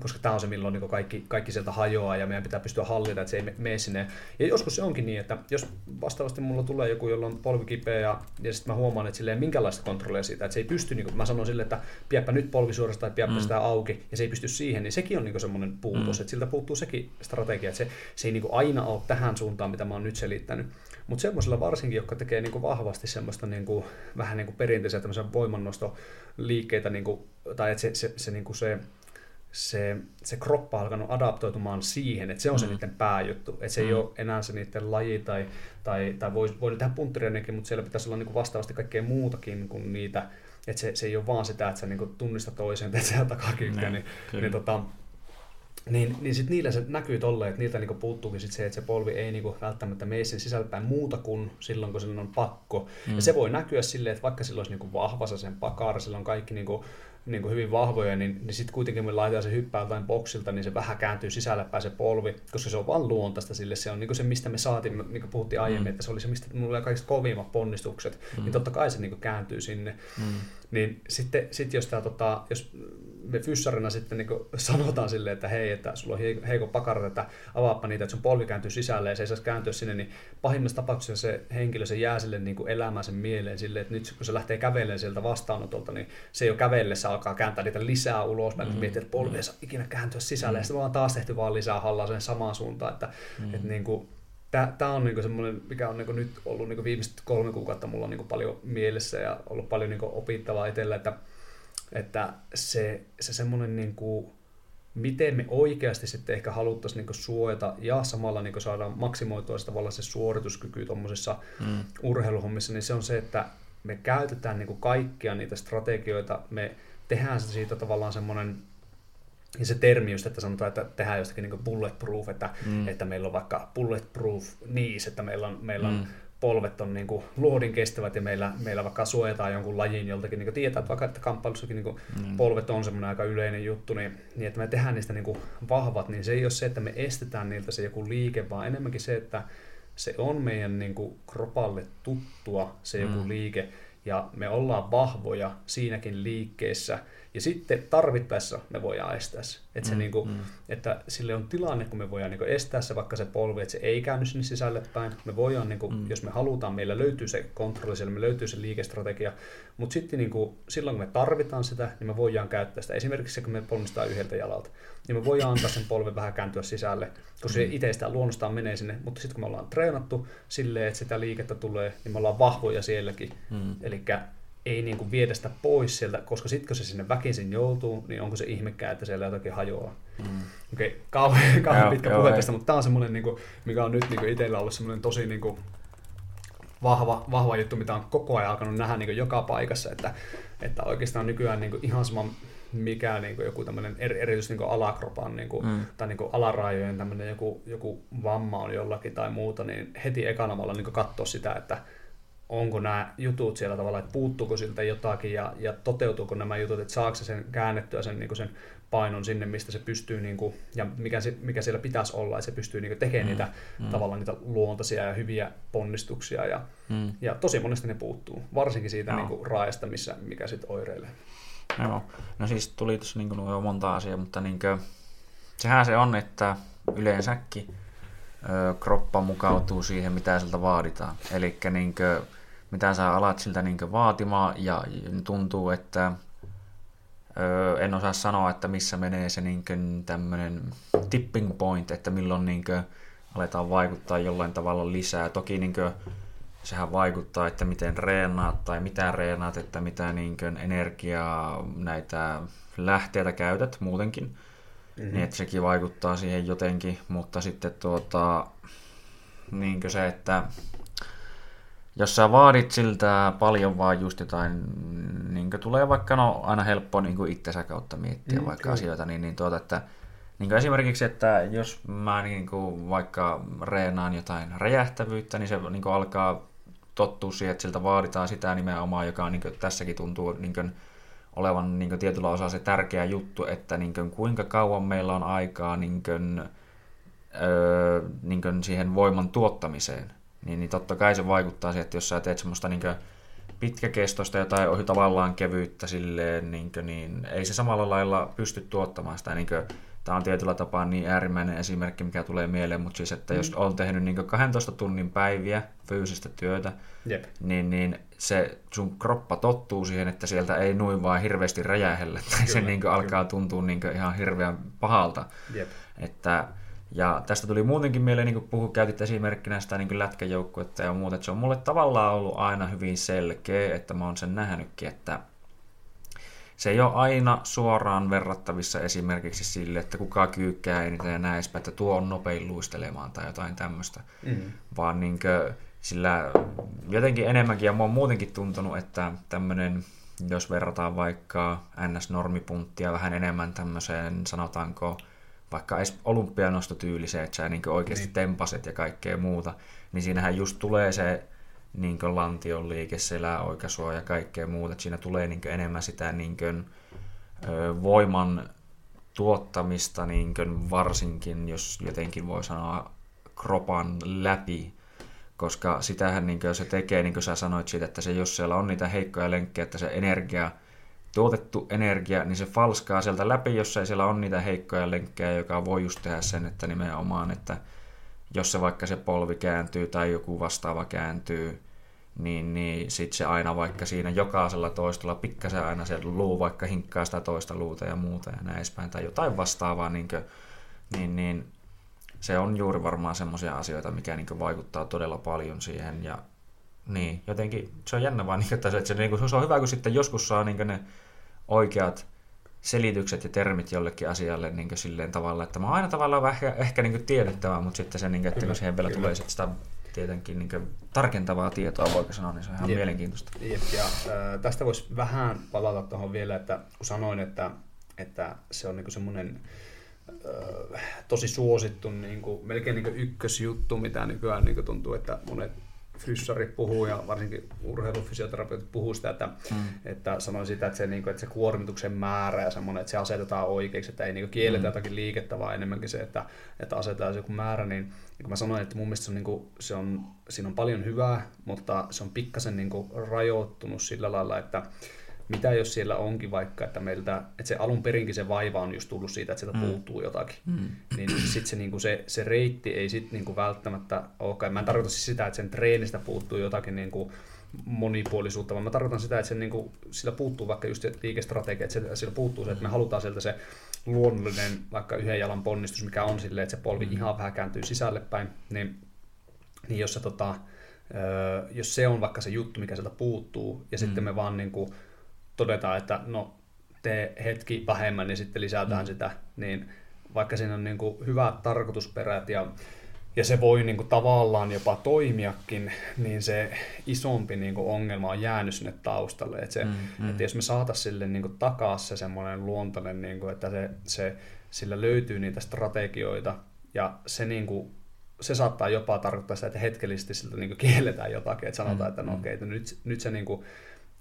koska tämä on se, milloin niin kaikki, kaikki sieltä hajoaa ja meidän pitää pystyä hallita, että se ei mene sinne. Ja joskus se onkin niin, että jos vastaavasti mulla tulee joku, jolla on polvi kipeä ja, ja sitten mä huomaan, että sille ei minkäänlaista kontrollia siitä, että se ei pysty, niin kuin, mä sanon sille, että pieppä nyt polvi suorasta tai pieppä mm. sitä auki, ja se ei pysty siihen, niin sekin on niin semmoinen puutos, mm. että siltä puuttuu sekin strategia, että se, se ei niin kuin aina ole tähän suuntaan, mitä mä oon nyt selittänyt. Mutta semmoisella varsinkin, jotka tekee niin kuin vahvasti semmoista niin kuin, vähän niin kuin perinteisiä voimannostoliikkeitä, niin kuin, tai että se, se, se, niin kuin se, se, se kroppa on alkanut adaptoitumaan siihen, että se on se mm. niiden pääjuttu, että se mm. ei ole enää se niiden laji tai, tai, tai voi, voi tehdä puntteriainenkin, mutta siellä pitäisi olla niin kuin vastaavasti kaikkea muutakin kuin niitä, että se, se ei ole vaan sitä, että sä niin tunnistat toisen, että sä takakyykkä, niin, niin, niin tota, niin, niin sit niillä se näkyy tolleen, että niiltä niinku puuttuukin sit se, että se polvi ei niinku välttämättä mene sen sisältäpäin muuta kuin silloin, kun sillä on pakko. Mm. Ja se voi näkyä silleen, että vaikka sillä olisi niinku vahvassa sen pakara, sillä on kaikki niinku, niinku hyvin vahvoja, niin, niin sitten kuitenkin me laitetaan se hyppää jotain boksilta, niin se vähän kääntyy sisälle päin se polvi, koska se on vaan luontaista sille. Se on niinku se, mistä me saatiin, niin kuin puhuttiin aiemmin, mm. että se oli se, mistä mulla oli kaikista kovimmat ponnistukset, mm. niin totta kai se niinku kääntyy sinne. Mm. Niin sitten sit jos, tää, tota, jos me fyssarina sitten niin sanotaan silleen, että hei, että sulla on heikko pakarat, että avaappa niitä, että sun polvi kääntyy sisälle ja se ei saisi kääntyä sinne, niin pahimmassa tapauksessa se henkilö se jää sille niin elämään sen mieleen silleen, että nyt kun se lähtee kävelemään sieltä vastaanotolta, niin se jo kävellessä alkaa kääntää niitä lisää ulos, mm. miettii, että polvi ei saa ikinä kääntyä sisälle, mm. ja sitten vaan taas tehty vaan lisää hallaa sen samaan suuntaan, että, mm. että niin kuin, tämä on niinku semmoinen, mikä on niinku nyt ollut niinku viimeiset kolme kuukautta mulla on niinku paljon mielessä ja ollut paljon niinku opittavaa itsellä, että että se, se semmoinen niin kuin, miten me oikeasti sitten ehkä haluttaisiin niin suojata ja samalla niin saada maksimoitua sitä tavallaan se suorituskyky tuommoisessa mm. urheiluhommissa, niin se on se, että me käytetään niin kaikkia niitä strategioita, me tehdään siitä tavallaan semmoinen ja se termi just, että sanotaan, että tehdään jostakin niin bulletproof, että, mm. että meillä on vaikka bulletproof knees, että meillä on, meillä on mm polvet on niin kuin luodin kestävät ja meillä, meillä vaikka suojataan jonkun lajin joltakin, niin kuin tietää, että vaikka että kamppailussakin niin kuin mm. polvet on semmoinen aika yleinen juttu, niin, niin että me tehdään niistä niin kuin vahvat, niin se ei ole se, että me estetään niiltä se joku liike, vaan enemmänkin se, että se on meidän niin kuin, kropalle tuttua se joku mm. liike, ja me ollaan vahvoja siinäkin liikkeessä, ja sitten tarvittaessa me voidaan estää se. Että, se mm, niinku, mm. että sille on tilanne, kun me voidaan niinku estää se, vaikka se polvi, että se ei käänny sinne sisälle päin. Me voidaan, niinku, mm. jos me halutaan, meillä löytyy se kontrolli siellä, me löytyy se liikestrategia. Mutta sitten niinku, silloin, kun me tarvitaan sitä, niin me voidaan käyttää sitä. Esimerkiksi se, kun me ponnistaa yhdeltä jalalta, niin me voidaan antaa sen polven vähän kääntyä sisälle, mm. se itsestään luonnostaan menee sinne. Mutta sitten kun me ollaan treenattu silleen, että sitä liikettä tulee, niin me ollaan vahvoja sielläkin. Mm. Eli ei niin kuin viedä sitä pois sieltä, koska sitten kun se sinne väkisin joutuu, niin onko se ihmekään, että siellä jotakin hajoaa. Mm. Okei, okay, kauhean, kauhean pitkä joo, puhe tästä, mutta tämä on semmoinen, niin kuin, mikä on nyt niin kuin itsellä ollut semmoinen tosi niin kuin, vahva, vahva juttu, mitä on koko ajan alkanut nähdä niin kuin joka paikassa, että, että oikeastaan nykyään niin kuin ihan sama mikä niin kuin joku tämmöinen er, erityisesti niin alakropan niin kuin, mm. tai niin kuin alarajojen tämmöinen joku, joku vamma on jollakin tai muuta, niin heti ekana mä niin katsoa sitä, että onko nämä jutut siellä tavalla, että puuttuuko siltä jotakin ja, ja toteutuuko nämä jutut, että saako se sen käännettyä sen, niin kuin sen painon sinne, mistä se pystyy, niin kuin, ja mikä, se, mikä siellä pitäisi olla, että se pystyy niin kuin, tekemään mm. niitä mm. tavallaan niitä luontaisia ja hyviä ponnistuksia. Ja, mm. ja tosi monesti ne puuttuu, varsinkin siitä niin kuin, raajasta, missä, mikä sitten oireilee. Joo, no siis tuli tuossa niin jo monta asiaa, mutta niin kuin, sehän se on, että yleensäkin ö, kroppa mukautuu siihen, mitä siltä vaaditaan. Eli niin kuin, mitä sä alat siltä niin vaatimaan ja tuntuu, että öö, en osaa sanoa, että missä menee se niin tämmöinen tipping point, että milloin niin kuin, aletaan vaikuttaa jollain tavalla lisää. Toki niin kuin, sehän vaikuttaa, että miten reenaat tai mitä reenaat, että mitä niin kuin, energiaa näitä lähteitä käytät muutenkin. Mm-hmm. Niin että sekin vaikuttaa siihen jotenkin, mutta sitten tuota, niin se, että jos sä vaadit siltä paljon vaan just jotain, niin tulee vaikka, no aina helppo niin itsensä kautta miettiä mm, vaikka kyllä. asioita, niin, niin tuota, että niin kuin esimerkiksi, että jos mä niin kuin vaikka reenaan jotain räjähtävyyttä, niin se niin kuin alkaa tottua siihen, että siltä vaaditaan sitä nimenomaan, joka on, niin kuin, tässäkin tuntuu niin kuin, olevan niin kuin, tietyllä osaa se tärkeä juttu, että niin kuin, kuinka kauan meillä on aikaa niin kuin, öö, niin kuin siihen voiman tuottamiseen niin, niin totta kai se vaikuttaa siihen, että jos sä teet semmoista niin pitkäkestoista jotain ohi tavallaan kevyyttä silleen, niin, kuin, niin ei se samalla lailla pysty tuottamaan sitä. Niin kuin, tämä on tietyllä tapaa niin äärimmäinen esimerkki, mikä tulee mieleen, mutta siis, että mm. jos on tehnyt niin 12 tunnin päiviä fyysistä työtä, Jep. niin, niin se sun kroppa tottuu siihen, että sieltä ei noin vaan hirveästi räjähellä, tai se niin alkaa tuntua niin ihan hirveän pahalta. Jep. Että ja tästä tuli muutenkin mieleen, niin kuin puhu, käytit esimerkkinä sitä niin lätkäjoukkuetta ja muuta, että se on mulle tavallaan ollut aina hyvin selkeä, että mä oon sen nähnytkin, että se ei ole aina suoraan verrattavissa esimerkiksi sille, että kuka kyykkää eniten ja näin että tuo on nopein luistelemaan tai jotain tämmöistä, mm. vaan niin kuin, sillä jotenkin enemmänkin, ja mä oon muutenkin tuntunut, että tämmöinen, jos verrataan vaikka NS-normipunttia vähän enemmän tämmöiseen, sanotaanko, vaikka edes olympianostotyyliseen, että sä niin oikeasti niin. tempaset ja kaikkea muuta, niin siinähän just tulee se niin lantion liike, seläoikaisua ja kaikkea muuta, että siinä tulee niin enemmän sitä niin kuin, ö, voiman tuottamista niin varsinkin, jos jotenkin voi sanoa kropan läpi, koska sitähän niin se tekee, niin kuin sä sanoit siitä, että se, jos siellä on niitä heikkoja lenkkejä, että se energia tuotettu energia, niin se falskaa sieltä läpi, jos ei siellä on niitä heikkoja lenkkejä, joka voi just tehdä sen, että nimenomaan, että jos se vaikka se polvi kääntyy tai joku vastaava kääntyy, niin, niin sitten se aina vaikka siinä jokaisella toistolla pikkasen aina se luu vaikka hinkkaa sitä toista luuta ja muuta ja näin edespäin tai jotain vastaavaa, niin, kuin, niin, niin se on juuri varmaan semmoisia asioita, mikä niin vaikuttaa todella paljon siihen ja niin, jotenkin se on jännä vaan, niin, että se, että se, niin kuin, se on hyvä, kun sitten joskus saa niin ne oikeat selitykset ja termit jollekin asialle niin silleen tavalla, että mä oon aina tavallaan vähän ehkä, ehkä niin tiedettävää, mutta sitten se, niin kuin, että kyllä, kun siihen vielä kyllä. tulee sit sitä tietenkin niin kuin, tarkentavaa tietoa, voiko sanoa, niin se on ihan Jep. mielenkiintoista. Jep. Ja, äh, tästä voisi vähän palata tuohon vielä, että kun sanoin, että, että se on niin semmoinen äh, tosi suosittu, niin kuin, melkein niin ykkösjuttu, mitä nykyään niin tuntuu, että monet fyssarit puhuu ja varsinkin urheilufysioterapeutit puhuu sitä, että, mm. että sanoi sitä, että se, niin kuin, että se kuormituksen määrä ja semmoinen, että se asetetaan oikeaksi, että ei niin kuin kielletä mm. jotakin liikettä, vaan enemmänkin se, että, että asetetaan joku määrä, niin, niin kuin mä sanoin, että mun mielestä se on, niin kuin, se on, siinä on paljon hyvää, mutta se on pikkasen niin kuin rajoittunut sillä lailla, että mitä jos siellä onkin vaikka, että meiltä, että se alun perinkin se vaiva on just tullut siitä, että sieltä mm. puuttuu jotakin, mm. niin sitten se, niinku se, se reitti ei sitten niinku välttämättä ole, mä en tarkoita siis sitä, että sen treenistä puuttuu jotakin niinku monipuolisuutta, vaan mä tarkoitan sitä, että sen, niinku, sillä puuttuu vaikka just se liikestrategia, että sillä puuttuu se, että me mm. halutaan sieltä se luonnollinen vaikka yhden jalan ponnistus, mikä on silleen, että se polvi mm. ihan vähän kääntyy sisälle päin, niin, niin jos se tota, jos se on vaikka se juttu, mikä sieltä puuttuu, ja mm. sitten me vaan niin kuin todetaan, että no tee hetki vähemmän, niin sitten lisätään mm. sitä, niin vaikka siinä on niin kuin hyvät tarkoitusperät ja, ja se voi niin kuin tavallaan jopa toimiakin, niin se isompi niin kuin ongelma on jäänyt sinne taustalle. Että, se, mm, mm. että jos me saataisiin sille niin kuin takaa se semmoinen luontainen, niin kuin, että se, se, sillä löytyy niitä strategioita ja se niin kuin se saattaa jopa tarkoittaa sitä, että hetkellisesti siltä niin kielletään jotakin, että sanotaan, mm, että no mm. okei, okay, nyt, nyt se niin kuin,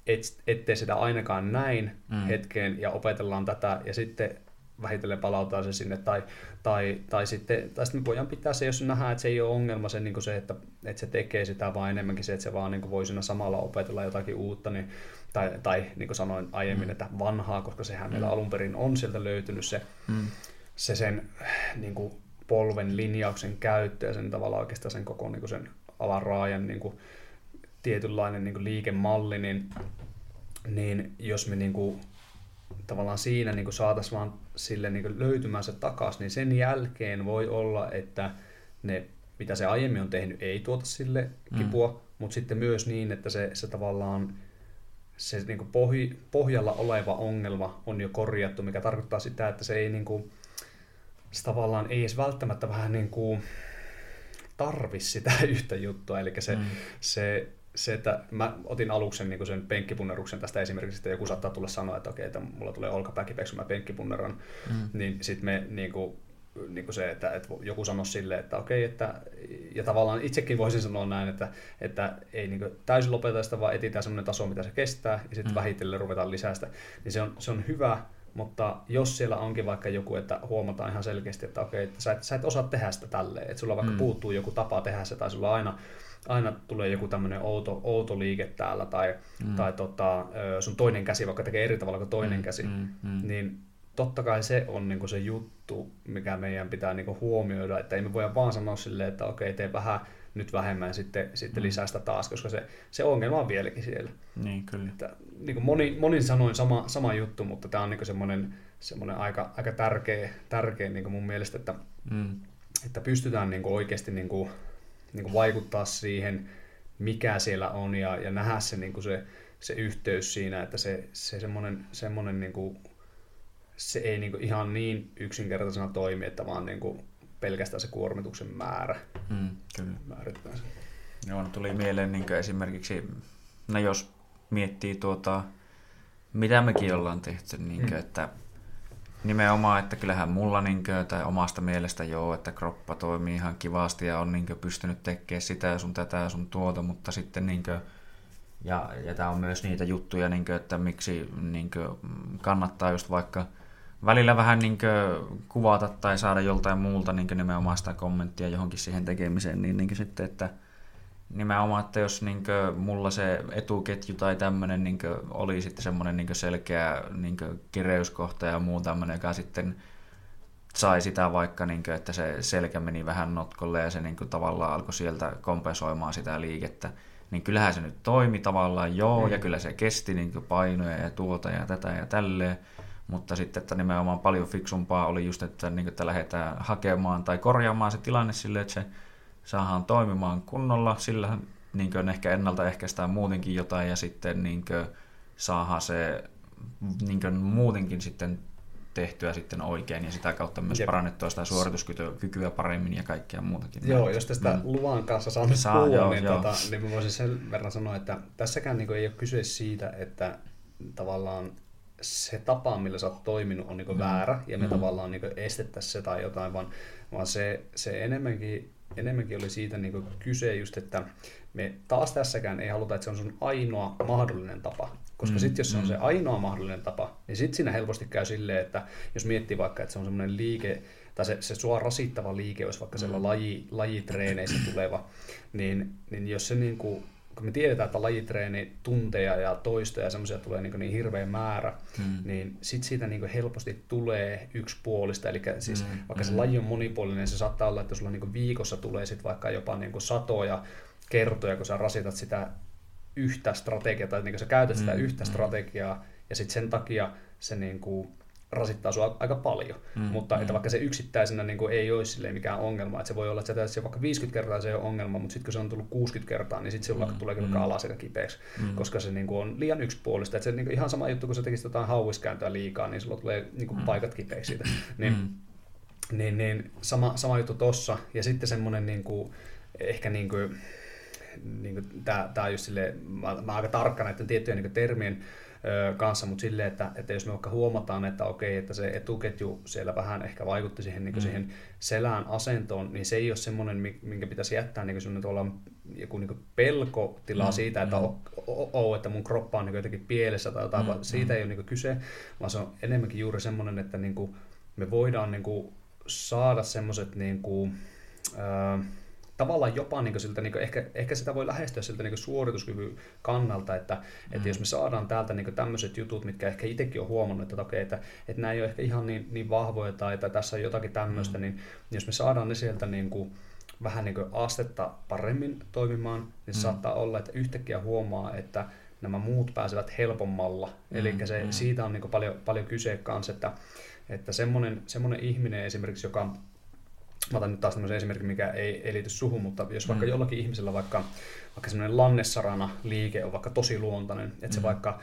et, ettei sitä ainakaan näin mm. hetkeen ja opetellaan tätä ja sitten vähitellen palautetaan se sinne, tai, tai, tai, sitten, tai sitten me voidaan pitää se, jos nähdään, että se ei ole ongelma se, niin se että, että se tekee sitä, vaan enemmänkin se, että se vaan niin voi siinä samalla opetella jotakin uutta, niin, tai, tai niin kuin sanoin aiemmin, mm. että vanhaa, koska sehän mm. meillä alun perin on sieltä löytynyt se, mm. se sen niin kuin polven linjauksen käyttö ja sen tavalla oikeastaan sen koko niin kuin sen alaraajan niin kuin, tietynlainen niin kuin liikemalli, niin, niin jos me niin kuin, tavallaan siinä niin saataisiin vaan sille niin löytymään se takaisin, niin sen jälkeen voi olla, että ne, mitä se aiemmin on tehnyt, ei tuota sille mm. kipua, mm. mutta sitten myös niin, että se, se tavallaan se niin pohj, pohjalla oleva ongelma on jo korjattu, mikä tarkoittaa sitä, että se ei niin kuin, se tavallaan ei edes välttämättä vähän niin kuin tarvi sitä yhtä juttua, eli se, mm. se se, että mä otin aluksen niin sen penkkipunneruksen tästä esimerkiksi, että joku saattaa tulla sanoa, että okei, että mulla tulee olkapäkipeksi, mä penkkipunneran, mm. niin sitten me niin kuin, niin kuin se, että, että joku sanoo sille, että okei, että, ja tavallaan itsekin voisin sanoa näin, että, että ei niin täysin lopeta sitä, vaan etsitään sellainen taso, mitä se kestää, ja sitten mm. vähitellen ruvetaan lisää sitä, niin se on, se on hyvä, mutta jos siellä onkin vaikka joku, että huomataan ihan selkeästi, että okei, että sä et, sä et osaa tehdä sitä tälleen, että sulla vaikka mm. puuttuu joku tapa tehdä se, tai sulla aina aina tulee joku tämmöinen outo, outo liike täällä, tai, mm. tai tota, sun toinen käsi vaikka tekee eri tavalla kuin toinen mm, käsi, mm, mm. niin totta kai se on niinku se juttu, mikä meidän pitää niinku huomioida, että ei me voida vaan sanoa silleen, että okei, tee vähän nyt vähemmän sitten, sitten mm. lisää sitä taas, koska se, se ongelma on vieläkin siellä. Niin, kyllä. Että, niin kuin moni, monin sanoin sama, sama juttu, mutta tämä on niin semmoinen, semmoinen aika, aika tärkeä, tärkeä niin kuin mun mielestä, että, mm. että pystytään niin kuin oikeasti niin kuin niin kuin vaikuttaa siihen, mikä siellä on ja, ja nähdä se, niin kuin se, se yhteys siinä, että se, se semmoinen, semmoinen niin kuin, se ei niin kuin ihan niin yksinkertaisena toimi, että vaan niin kuin pelkästään se kuormituksen määrä mm, kyllä. määrittää se. Joo, no tuli mieleen niin esimerkiksi, no jos miettii tuota, mitä mekin ollaan tehty, niin kuin, mm. että Nimenomaan, että kyllähän mulla niinkö, tai omasta mielestä joo, että kroppa toimii ihan kivasti ja on niinkö pystynyt tekemään sitä ja sun tätä ja sun tuota, mutta sitten niinkö, ja, ja tämä on myös niitä juttuja, niinkö, että miksi niinkö, kannattaa just vaikka välillä vähän niinkö, kuvata tai saada joltain muulta niinkö, nimenomaan sitä kommenttia johonkin siihen tekemiseen, niin niinkö, sitten, että nimenomaan, että jos niin kuin, mulla se etuketju tai tämmöinen niin kuin, oli sitten semmoinen niin selkeä niin kuin, kireyskohta ja muu tämmöinen, joka sitten sai sitä vaikka, niin kuin, että se selkä meni vähän notkolle ja se niin kuin, tavallaan alkoi sieltä kompensoimaan sitä liikettä, niin kyllähän se nyt toimi tavallaan, joo, mm. ja kyllä se kesti niin kuin, painoja ja tuota ja tätä ja tälleen, mutta sitten, että nimenomaan paljon fiksumpaa oli just, että, niin kuin, että lähdetään hakemaan tai korjaamaan se tilanne silleen, että se saadaan toimimaan kunnolla, sillä niin kuin ehkä ennaltaehkäistään muutenkin jotain ja sitten niin kuin saadaan se niin kuin muutenkin sitten tehtyä sitten oikein ja sitä kautta myös Jep. parannettua sitä suorituskykyä paremmin ja kaikkea muutakin. Joo, jos tästä mm. luvan kanssa saa Saa, puhua, joo, niin, joo. Tota, niin mä voisin sen verran sanoa, että tässäkään niin ei ole kyse siitä, että tavallaan se tapa, millä sä oot toiminut, on niin mm. väärä ja me mm. tavallaan niin estettäisiin se tai jotain, vaan, vaan se, se enemmänkin enemmänkin oli siitä niin kuin kyse just, että me taas tässäkään ei haluta, että se on sun ainoa mahdollinen tapa. Koska mm, sitten jos se on mm. se ainoa mahdollinen tapa, niin sitten siinä helposti käy silleen, että jos miettii vaikka, että se on semmoinen liike, tai se, se sua rasittava liike olisi vaikka siellä mm. laji, lajitreeneissä tuleva, niin, niin jos se niin kuin, kun me tiedetään, että lajitreeni tunteja ja toistoja ja semmoisia tulee niin, niin hirveä määrä, mm. niin sit siitä niin helposti tulee yksipuolista. Eli siis mm. vaikka se mm. laji on monipuolinen, se saattaa olla, että sulla niin viikossa tulee sit vaikka jopa niin satoja kertoja, kun sä rasitat sitä yhtä strategiaa, tai niin sä käytät sitä mm. yhtä mm. strategiaa, ja sitten sen takia se niin kuin, rasittaa sua aika paljon. Mm, mutta mm. että vaikka se yksittäisenä niin kuin, ei olisi mikään ongelma, että se voi olla, että se vaikka 50 kertaa se ei ole ongelma, mutta sitten kun se on tullut 60 kertaa, niin sitten se mm, tulee kyllä mm. alas aika kipeäksi, mm. koska se niin kuin, on liian yksipuolista. Että se niin kuin, ihan sama juttu, kun sä tekisit jotain hauiskääntöä liikaa, niin sulla tulee niin kuin, mm. paikat kipeiksi siitä. Niin, mm. niin, niin sama, sama juttu tossa. Ja sitten semmoinen niin kuin, ehkä niin kuin, niin kuin, tää, tää just silleen, mä, mä aika tarkka näiden tiettyjen niin termien kanssa, mutta silleen, että, että jos me vaikka huomataan, että okei, että se etuketju siellä vähän ehkä vaikutti siihen, niin mm. siihen selän asentoon, niin se ei ole semmoinen, minkä pitäisi jättää niin semmoinen tuolla joku niin pelkotila mm. siitä, että, mm. o, o, että mun kroppa on niin jotenkin pielessä tai jotain, mm. siitä mm. ei ole niin kyse, vaan se on enemmänkin juuri semmoinen, että niin me voidaan niin saada semmoiset niin kuin, äh, tavallaan jopa niin siltä, niin ehkä, ehkä sitä voi lähestyä siltä niin suorituskyvyn kannalta, että, mm. että jos me saadaan täältä niin tämmöiset jutut, mitkä ehkä itsekin on huomannut, että, okei, että, että nämä ei ole ehkä ihan niin, niin vahvoja tai että tässä on jotakin tämmöistä, mm. niin jos me saadaan ne sieltä niin kuin, vähän niin kuin astetta paremmin toimimaan, niin mm. saattaa olla, että yhtäkkiä huomaa, että nämä muut pääsevät helpommalla. Mm, Eli se, mm. siitä on niin paljon, paljon kyse kanssa, että, että semmoinen, semmoinen ihminen esimerkiksi, joka mä otan nyt taas tämmöisen esimerkin, mikä ei, ei liity suhun, mutta jos vaikka mm. jollakin ihmisellä vaikka, vaikka semmoinen lannessarana liike on vaikka tosi luontainen, että se mm. vaikka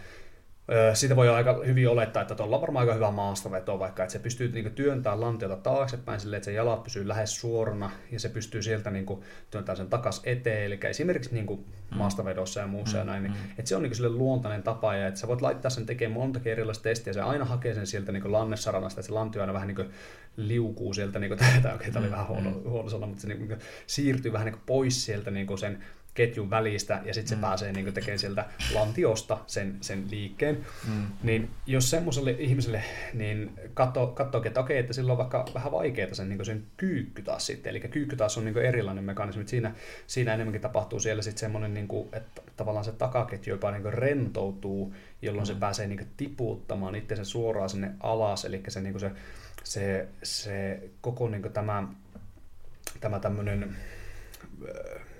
siitä voi aika hyvin olettaa, että tuolla on varmaan aika hyvä maastaveto, vaikka että se pystyy niin työntämään lantiota taaksepäin silleen, että se jalat pysyy lähes suorana ja se pystyy sieltä niin työntämään sen takas eteen, eli esimerkiksi niin kuin mm. maastavedossa ja muussa mm, ja näin, niin, mm. että se on niin sille luontainen tapa ja että sä voit laittaa sen tekemään monta erilaista testiä, se aina hakee sen sieltä niin lannessaranasta, että se lantio aina vähän niin kuin liukuu sieltä, niin kuin, tämä, okay, tämä oli mm, vähän huono, huono sana, mutta se niin kuin, siirtyy vähän niin kuin pois sieltä niin kuin sen ketjun välistä ja sitten se mm. pääsee niin tekemään sieltä lantiosta sen, sen liikkeen. Mm. Niin jos semmoiselle ihmiselle niin katso, katso että okei, että sillä on vaikka vähän vaikeaa sen, niin sen kyykky taas sitten. Eli kyykky taas on niin erilainen mekanismi. Siinä, siinä enemmänkin tapahtuu siellä sitten semmoinen, niin kuin, että tavallaan se takaketju jopa niin rentoutuu, jolloin mm. se pääsee niin tiputtamaan itse suoraan sinne alas. Eli se, niin se, se, se koko niin tämä, tämä tämmöinen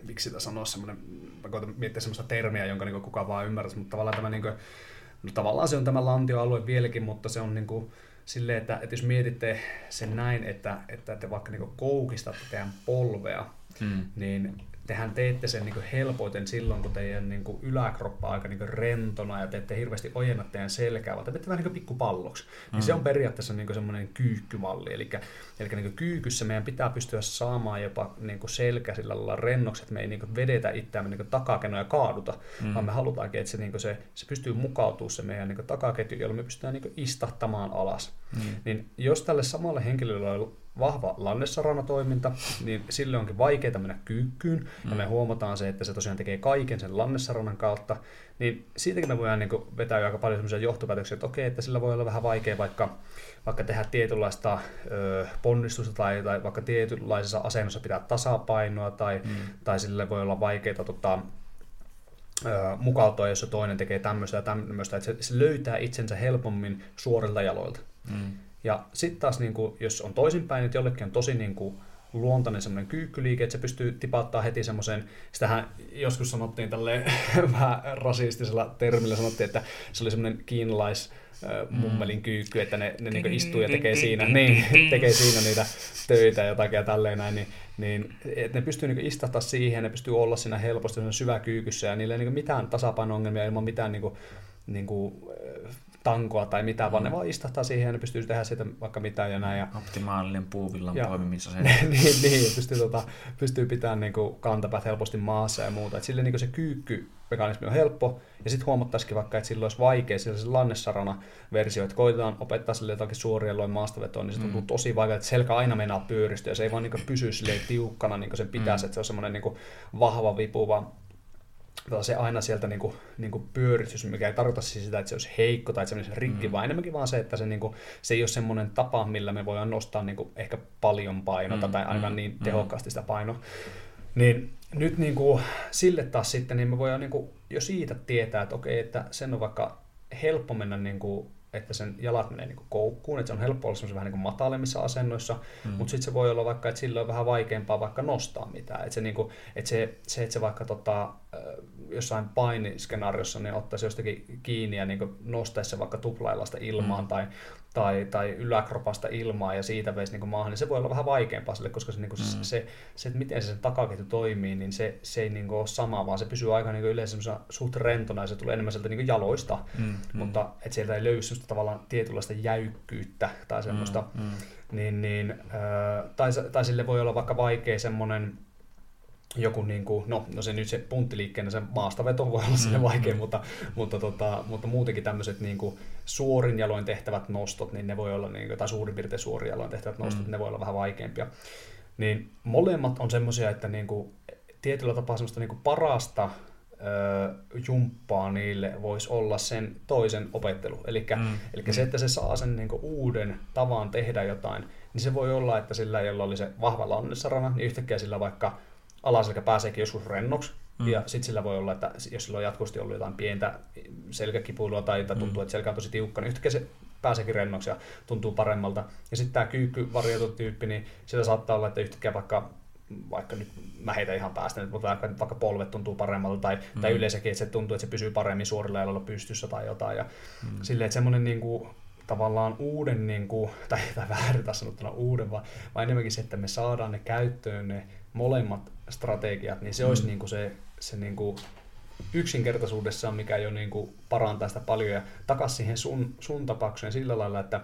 miksi sitä sanoa, semmoinen, mä koitan miettiä semmoista termiä, jonka niin kukaan vaan ymmärtäisi, mutta tavallaan tämä, niin kuin, no tavallaan se on tämä lantioalue vieläkin, mutta se on niin kuin, silleen, että, että jos mietitte sen näin, että, että te vaikka niin koukistatte teidän polvea, hmm. niin tehän teette sen niin helpoiten silloin, kun teidän niin yläkroppa on aika niin rentona ja te ette hirveästi ojenna teidän selkää, vaan te teette vähän niin pikkupalloksi. Mm. Niin se on periaatteessa niin semmoinen kyykkymalli. Eli, eli niin kyykyssä meidän pitää pystyä saamaan jopa niin selkä sillä lailla rennoksi, että me ei niin vedetä itseämme niin takakenoja kaaduta, mm. vaan me halutaankin, että se, niin se, se pystyy mukautumaan se meidän niin takaketju, jolloin me pystytään niin istahtamaan alas. Mm. Niin jos tälle samalle henkilölle vahva lannessaranatoiminta, niin sille onkin vaikeaa mennä kyykkyyn, mm. ja me huomataan se, että se tosiaan tekee kaiken sen lannessaranan kautta, niin siitäkin me voidaan niin vetää aika paljon sellaisia johtopäätöksiä, että okei, että sillä voi olla vähän vaikea vaikka, vaikka tehdä tietynlaista ö, ponnistusta tai, tai vaikka tietynlaisessa asennossa pitää tasapainoa, tai, mm. tai sille voi olla vaikeaa tota, mukautua, jos se toinen tekee tämmöistä ja tämmöistä, että se, se löytää itsensä helpommin suorilta jaloilta. Mm. Ja sitten taas, niin kuin, jos on toisinpäin, että jollekin on tosi niin kuin, luontainen semmoinen kyykkyliike, että se pystyy tipauttaa heti semmoiseen, sitähän joskus sanottiin tälle vähän rasistisella termillä, sanottiin, että se oli semmoinen kiinalais mummelin kyykky, että ne, ne niin istuu ja tekee siinä, niin, tekee siinä niitä töitä ja jotakin ja tälleen näin, niin, niin että ne pystyy niin istahtaa siihen, ne pystyy olla siinä helposti syvä kyykyssä ja niillä ei niin mitään tasapaino-ongelmia ilman mitään niin kuin, niin kuin, tankoa tai mitä, mm. vaan ne mm. vaan istahtaa siihen ja ne pystyy tehdä siitä vaikka mitään ja näin. Ja... Optimaalinen puuvillan ja... se. niin, niin pystyy, tota, pystyy pitämään niin kuin, kantapäät helposti maassa ja muuta. Et sille niin kuin se kyykky mekanismi on helppo, ja sitten huomattaisikin vaikka, että sillä olisi vaikea, sillä se lannessarana versio, että koitetaan opettaa sille jotakin suoria loin maastavetoa, niin se tuntuu mm. tosi vaikea, että selkä aina meinaa pyöristyä, ja se ei vaan niin pysy tiukkana, niin kuin sen pitäisi, mm. että se on semmoinen niin vahva vipu, vaan se aina sieltä niin kuin, niin kuin pyöristys, mikä ei tarkoita siis sitä, että se olisi heikko tai että se olisi rikki, mm. vaan enemmänkin vaan se, että se, niin kuin, se ei ole semmoinen tapa, millä me voidaan nostaa niin kuin, ehkä paljon painota mm. tai ainakaan mm. niin mm. tehokkaasti sitä painoa. Niin nyt niin kuin, sille taas sitten, niin me voidaan niin kuin, jo siitä tietää, että okei, että sen on vaikka helppo mennä niin kuin, että sen jalat menee niin koukkuun, että se on helppo olla vähän niin matalemmissa asennoissa, mm. mutta sitten se voi olla vaikka, että sillä on vähän vaikeampaa vaikka nostaa mitään. Että se, niin kuin, että se, se, että se vaikka tota, jossain painiskenaariossa niin ottaisi jostakin kiinni ja niin nostaisi se vaikka tuplailasta ilmaan mm. tai, tai, tai yläkropasta ilmaa ja siitä veisi niin maahan, niin se voi olla vähän vaikeampaa sille, koska se, niin kuin mm. se, se, että miten se sen takaketju toimii, niin se, se ei niin kuin ole sama, vaan se pysyy aika niin yleensä suht rentona ja se tulee enemmän sieltä niin jaloista, mm. mm. mutta että sieltä ei löydy sellaista tavallaan tietynlaista jäykkyyttä tai semmoista, mm. Mm. Niin, niin, äh, tai, tai sille voi olla vaikka vaikea semmoinen joku, niin kuin, no, no se nyt se punttiliikkeenä, se maastaveto voi olla mm. vaikea, mutta, mutta, tota, mutta muutenkin tämmöiset niin kuin suorin jaloin tehtävät nostot, niin ne voi olla, niin kuin, tai suurin piirtein suorin jaloin tehtävät nostot, mm. ne voi olla vähän vaikeampia. Niin molemmat on semmoisia, että niin kuin, tietyllä tapaa semmoista niin kuin parasta ö, jumppaa niille voisi olla sen toisen opettelu. Eli mm. se, että se saa sen niin kuin, uuden tavan tehdä jotain, niin se voi olla, että sillä, jolla oli se vahva lannessarana, niin yhtäkkiä sillä vaikka alaselkä pääseekin joskus rennoksi, mm. ja sitten sillä voi olla, että jos sillä on jatkuvasti ollut jotain pientä selkäkipuilua tai, tai tuntuu, mm. että selkä on tosi tiukka, niin yhtäkkiä se pääseekin rennoksi ja tuntuu paremmalta. Ja sitten tämä kyykkyvarioitu-tyyppi, niin sillä saattaa olla, että yhtäkkiä vaikka vaikka nyt mä heitä ihan päästä, mutta vaikka, vaikka polvet tuntuu paremmalta tai, mm. tai yleensäkin, että se tuntuu, että se pysyy paremmin suorilla jaloilla pystyssä tai jotain. Ja mm. Silleen, että semmoinen niin kuin, tavallaan uuden, niin kuin, tai, tai väärin tässä sanottuna uuden, vaan, vaan enemmänkin se, että me saadaan ne käyttöön ne molemmat strategiat, niin se mm. olisi niin kuin se, se niin kuin yksinkertaisuudessaan, mikä jo niin kuin parantaa sitä paljon ja takaisin siihen sun, sun tapaukseen sillä lailla, että,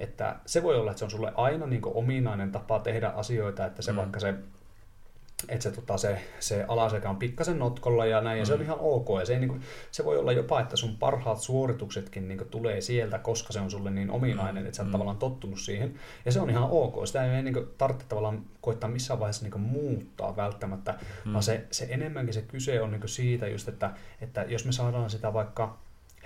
että se voi olla, että se on sulle aina niin kuin ominainen tapa tehdä asioita, että se mm. vaikka se että se, tota, se, se alasekä on pikkasen notkolla ja näin, mm. ja se on mm. ihan ok. Ja se, niin kuin, se voi olla jopa, että sun parhaat suorituksetkin niin kuin, tulee sieltä, koska se on sulle niin ominainen, mm. että sä oot mm. tavallaan tottunut siihen. Ja se on ihan ok. Sitä ei niin kuin, tarvitse tavallaan koittaa missään vaiheessa niin kuin, muuttaa välttämättä, mm. vaan se, se enemmänkin se kyse on niin kuin, siitä just, että, että jos me saadaan sitä vaikka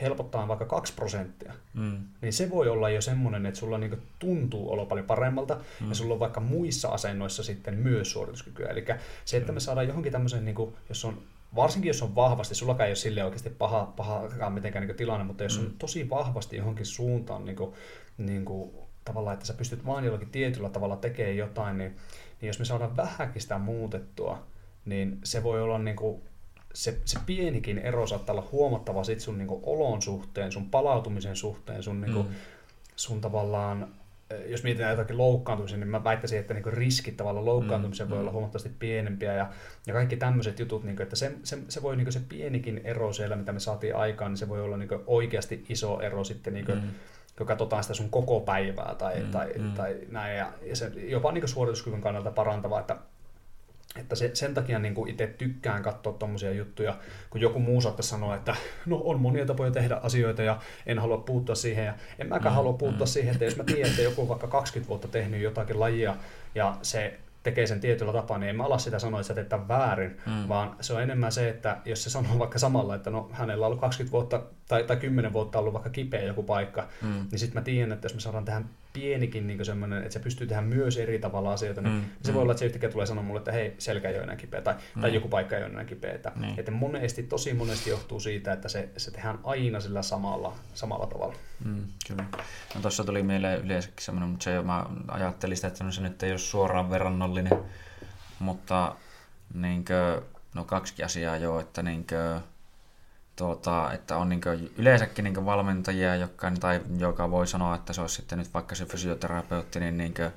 helpottaa vaikka 2 prosenttia, mm. niin se voi olla jo semmoinen, että sulla niinku tuntuu olo paljon paremmalta mm. ja sulla on vaikka muissa asennoissa sitten myös suorituskykyä. Eli se, että me saadaan johonkin tämmöisen, niinku, jos on varsinkin jos on vahvasti, sulla ei ole sille oikeasti paha, paha mitenkään niin tilanne, mutta jos mm. on tosi vahvasti johonkin suuntaan niin kuin, niin kuin, tavallaan, että sä pystyt vaan jollakin tietyllä tavalla tekemään jotain, niin, niin jos me saadaan vähänkin sitä muutettua, niin se voi olla niin kuin, se, se pienikin ero saattaa olla huomattava sit sun niinku olon suhteen, sun palautumisen suhteen, sun, niinku, mm. sun tavallaan, eh, jos mietitään jotakin loukkaantumisen, niin mä väittäisin, että niinku riskit tavallaan loukkaantumiseen mm. voi olla mm. huomattavasti pienempiä ja, ja kaikki tämmöiset jutut, niinku, että se, se, se voi niinku se pienikin ero siellä, mitä me saatiin aikaan, niin se voi olla niinku oikeasti iso ero sitten niinku, mm kun katsotaan sitä sun koko päivää tai, mm, tai, mm. tai näin, ja, ja se jopa niin suorituskyvyn kannalta parantava, että että se, sen takia niin kuin itse tykkään katsoa tuommoisia juttuja, kun joku muu saattaa sanoa, että no on monia tapoja tehdä asioita ja en halua puuttua siihen. Ja en mäkään mm, halua puuttua mm. siihen, että jos mä tiedän, että joku on vaikka 20 vuotta tehnyt jotakin lajia ja se tekee sen tietyllä tapaa, niin en mä ala sitä sanoa, että sä teet väärin, mm. vaan se on enemmän se, että jos se sanoo vaikka samalla, että no hänellä on ollut 20 vuotta tai, tai 10 vuotta ollut vaikka kipeä joku paikka, mm. niin sitten mä tiedän, että jos me saadaan tähän pienikin niin semmoinen, että se pystyy tehdä myös eri tavalla asioita, niin mm, se mm. voi olla, että se yhtäkkiä tulee sanoa mulle, että hei, selkä ei ole enää kipeä tai, mm. tai joku paikka ei ole enää kipeä. Että, niin. että monesti, tosi monesti johtuu siitä, että se, se tehdään aina sillä samalla, samalla tavalla. Mm, kyllä. No tuossa tuli mieleen yleensäkin semmoinen, mutta se, mä ajattelin sitä, että se nyt ei ole suoraan verrannollinen, mutta niinkö, no kaksi asiaa jo, että niinkö, tuota, että on niin yleensäkin niin valmentajia, jotka, tai joka voi sanoa, että se olisi sitten nyt vaikka se fysioterapeutti, niin, niin kuin,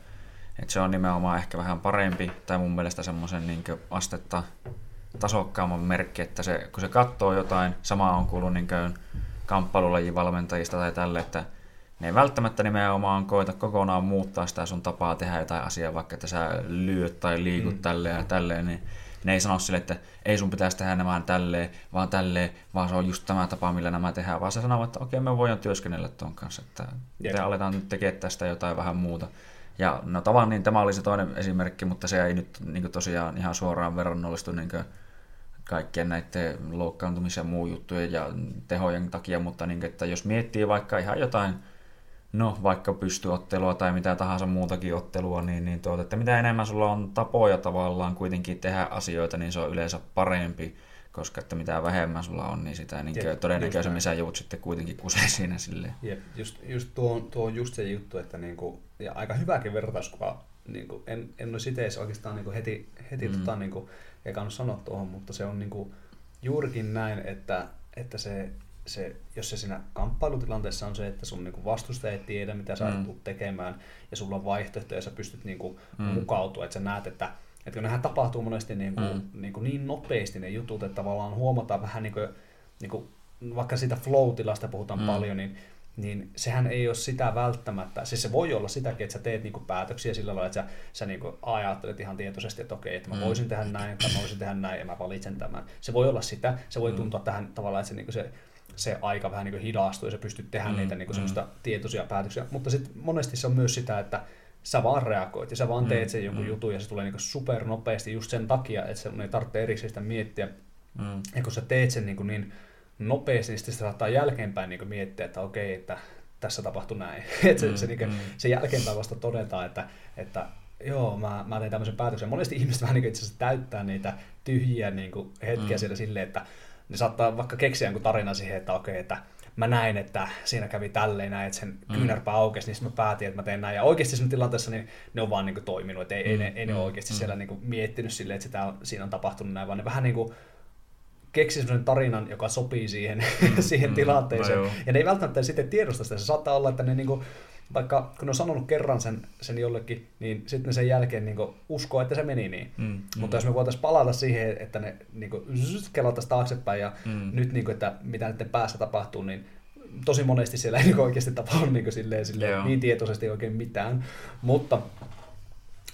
että se on nimenomaan ehkä vähän parempi, tai mun mielestä semmoisen niin astetta tasokkaamman merkki, että se, kun se katsoo jotain, sama on kuullut niin kamppailulajin valmentajista tai tälle, että ne ei välttämättä nimenomaan koita kokonaan muuttaa sitä sun tapaa tehdä jotain asiaa, vaikka että sä lyöt tai liikut mm. tälleen ja tälleen, niin ne ei sano sille, että ei sun pitäisi tehdä nämä tälleen, vaan tälleen, vaan se on just tämä tapa, millä nämä tehdään, vaan se sanoo, että okei, me voidaan työskennellä tuon kanssa, että te aletaan nyt tekemään tästä jotain vähän muuta. Ja no tavan, niin tämä oli se toinen esimerkki, mutta se ei nyt niin tosiaan ihan suoraan verrannollistu niin kaikkien näiden loukkaantumisen ja muu juttujen ja tehojen takia, mutta niin, että jos miettii vaikka ihan jotain, no vaikka pystyottelua tai mitä tahansa muutakin ottelua, niin, niin tuota, että mitä enemmän sulla on tapoja tavallaan kuitenkin tehdä asioita, niin se on yleensä parempi, koska että mitä vähemmän sulla on, niin sitä niin Jep, todennäköisemmin sä joudut sitten kuitenkin kuseen siinä silleen. Jep, just, just tuo, tuo on just se juttu, että niinku, ja aika hyväkin vertauskuva, niinku, en, en olisi itse oikeastaan niinku heti, heti mm. tota, niinku, eikä sanoa tuohon, mutta se on niinku juurikin näin, että, että se, se, jos se siinä kamppailutilanteessa on se, että sun niinku vastustaja ei tiedä, mitä sä mm. tekemään, ja sulla on vaihtoehtoja, ja sä pystyt niinku mm. mukautua, että sä näet, että että kun nehän tapahtuu monesti niin, kuin, mm. niin, kuin niin nopeasti ne jutut, että tavallaan huomataan vähän niin kuin, niin kuin vaikka siitä flow-tilasta puhutaan mm. paljon, niin niin sehän ei ole sitä välttämättä, siis se voi olla sitäkin, että sä teet niinku päätöksiä sillä lailla, että sä, sä niinku ajattelet ihan tietoisesti, että okei, että mä mm. voisin tehdä näin, tai mä voisin tehdä näin, ja mä valitsen tämän. Se voi olla sitä, se voi mm. tuntua tähän tavallaan, että se, niinku se, se aika vähän niinku hidastuu, ja sä pystyt tehdä mm. niitä niinku mm. semmoista tietoisia päätöksiä, mutta sitten monesti se on myös sitä, että sä vaan reagoit, ja sä vaan teet sen joku mm. jutun, ja se tulee niinku super nopeasti just sen takia, että se ei tarvitse erikseen sitä miettiä, mm. ja kun sä teet sen niinku niin nopeasti, niin sitten saattaa jälkeenpäin niin miettiä, että okei, että tässä tapahtui näin. että se, mm, se, niin mm. se jälkeenpäin vasta todetaan, että, että joo, mä, mä tein tämmöisen päätöksen. Monesti ihmiset vähän niin itse asiassa täyttää niitä tyhjiä niin kuin hetkiä mm. siellä silleen, että ne saattaa vaikka keksiä jonkun tarina siihen, että okei, että mä näin, että siinä kävi tälleen näin, että sen mm. kyynärpää aukesi, niin mä päätin, että mä teen näin. Ja oikeasti siinä tilanteessa niin ne on vaan niin kuin toiminut, että ei, mm. ei, ne, ei ne mm. oikeasti mm. siellä niin kuin miettinyt silleen, että sitä siinä on tapahtunut näin, vaan ne vähän niin kuin keksi sellaisen tarinan, joka sopii siihen, mm, siihen mm, tilanteeseen. No ja ne ei välttämättä sitten tiedosta sitä. Se saattaa olla, että ne niinku, vaikka kun ne on sanonut kerran sen, sen jollekin, niin sitten sen jälkeen niinku uskoo, että se meni niin. Mm, mm. Mutta jos me voitaisiin palata siihen, että ne niinku, kelattaisiin taaksepäin ja mm. nyt, niinku, että mitä nyt päässä tapahtuu, niin tosi monesti siellä ei niinku oikeasti tapahdu niinku silleen, silleen, niin tietoisesti oikein mitään. Mutta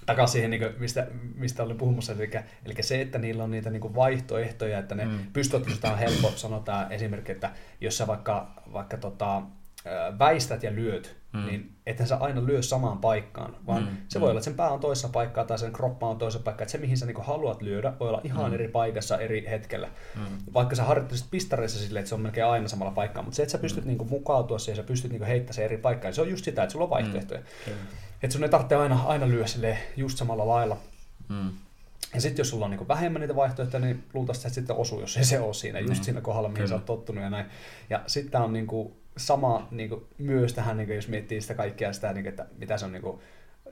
takaisin siihen, niin kuin, mistä, mistä olin puhumassa, eli, eli se, että niillä on niitä niin kuin vaihtoehtoja, että ne mm. pystyvät, on helppo, sanotaan esimerkki, että jos sä vaikka, vaikka tota, väistät ja lyöt, mm. niin ethän sä aina lyö samaan paikkaan, vaan mm. se voi olla, että sen pää on toisessa paikkaa tai sen kroppa on toisessa paikkaa, että se mihin sä niinku haluat lyödä voi olla ihan mm. eri paikassa eri hetkellä. Mm. Vaikka sä harjoittelisit pistareissa silleen, että se on melkein aina samalla paikkaa, mutta se, että sä pystyt mm. niinku mukautua siihen ja sä pystyt niinku heittämään se eri paikkaan, niin se on just sitä, että sulla on vaihtoehtoja. Mm. Että sun ei tarvitse aina, aina lyö just samalla lailla. Mm. Ja sitten jos sulla on niinku vähemmän niitä vaihtoehtoja, niin luultavasti että sitten osuu, jos ei se ole siinä, just mm. siinä kohdalla, mihin Kyllä. sä oot tottunut ja näin. Ja sitten on niinku sama niinku, myös tähän, niinku, jos miettii sitä kaikkea sitä, niinku, että mitä se on niinku,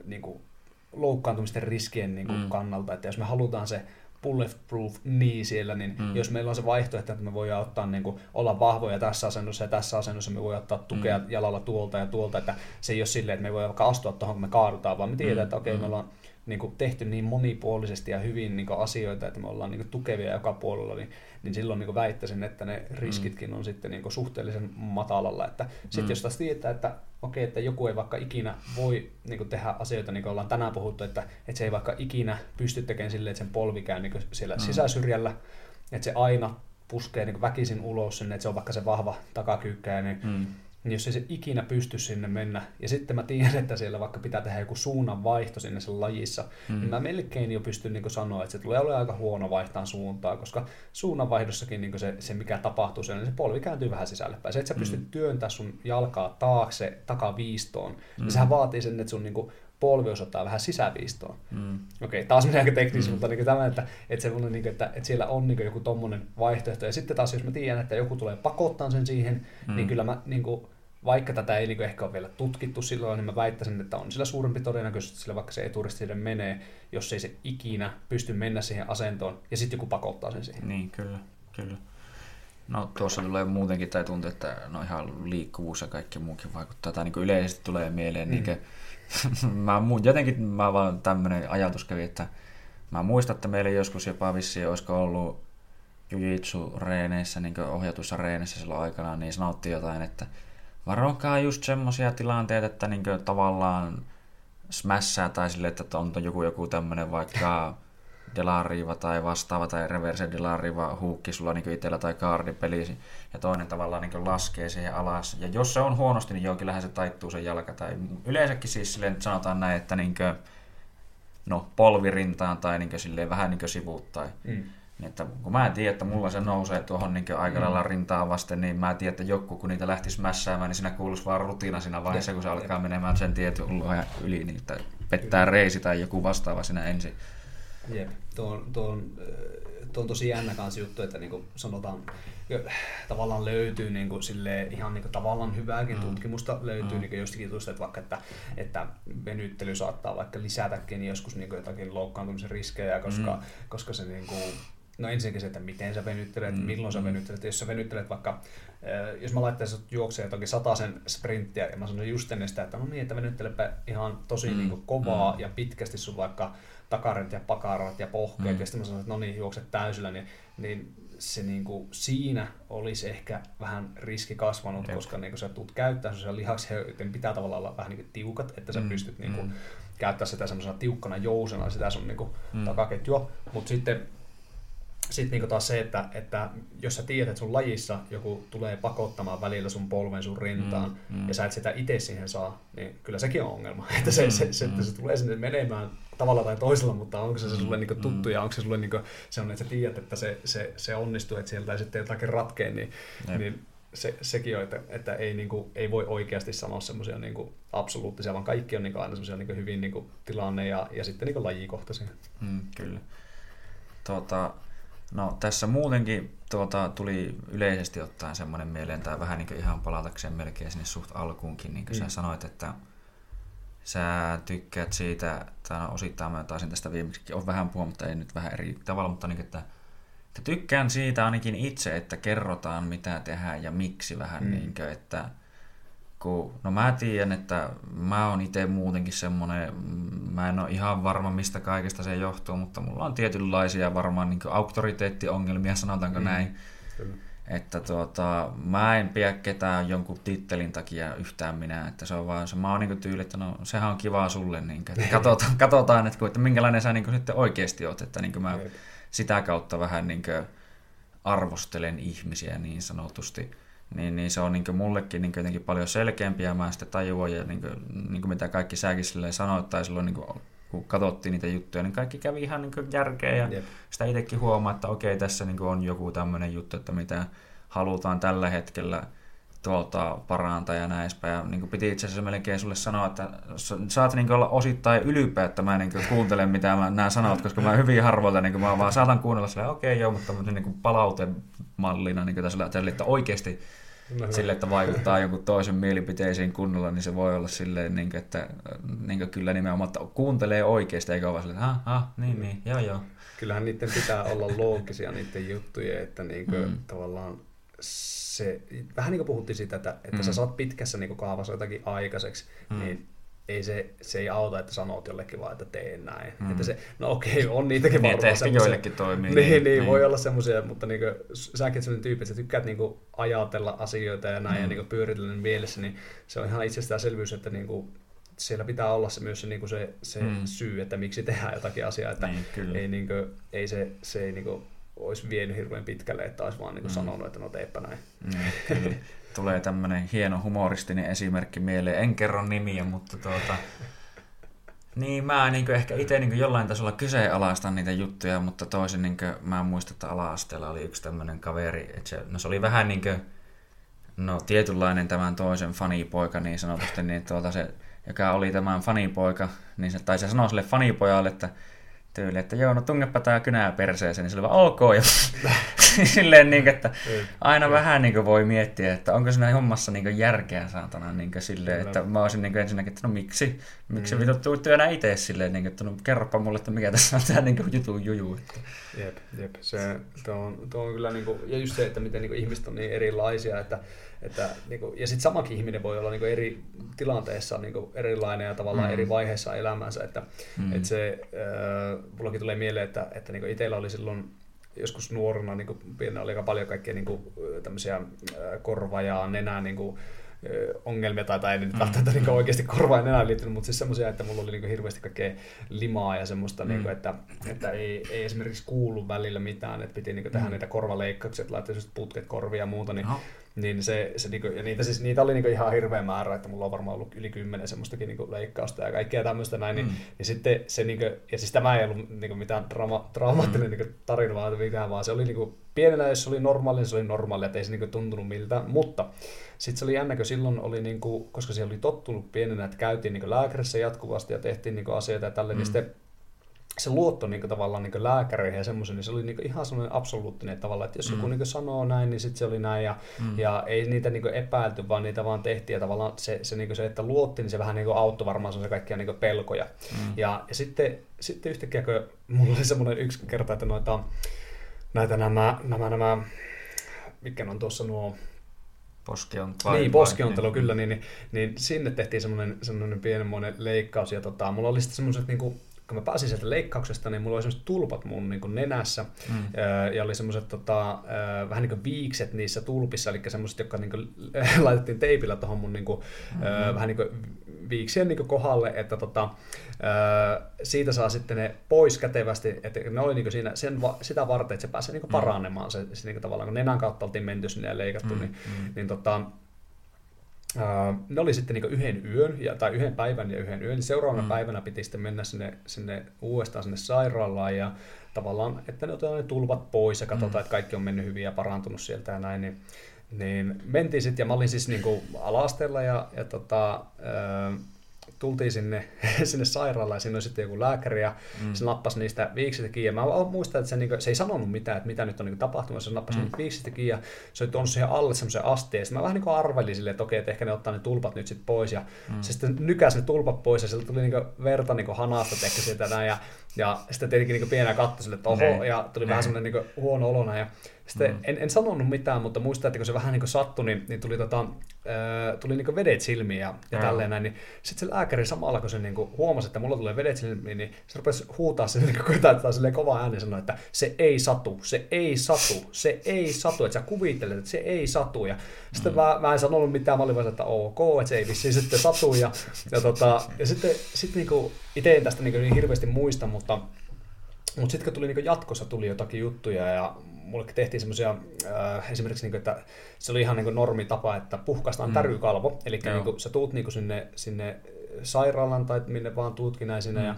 niinku, loukkaantumisten riskien niinku, mm. kannalta, että jos me halutaan se bulletproof niin siellä, niin mm. jos meillä on se vaihtoehto, että me voidaan ottaa, niin kuin, olla vahvoja tässä asennossa ja tässä asennossa, me voidaan ottaa tukea mm. jalalla tuolta ja tuolta, että se ei ole silleen, että me voidaan vaikka astua tuohon, kun me kaadutaan, vaan me tiedetään, mm. että okei, okay, mm. me ollaan niin kuin, tehty niin monipuolisesti ja hyvin niin kuin, asioita, että me ollaan niin kuin, tukevia joka puolella, niin niin silloin niin väittäisin, että ne riskitkin on sitten niin suhteellisen matalalla. Että sitten mm. jos taas tietää, että okei, että joku ei vaikka ikinä voi niin tehdä asioita, niin kuin ollaan tänään puhuttu, että, että se ei vaikka ikinä pysty tekemään silleen, että sen polvi käy niin siellä mm. sisäsyrjällä, että se aina puskee niin väkisin ulos sinne, että se on vaikka se vahva takakyykkäjä, niin mm niin jos ei se ikinä pysty sinne mennä, ja sitten mä tiedän, että siellä vaikka pitää tehdä joku suunnan vaihto sinne sen lajissa, mm. niin mä melkein jo pystyn niin sanoa, että se tulee olemaan aika huono vaihtaa suuntaa, koska suunnanvaihdossakin niin se, se, mikä tapahtuu siellä, niin se polvi kääntyy vähän sisälle päin. Se, että sä pystyt mm. työntämään sun jalkaa taakse takaviistoon, niin mm. niin sehän vaatii sen, että sun niin kuin, polvi osoittaa vähän sisäviistoon. Mm. Okei, okay, taas menee aika teknisesti, mm. mutta niin tämä, että, että, semmoinen, niin kuin, että, että siellä on niin joku tommonen vaihtoehto. Ja sitten taas, jos mä tiedän, että joku tulee pakottaa sen siihen, mm. niin kyllä mä, niin kuin, vaikka tätä ei niin ehkä ole vielä tutkittu silloin, niin mä väittäisin, että on sillä suurempi todennäköisyys, sillä vaikka se eturisti menee, jos ei se ikinä pysty mennä siihen asentoon, ja sitten joku pakottaa sen siihen. Niin, kyllä, kyllä. No tuossa tulee muutenkin tai tuntuu, että no ihan liikkuvuus ja kaikki muukin vaikuttaa. Tai niin yleisesti tulee mieleen mm. niin kuin, mä, jotenkin mä vaan tämmöinen ajatus kävi, että mä muistan, että meillä joskus jopa vissiin olisiko ollut jujitsu-reeneissä, niin ohjatuissa reeneissä silloin aikanaan, niin sanottiin jotain, että varokaa just semmoisia tilanteita, että niin tavallaan smässää tai sille, että on joku, joku tämmöinen vaikka Delariva tai vastaava tai Reverse Delariva huukki sulla niin itsellä tai kaardipeli ja toinen tavallaan niin laskee siihen alas. Ja jos se on huonosti, niin joo, kyllähän se taittuu sen jalka. Tai yleensäkin siis silleen, sanotaan näin, että niin kuin, no, polvirintaan tai niin kuin, silleen, vähän niin kuin sivuuttain. Mm. Niin että kun mä tiedän, että mulla se nousee tuohon niin aika lailla mm. rintaan vasten, niin mä tiedän, että joku kun niitä lähtisi mässäämään, niin siinä kuuluisi vaan rutiina siinä vaiheessa, kun se alkaa menemään sen tietyn yli, niin että pettää reisi tai joku vastaava siinä ensin. Jep, tuo on, tuo on, tuo on tosi jännä kanssa juttu, että niin kuin sanotaan, tavallaan löytyy niin kuin sille ihan niin kuin tavallaan hyvääkin mm. tutkimusta löytyy mm. niin jostakin tuosta, että vaikka että, että venyttely saattaa vaikka lisätäkin joskus niin kuin jotakin loukkaantumisen riskejä, koska, mm. koska se niin kuin, No ensinnäkin se, että miten sä venyttelet, mm. milloin sä venyttelet. Jos sä venyttelet vaikka, jos mä laittaisin sut juokseen jotakin sen sprinttiä ja mä sanon just ennen sitä, että no niin, että venyttelepä ihan tosi mm. niin kuin kovaa mm. ja pitkästi sun vaikka takaret ja pakarat ja pohkeet, mm. ja sitten mä sanoin, että no niin, juokset täysillä, niin, niin se niin kuin, siinä olisi ehkä vähän riski kasvanut, Jep. koska niin kuin, sä tulet käyttää sellaisia lihaksia, joten pitää tavallaan olla vähän niin kuin, tiukat, että sä mm. pystyt niin kuin, mm. käyttää sitä semmoisena tiukkana jousena, sitä sun niin kuin, mm. takaketjua, mutta sitten sitten niinku taas se, että, että jos sä tiedät, että sun lajissa joku tulee pakottamaan välillä sun polven sun rintaan, mm, mm. ja sä et sitä itse siihen saa, niin kyllä sekin on ongelma. Että se, mm, se, se, että se tulee sinne menemään tavalla tai toisella, mutta onko se, se sulle niinku tuttu mm. ja onko se sulle niinku sellainen, että sä tiedät, että se, se, se onnistuu, että sieltä ei sitten jotakin ratkeen, niin, niin se, sekin on, että, että ei, niinku, ei voi oikeasti sanoa semmoisia niinku absoluuttisia, vaan kaikki on niinku aina semmoisia niinku hyvin niinku tilanne ja, ja sitten niinku lajikohtaisia. Mm, kyllä. Tuota, No tässä muutenkin tuota, tuli yleisesti ottaen semmoinen mieleen, tai vähän niin kuin ihan palatakseen melkein sinne suht alkuunkin, niin kuin mm. sä sanoit, että sä tykkäät siitä, tai no, osittain mä taisin tästä viimeksi on vähän puhua, mutta ei nyt vähän eri tavalla, mutta niin, että, että tykkään siitä ainakin itse, että kerrotaan mitä tehdään ja miksi vähän, mm. niin kuin, että kun, no mä tiedän, että mä oon itse muutenkin semmoinen, mä en ole ihan varma mistä kaikesta se johtuu, mutta mulla on tietynlaisia varmaan niin auktoriteettiongelmia, sanotaanko mm. näin. Kyllä. Että tuota, mä en pidä ketään jonkun tittelin takia yhtään minä, että se on vaan se, mä oon niin tyyli, että no sehän on kivaa sulle, niin kuin, että katsotaan, katsotaan että, että minkälainen sä niin kuin, sitten oikeasti oot, että niin kuin mä sitä kautta vähän niin kuin, arvostelen ihmisiä niin sanotusti. Niin, niin se on niin mullekin niin jotenkin paljon selkeämpi ja mä sitten tajuan ja niin kuin, niin kuin mitä kaikki säkin sanoit tai silloin niin kuin, kun katsottiin niitä juttuja, niin kaikki kävi ihan niin järkeä ja Jep. sitä itsekin huomaa, että okei tässä niin on joku tämmöinen juttu, että mitä halutaan tällä hetkellä tuolta parantaa ja näin Ja niin piti itse asiassa melkein sulle sanoa, että saat niin olla osittain ylpeä, että mä niin kuuntelen mitä mä nämä sanot, koska mä hyvin harvoilta niin mä vaan saatan kuunnella silleen, okei okay, joo, mutta niin palautemallina niin tässä, että oikeasti No, sille, että vaikuttaa jonkun toisen mielipiteisiin kunnolla, niin se voi olla silleen, niin kuin, että niin kuin kyllä nimenomaan että kuuntelee oikeasti, eikä ole silleen, että ah, niin, niin, joo, joo. Kyllähän niiden pitää olla loogisia niiden juttujen, että niin kuin, mm. tavallaan se, vähän niin kuin puhuttiin siitä, että, että mm. sä saat pitkässä niin kuin kaavassa jotakin aikaiseksi, mm. niin ei se, se ei auta, että sanot jollekin vaan, että tee näin. Mm. Että se, no okei, on niitäkin niin, varmaan semmoisia. joillekin toimii. Niin, niin, niin, voi olla semmoisia, mutta niin kuin, säkin sellainen tyyppi, että tykkäät niin kuin, ajatella asioita ja näin mm. ja niin kuin, pyöritellä mielessä, niin se on ihan itsestäänselvyys, että niin kuin, siellä pitää olla se myös se, niin kuin se, se mm. syy, että miksi tehdään jotakin asiaa. Että niin, ei, niin kuin, ei se, se ei niin kuin, olisi vienyt hirveän pitkälle, että olisi vaan niin kuin, mm. sanonut, että no teepä näin. Mm, tulee tämmöinen hieno humoristinen esimerkki mieleen. En kerro nimiä, mutta tuota, niin mä niin ehkä itse niin jollain tasolla kyseenalaistan niitä juttuja, mutta toisin niin mä muistan, että ala-asteella oli yksi tämmöinen kaveri, että se, no se oli vähän niin kuin, no tietynlainen tämän toisen fanipoika niin sanotusti, niin tuota se, joka oli tämän fanipoika, niin se, tai se sanoi sille fanipojalle, että tyyli, että joo, no tungepa tää kynää perseeseen, niin se oli vaan ok. Ja silleen, niin kuin, että aina mm. vähän niin kuin voi miettiä, että onko siinä hommassa niin järkeä saatana niin kuin, silleen, että mä olisin niin kuin, ensinnäkin, että no miksi, miksi mm. vittu työnä itse silleen, niin kuin, että no kerropa mulle, että mikä tässä on tämä niin kuin, jutun juju. Että. Jep, jep. Se, tuo on, tuo on kyllä, niin kuin, ja just se, että miten niin kuin, ihmiset on niin erilaisia, että että, niin kuin, ja sitten samakin ihminen voi olla niin kuin eri tilanteessa niin kuin erilainen ja tavallaan mm. eri vaiheessa elämänsä. Että, mm. että se, äh, mullakin tulee mieleen, että, että niin itsellä oli silloin joskus nuorena, niin kuin, oli aika paljon kaikkea niin kuin, tämmöisiä korva- ja nenää niin kuin, ongelmia, tai, tai ei nyt mm. välttämättä niin oikeasti korvaan enää liittynyt, mutta siis semmoisia, että mulla oli niin hirveästi kaikkea limaa ja semmoista, mm. niin kuin, että, että ei, ei esimerkiksi kuulu välillä mitään, että piti niin tehdä mm. niitä korvaleikkauksia, että laittaa putket korvia ja muuta, niin no niin se, se niinku, ja niitä, siis, niitä oli niinku ihan hirveä määrä, että mulla on varmaan ollut yli kymmenen semmoistakin niinku leikkausta ja kaikkea tämmöistä näin, niin, mm. ja sitten se, niinku, ja siis tämä ei ollut niinku mitään drama, traumaattinen mm. niinku tarina, vaan mikään, vaan se oli niinku, pienenä, jos se oli normaali, se oli normaali, että ei se niinku tuntunut miltä, mutta sitten se oli jännä, kun silloin oli, niinku, koska se oli tottunut pienenä, että käytiin niinku lääkärissä jatkuvasti ja tehtiin niinku asioita ja tälle, niin mm. niin sitten se luotto niin kuin, tavallaan niin lääkäreihin ja semmoisen, niin se oli niin kuin, ihan semmoinen absoluuttinen tavalla, että jos mm. joku niin kuin, sanoo näin, niin sitten se oli näin ja, mm. ja ei niitä niin kuin, epäilty, vaan niitä vaan tehtiin ja tavallaan se, se, niin kuin, se että luotti, niin se vähän niin kuin, auttoi varmaan se kaikkia niin kuin, pelkoja. Mm. Ja, ja sitten, sitten yhtäkkiä, kun mulla oli semmoinen yksi kerta, että noita, näitä nämä, nämä, nämä mikä on tuossa nuo Poskiontelu. Niin, poskiontelu niin. kyllä, niin, niin, niin, sinne tehtiin semmoinen, semmoinen pienenmoinen leikkaus ja tota, mulla oli sitten semmoiset niin kuin, kun mä pääsin sieltä leikkauksesta, niin mulla oli semmoiset tulpat mun niin kuin nenässä, mm. ja oli semmoiset tota, vähän niin kuin viikset niissä tulpissa, eli semmoiset, jotka niin kuin, laitettiin teipillä tuohon mun niin kuin, mm-hmm. vähän niin kuin viiksien niin kuin kohdalle, että tota, siitä saa sitten ne pois kätevästi, että ne oli niin kuin siinä, sen, sitä varten, että se pääsee niin kuin mm. paranemaan, se, se niin kuin tavallaan kun nenän kautta oltiin menty sinne ja leikattu, mm, niin, mm. niin tota, Uh, ne oli sitten niin yhden yön, ja, tai yhden päivän ja yhden yön. Seuraavana mm. päivänä piti sitten mennä sinne, sinne uudestaan sinne sairaalaan ja tavallaan, että ne otetaan ne tulvat pois ja katsotaan, mm. että kaikki on mennyt hyvin ja parantunut sieltä ja näin. Niin, niin mentiin sitten ja mä olin siis niin kuin ala ja, ja tota, uh, tultiin sinne, sinne sairaalaan ja siinä oli sitten joku lääkäri ja mm. se nappasi niistä viiksistä kiinni. Ja mä muistan, että se, niin kuin, se ei sanonut mitään, että mitä nyt on niin tapahtunut. Se nappasi mm. viiksistä kiinni ja se oli tuonut siihen alle semmoisen asteen. Sitten mä vähän niin kuin arvelin silleen, että okei, että ehkä ne ottaa ne tulpat nyt sitten pois. Ja mm. se sitten nykäsi ne tulpat pois ja sieltä tuli niin verta niin hanasta tehty sieltä näin. Ja, ja sitten tietenkin niin pienä katto sille, että oho, ne. ja tuli ne. vähän semmoinen niin huono olona. Ja sitten mm. en, en sanonut mitään, mutta muistan, että kun se vähän niin sattui, niin, niin tuli, tota, äh, tuli niin vedet silmiin ja, ja mm. tälleen näin. Niin sitten se lääkäri samalla, kun se niin huomasi, että mulla tulee vedet silmiin, niin se rupesi huutaa sen niin koittaa silleen kova ääni sanoa, että se ei satu, se ei satu, se ei satu, että sä kuvittelet, että se ei satu. Ja sitten mm. mä, mä en sanonut mitään, mä olin vaan, että ok, että se ei vissiin sitten satu. Ja, ja, tota, ja sitten sit niin itse en tästä niin, niin hirveästi muista, mutta mutta sitten kun tuli niin jatkossa tuli jotakin juttuja ja mullekin tehtiin semmoisia, äh, esimerkiksi, niin kuin, että se oli ihan niin normitapa, että puhkaistaan mm. tärykalvo, eli niin kuin, sä tuut niin kuin sinne, sinne sairaalan tai minne vaan tuutkin näin sinne, mm. ja,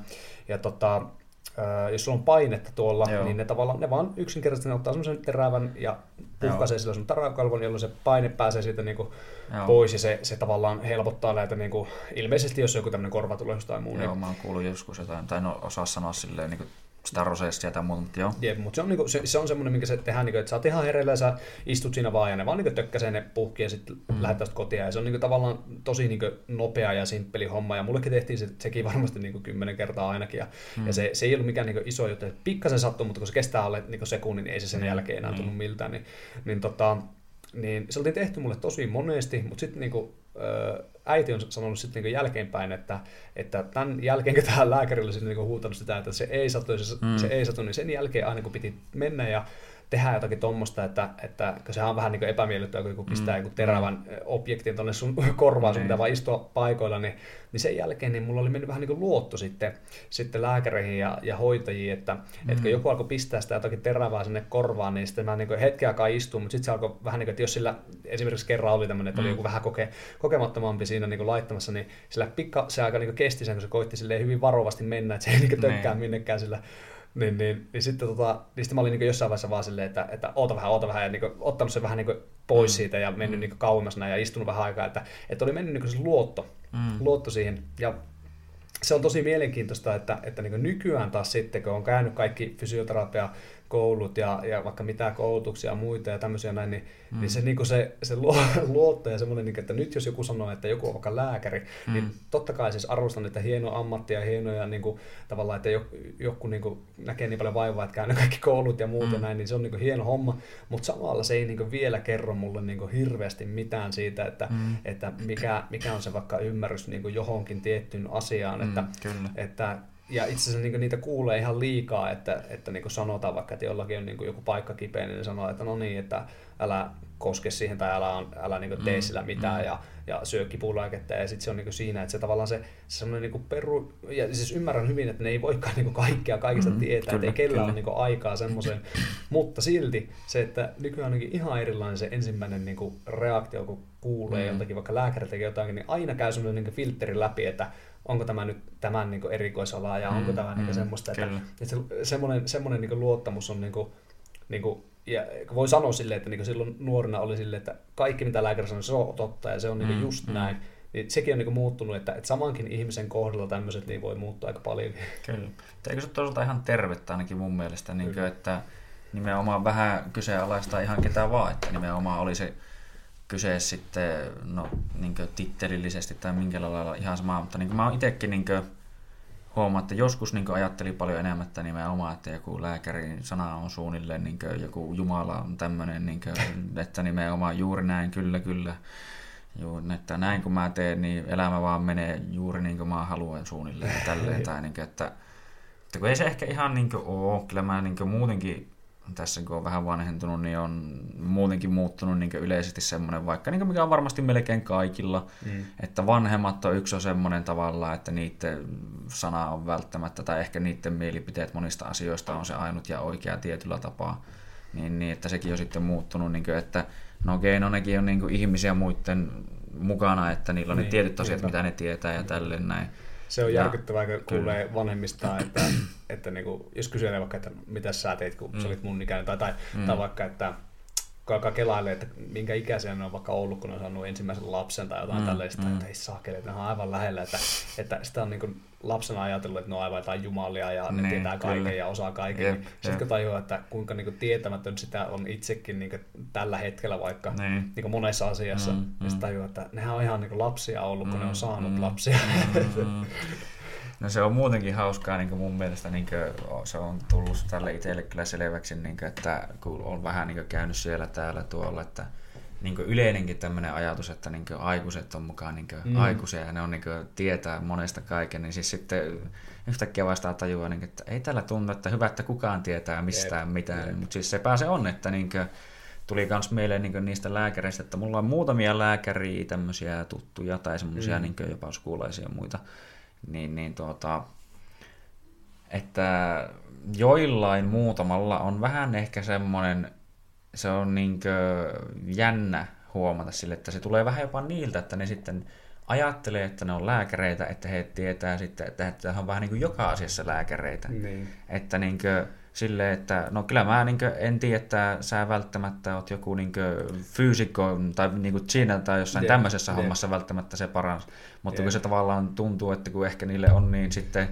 ja tota, äh, jos sulla on painetta tuolla, Joo. niin ne tavallaan, ne vaan yksinkertaisesti ne ottaa semmoisen terävän ja puhkaisee sillä sun täräkalvon, jolloin se paine pääsee siitä niin kuin pois ja se, se tavallaan helpottaa näitä, niin kuin, ilmeisesti jos on joku tämmöinen korvatulehdus tai muu. Joo, niin... mä oon kuullut joskus jotain, tai en osaa sanoa silleen niin kuin sitä roseessia tai muuta, mutta joo. Jep, mutta se on, niinku, se, se on semmoinen, minkä se tehdään, niinku, että sä oot ihan hereillä ja sä istut siinä vaan ja ne vaan niinku tökkäsee ne puhki ja sitten mm. lähdet tästä kotiin. Ja se on niinku, tavallaan tosi niinku, nopea ja simppeli homma ja mullekin tehtiin se, sekin varmasti niinku, kymmenen kertaa ainakin. Ja, mm. ja se, se, ei ollut mikään niinku, iso juttu, että pikkasen sattuu, mutta kun se kestää alle niinku, sekunnin, niin ei se sen mm. jälkeen enää tunnu miltään. Niin, niin, tota, niin se oltiin tehty mulle tosi monesti, mutta sitten niinku, äiti on sanonut sitten niin jälkeenpäin, että, että tämän jälkeen, kun tähän lääkärille olisi niin huutanut sitä, että se ei satu, se, mm. se ei satu, niin sen jälkeen aina kun piti mennä ja tehdä jotakin tuommoista, että, että kun sehän on vähän niin epämiellyttävää, kun joku pistää mm. joku terävän objektin tuonne sun korvaan, sun niin. pitää vaan istua paikoilla, niin, niin sen jälkeen niin mulla oli mennyt vähän niin kuin luotto sitten, sitten lääkäreihin ja, ja hoitajiin, että, mm. että kun joku alkoi pistää sitä jotakin terävää sinne korvaan, niin sitten mä niin hetken aikaa istuin, mutta sitten se alkoi vähän niin kuin, että jos sillä esimerkiksi kerran oli tämmöinen, että mm. oli joku vähän koke, kokemattomampi siinä niin kuin laittamassa, niin sillä pikka se aika niin kesti sen, kun se koitti hyvin varovasti mennä, että se ei niin tökkää niin. minnekään sillä niin, niin, niin sitten, tota, niin sitten mä olin niin jossain vaiheessa vaan silleen, että, että oota vähän, oota vähän, ja niin kuin, ottanut sen vähän niin pois mm. siitä ja mennyt mm. niin kauemmas näin ja istunut vähän aikaa, että, että oli mennyt niin se luotto, mm. luotto siihen. Ja se on tosi mielenkiintoista, että, että niin nykyään taas sitten, kun on käynyt kaikki fysioterapia koulut ja, ja vaikka mitä koulutuksia ja muita ja tämmöisiä näin, niin, mm. niin se, niin se, se luotto ja semmoinen, niin, että nyt jos joku sanoo, että joku on vaikka lääkäri, niin mm. niin totta kai siis arvostan että hieno ammattia ja hienoja niin kuin, tavallaan, että joku, joku niin kuin, näkee niin paljon vaivaa, että käy kaikki koulut ja muut mm. ja näin, niin se on niin kuin, hieno homma, mutta samalla se ei niin kuin, vielä kerro mulle niin kuin, hirveästi mitään siitä, että, mm. että mikä, mikä on se vaikka ymmärrys niin kuin, johonkin tiettyyn asiaan, mm, että, kyllä. että ja itse asiassa niin niitä kuulee ihan liikaa, että, että niin sanotaan vaikka, että jollakin on niin joku paikka kipeä, niin sanoo, että no niin, että älä koske siihen tai älä, älä niin tee mm, sillä mitään mm. ja, ja syö kipulääkettä ja sitten se on niin siinä, että se tavallaan se, se semmoinen niin peru, ja siis ymmärrän hyvin, että ne ei voikaan niin kaikkea kaikista mm, tietää, että ei kellään ole niin aikaa semmoiseen, mutta silti se, että nykyään on ihan erilainen se ensimmäinen niin reaktio, kun kuulee mm. joltakin, vaikka lääkäri tekee jotakin, niin aina käy semmoinen niin filtteri läpi, että onko tämä nyt tämän niin erikoisalaa ja mm, onko tämä niin mm, semmoista, että, että se, semmoinen, semmoinen niin luottamus on niin kuin, niin kuin, ja voi sanoa silleen, että niin silloin nuorena oli silleen, että kaikki mitä lääkäri sanoi, se on totta ja se on niin mm, just mm. näin. Niin sekin on niin muuttunut, että, että samankin ihmisen kohdalla tämmöiset niin voi muuttua aika paljon. Kyllä. Eikö se toisaalta ihan tervettä ainakin mun mielestä, niin kuin, että nimenomaan vähän kyseenalaista ihan ketään vaan, että nimenomaan oli se kyse sitten no, niin tittelillisesti tai minkä lailla ihan sama, mutta niin mä oon itsekin niin huomannut, että joskus niin ajattelin paljon enemmän, että nimenomaan, että joku lääkärin sana on suunnilleen, niin joku Jumala on tämmöinen, niin että nimenomaan juuri näin, kyllä, kyllä. Juuri, että näin kun mä teen, niin elämä vaan menee juuri niin kuin mä haluan suunnilleen tälleen. tai niin kuin, että, että kun ei se ehkä ihan niin kuin ole, kyllä mä niin kuin muutenkin tässä kun on vähän vanhentunut, niin on muutenkin muuttunut niin yleisesti semmoinen, vaikka niin mikä on varmasti melkein kaikilla, mm. että vanhemmat on yksi on semmoinen tavalla, että niiden sana on välttämättä, tai ehkä niiden mielipiteet monista asioista on se ainut ja oikea tietyllä tapaa, niin, niin että sekin on sitten muuttunut, niin kuin, että no okei, no nekin on niin ihmisiä muiden mukana, että niillä on niin, ne tietyt asiat, mitä ne tietää ja tälleen näin. Se on järkyttävää, kun kuulee vanhemmista, että, että niin kuin, jos kyselee vaikka, että mitä sä teit, kun mm. sä olit mun ikäinen, tai, tai, mm. tai vaikka, että alkaa kelailee, että minkä ikäisiä ne on vaikka ollut, kun ne on saanut ensimmäisen lapsen tai jotain mm, tällaista, mm. että ei saakeli, että ne on aivan lähellä, että, että sitä on niin kuin lapsena ajatellut, että ne on aivan jotain jumalia ja ne niin, tietää kaiken kyllä. ja osaa kaiken. Jep, niin sitten kun tajuaa, että kuinka niin kuin tietämätön sitä on itsekin niin kuin tällä hetkellä vaikka niin. Niin kuin monessa asiassa, mm, niin sitten mm. tajuaa, että nehän on ihan niin kuin lapsia ollut, kun mm, ne on saanut mm, lapsia. Mm, No se on muutenkin hauskaa niin mun mielestä, niin kuin, se on tullut tälle itselle kyllä selväksi, niin kuin, että kun on vähän niin kuin, käynyt siellä täällä tuolla, että niin kuin yleinenkin tämmöinen ajatus, että niin kuin, aikuiset on mukaan niin kuin, mm. aikuisia ja ne on niin kuin, tietää monesta kaiken, niin siis sitten yhtäkkiä vastaa tajua, niin kuin, että ei tällä tunnu, että hyvä, että kukaan tietää mistään Jep. mitään, mutta siis sepä se on, että niin kuin, tuli myös meille niin niistä lääkäreistä, että mulla on muutamia lääkäriä, tämmöisiä tuttuja tai semmoisia mm. niin jopa sukulaisia ja muita, niin, niin tuota, että joillain muutamalla on vähän ehkä semmoinen, se on niin jännä huomata sille, että se tulee vähän jopa niiltä, että ne sitten ajattelee, että ne on lääkäreitä, että he tietää sitten, että he on vähän niin kuin joka asiassa lääkäreitä. Niin. Että niin kuin, sille, että no kyllä mä niin en tiedä, että sä välttämättä oot joku niin fyysikko tai niin siinä tai jossain yeah, tämmöisessä yeah. hommassa välttämättä se paras. Mutta yeah. kun se tavallaan tuntuu, että kun ehkä niille on niin sitten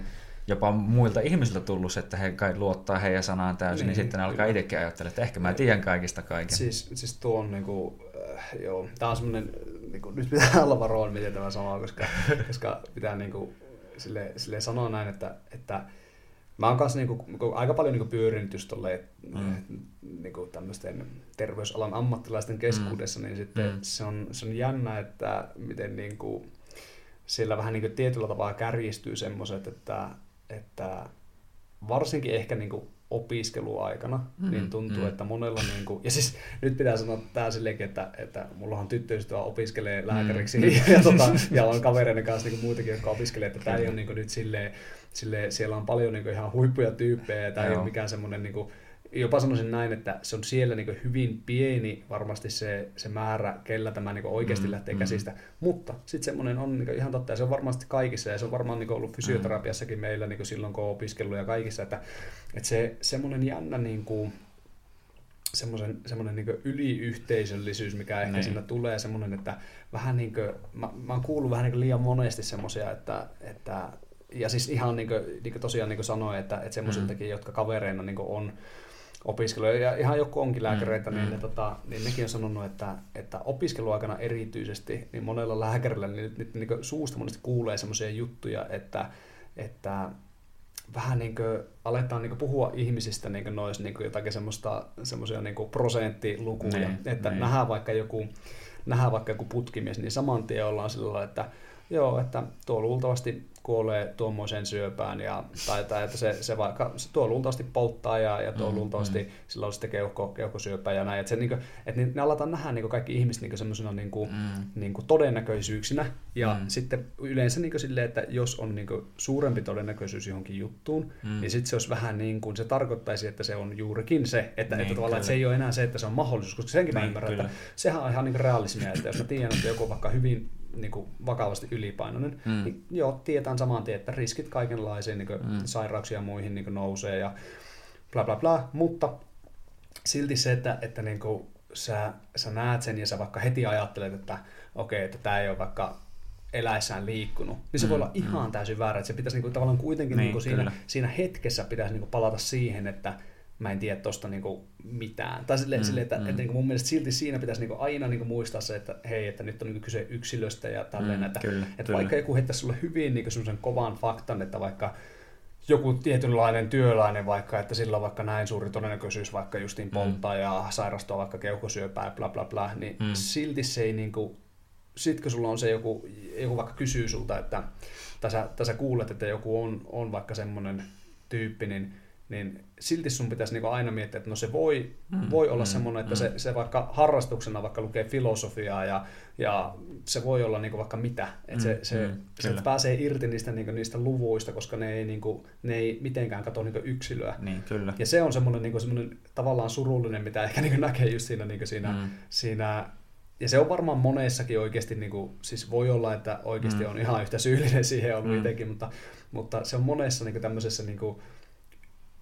jopa muilta ihmisiltä tullut, että he kai luottaa heidän sanaan täysin, niin, niin sitten ne alkaa itsekin ajattelemaan, että ehkä mä tiedän kaikista kaiken. Siis, siis tuo on niin kuin, äh, joo, tää on semmoinen, niin kuin, nyt pitää olla varoon, miten tämä sanoo, koska, koska pitää niin kuin, sille, sille sanoa näin, että, että mä oon kanssa niinku, aika paljon niinku pyörinyt just tolleen, mm. niinku tämmöisten terveysalan ammattilaisten keskuudessa, mm. niin sitten mm. se, on, se on jännä, että miten niinku, siellä vähän niinku tietyllä tavalla kärjistyy semmoiset, että, että varsinkin ehkä niinku opiskeluaikana, mm, niin tuntuu, mm. että monella, niin kuin, ja siis nyt pitää sanoa tämä silleenkin, että, että mullahan tyttöystävä opiskelee lääkäriksi mm. ja, tota, ja on kavereiden kanssa niin muitakin, jotka opiskelee, että tämä ei ole niin kuin, nyt silleen, silleen, siellä on paljon niin kuin, ihan huippuja tyyppejä, ja tämä ei ole mikään semmoinen niin kuin, jopa sanoisin näin, että se on siellä niin hyvin pieni varmasti se, se määrä, kellä tämä niin oikeasti mm, lähtee mm. käsistä. Mutta sitten semmoinen on niin ihan totta, ja se on varmasti kaikissa, ja se on varmaan niin ollut fysioterapiassakin meillä niin silloin, kun on opiskellut ja kaikissa, että, että se semmoinen jännä niin kuin, semmoisen, semmoinen niin yliyhteisöllisyys, mikä ehkä niin. siinä tulee, semmoinen, että vähän niin kuin, mä, mä oon kuullut vähän niin liian monesti semmoisia, että, että ja siis ihan niin kuin, niin kuin tosiaan niin kuin sanoin, että, että semmoisiltakin, mm. jotka kavereina niin on opiskelijoita, ja ihan joku onkin lääkäreitä, mm, niin, mm. Ne, tota, niin nekin on sanonut, että, että opiskeluaikana erityisesti, niin monella lääkärillä niin, niin, niin suusta monesti kuulee semmoisia juttuja, että, että vähän niin kuin aletaan niin kuin puhua ihmisistä niin kuin nois niin kuin jotakin semmoista, semmoisia niin kuin prosenttilukuja, niin, että. Niin. nähdään vaikka joku nähdään vaikka joku putkimies, niin saman tien ollaan sillä että joo, että tuo luultavasti kuolee tuommoiseen syöpään, ja, tai, tai että se, se vaikka se tuo luultavasti polttaa ja, ja tuo mm, luultavasti mm. sillä on sitten keuhko, keuhkosyöpä ja näin. Että, se, niin kuin, että ne aletaan nähdä niin kaikki ihmiset niin semmoisena niin kuin, mm. niin kuin todennäköisyyksinä. Ja mm. sitten yleensä niin kuin silleen, että jos on niin kuin suurempi todennäköisyys johonkin juttuun, mm. niin sitten se olisi vähän niin kuin, se tarkoittaisi, että se on juurikin se, että, niin, että tavallaan että se ei ole enää se, että se on mahdollisuus, koska senkin niin, mä ymmärrän, kyllä. että sehän on ihan niin realismia, että jos mä tiedän, että joku vaikka hyvin niin kuin vakavasti ylipainoinen, mm. niin joo, tietään saman tien, että riskit kaikenlaisiin niin mm. sairauksiin ja muihin niin nousee ja bla bla bla, mutta silti se, että, että niin kuin sä, sä näet sen ja sä vaikka heti ajattelet, että okei, okay, että tämä ei ole vaikka eläessään liikkunut, niin se mm, voi olla ihan mm. täysin väärä. Että se pitäisi niinku, tavallaan kuitenkin niin, niinku siinä, siinä hetkessä pitäisi niinku palata siihen, että mä en tiedä tosta niinku mitään. Tai silleen, mm, silleen että, mm. että niinku mun mielestä silti siinä pitäisi niinku aina niinku muistaa se, että hei, että nyt on niinku kyse yksilöstä ja tälleen, mm, että, kyllä, että kyllä. vaikka joku heittäisi sulle hyvin niinku semmoisen kovan faktan, että vaikka joku tietynlainen työläinen vaikka, että sillä on vaikka näin suuri todennäköisyys vaikka justiin mm. polttaa mm. ja sairastua vaikka keuhkosyöpää ja bla bla bla, niin mm. silti se ei niinku, sit kun sulla on se joku, joku vaikka kysyy sulta, että tai sä, tai sä kuulet, että joku on, on vaikka semmoinen tyyppi, niin niin silti sun pitäisi niinku aina miettiä, että no se voi, mm, voi olla mm, semmoinen, että mm. se, se vaikka harrastuksena vaikka lukee filosofiaa ja, ja se voi olla niinku vaikka mitä. Että mm, se, se, mm, se pääsee irti niistä, niinku, niistä luvuista, koska ne ei, niinku, ne ei mitenkään katso niinku yksilöä. Niin, kyllä. Ja se on semmoinen, niinku, semmoinen tavallaan surullinen, mitä ehkä niinku näkee just siinä, niinku siinä, mm. siinä ja se on varmaan monessakin oikeasti, niin kuin, siis voi olla, että oikeasti mm. on ihan yhtä syyllinen siihen ollut mm. itsekin, mutta, mutta se on monessa niin kuin tämmöisessä niin kuin,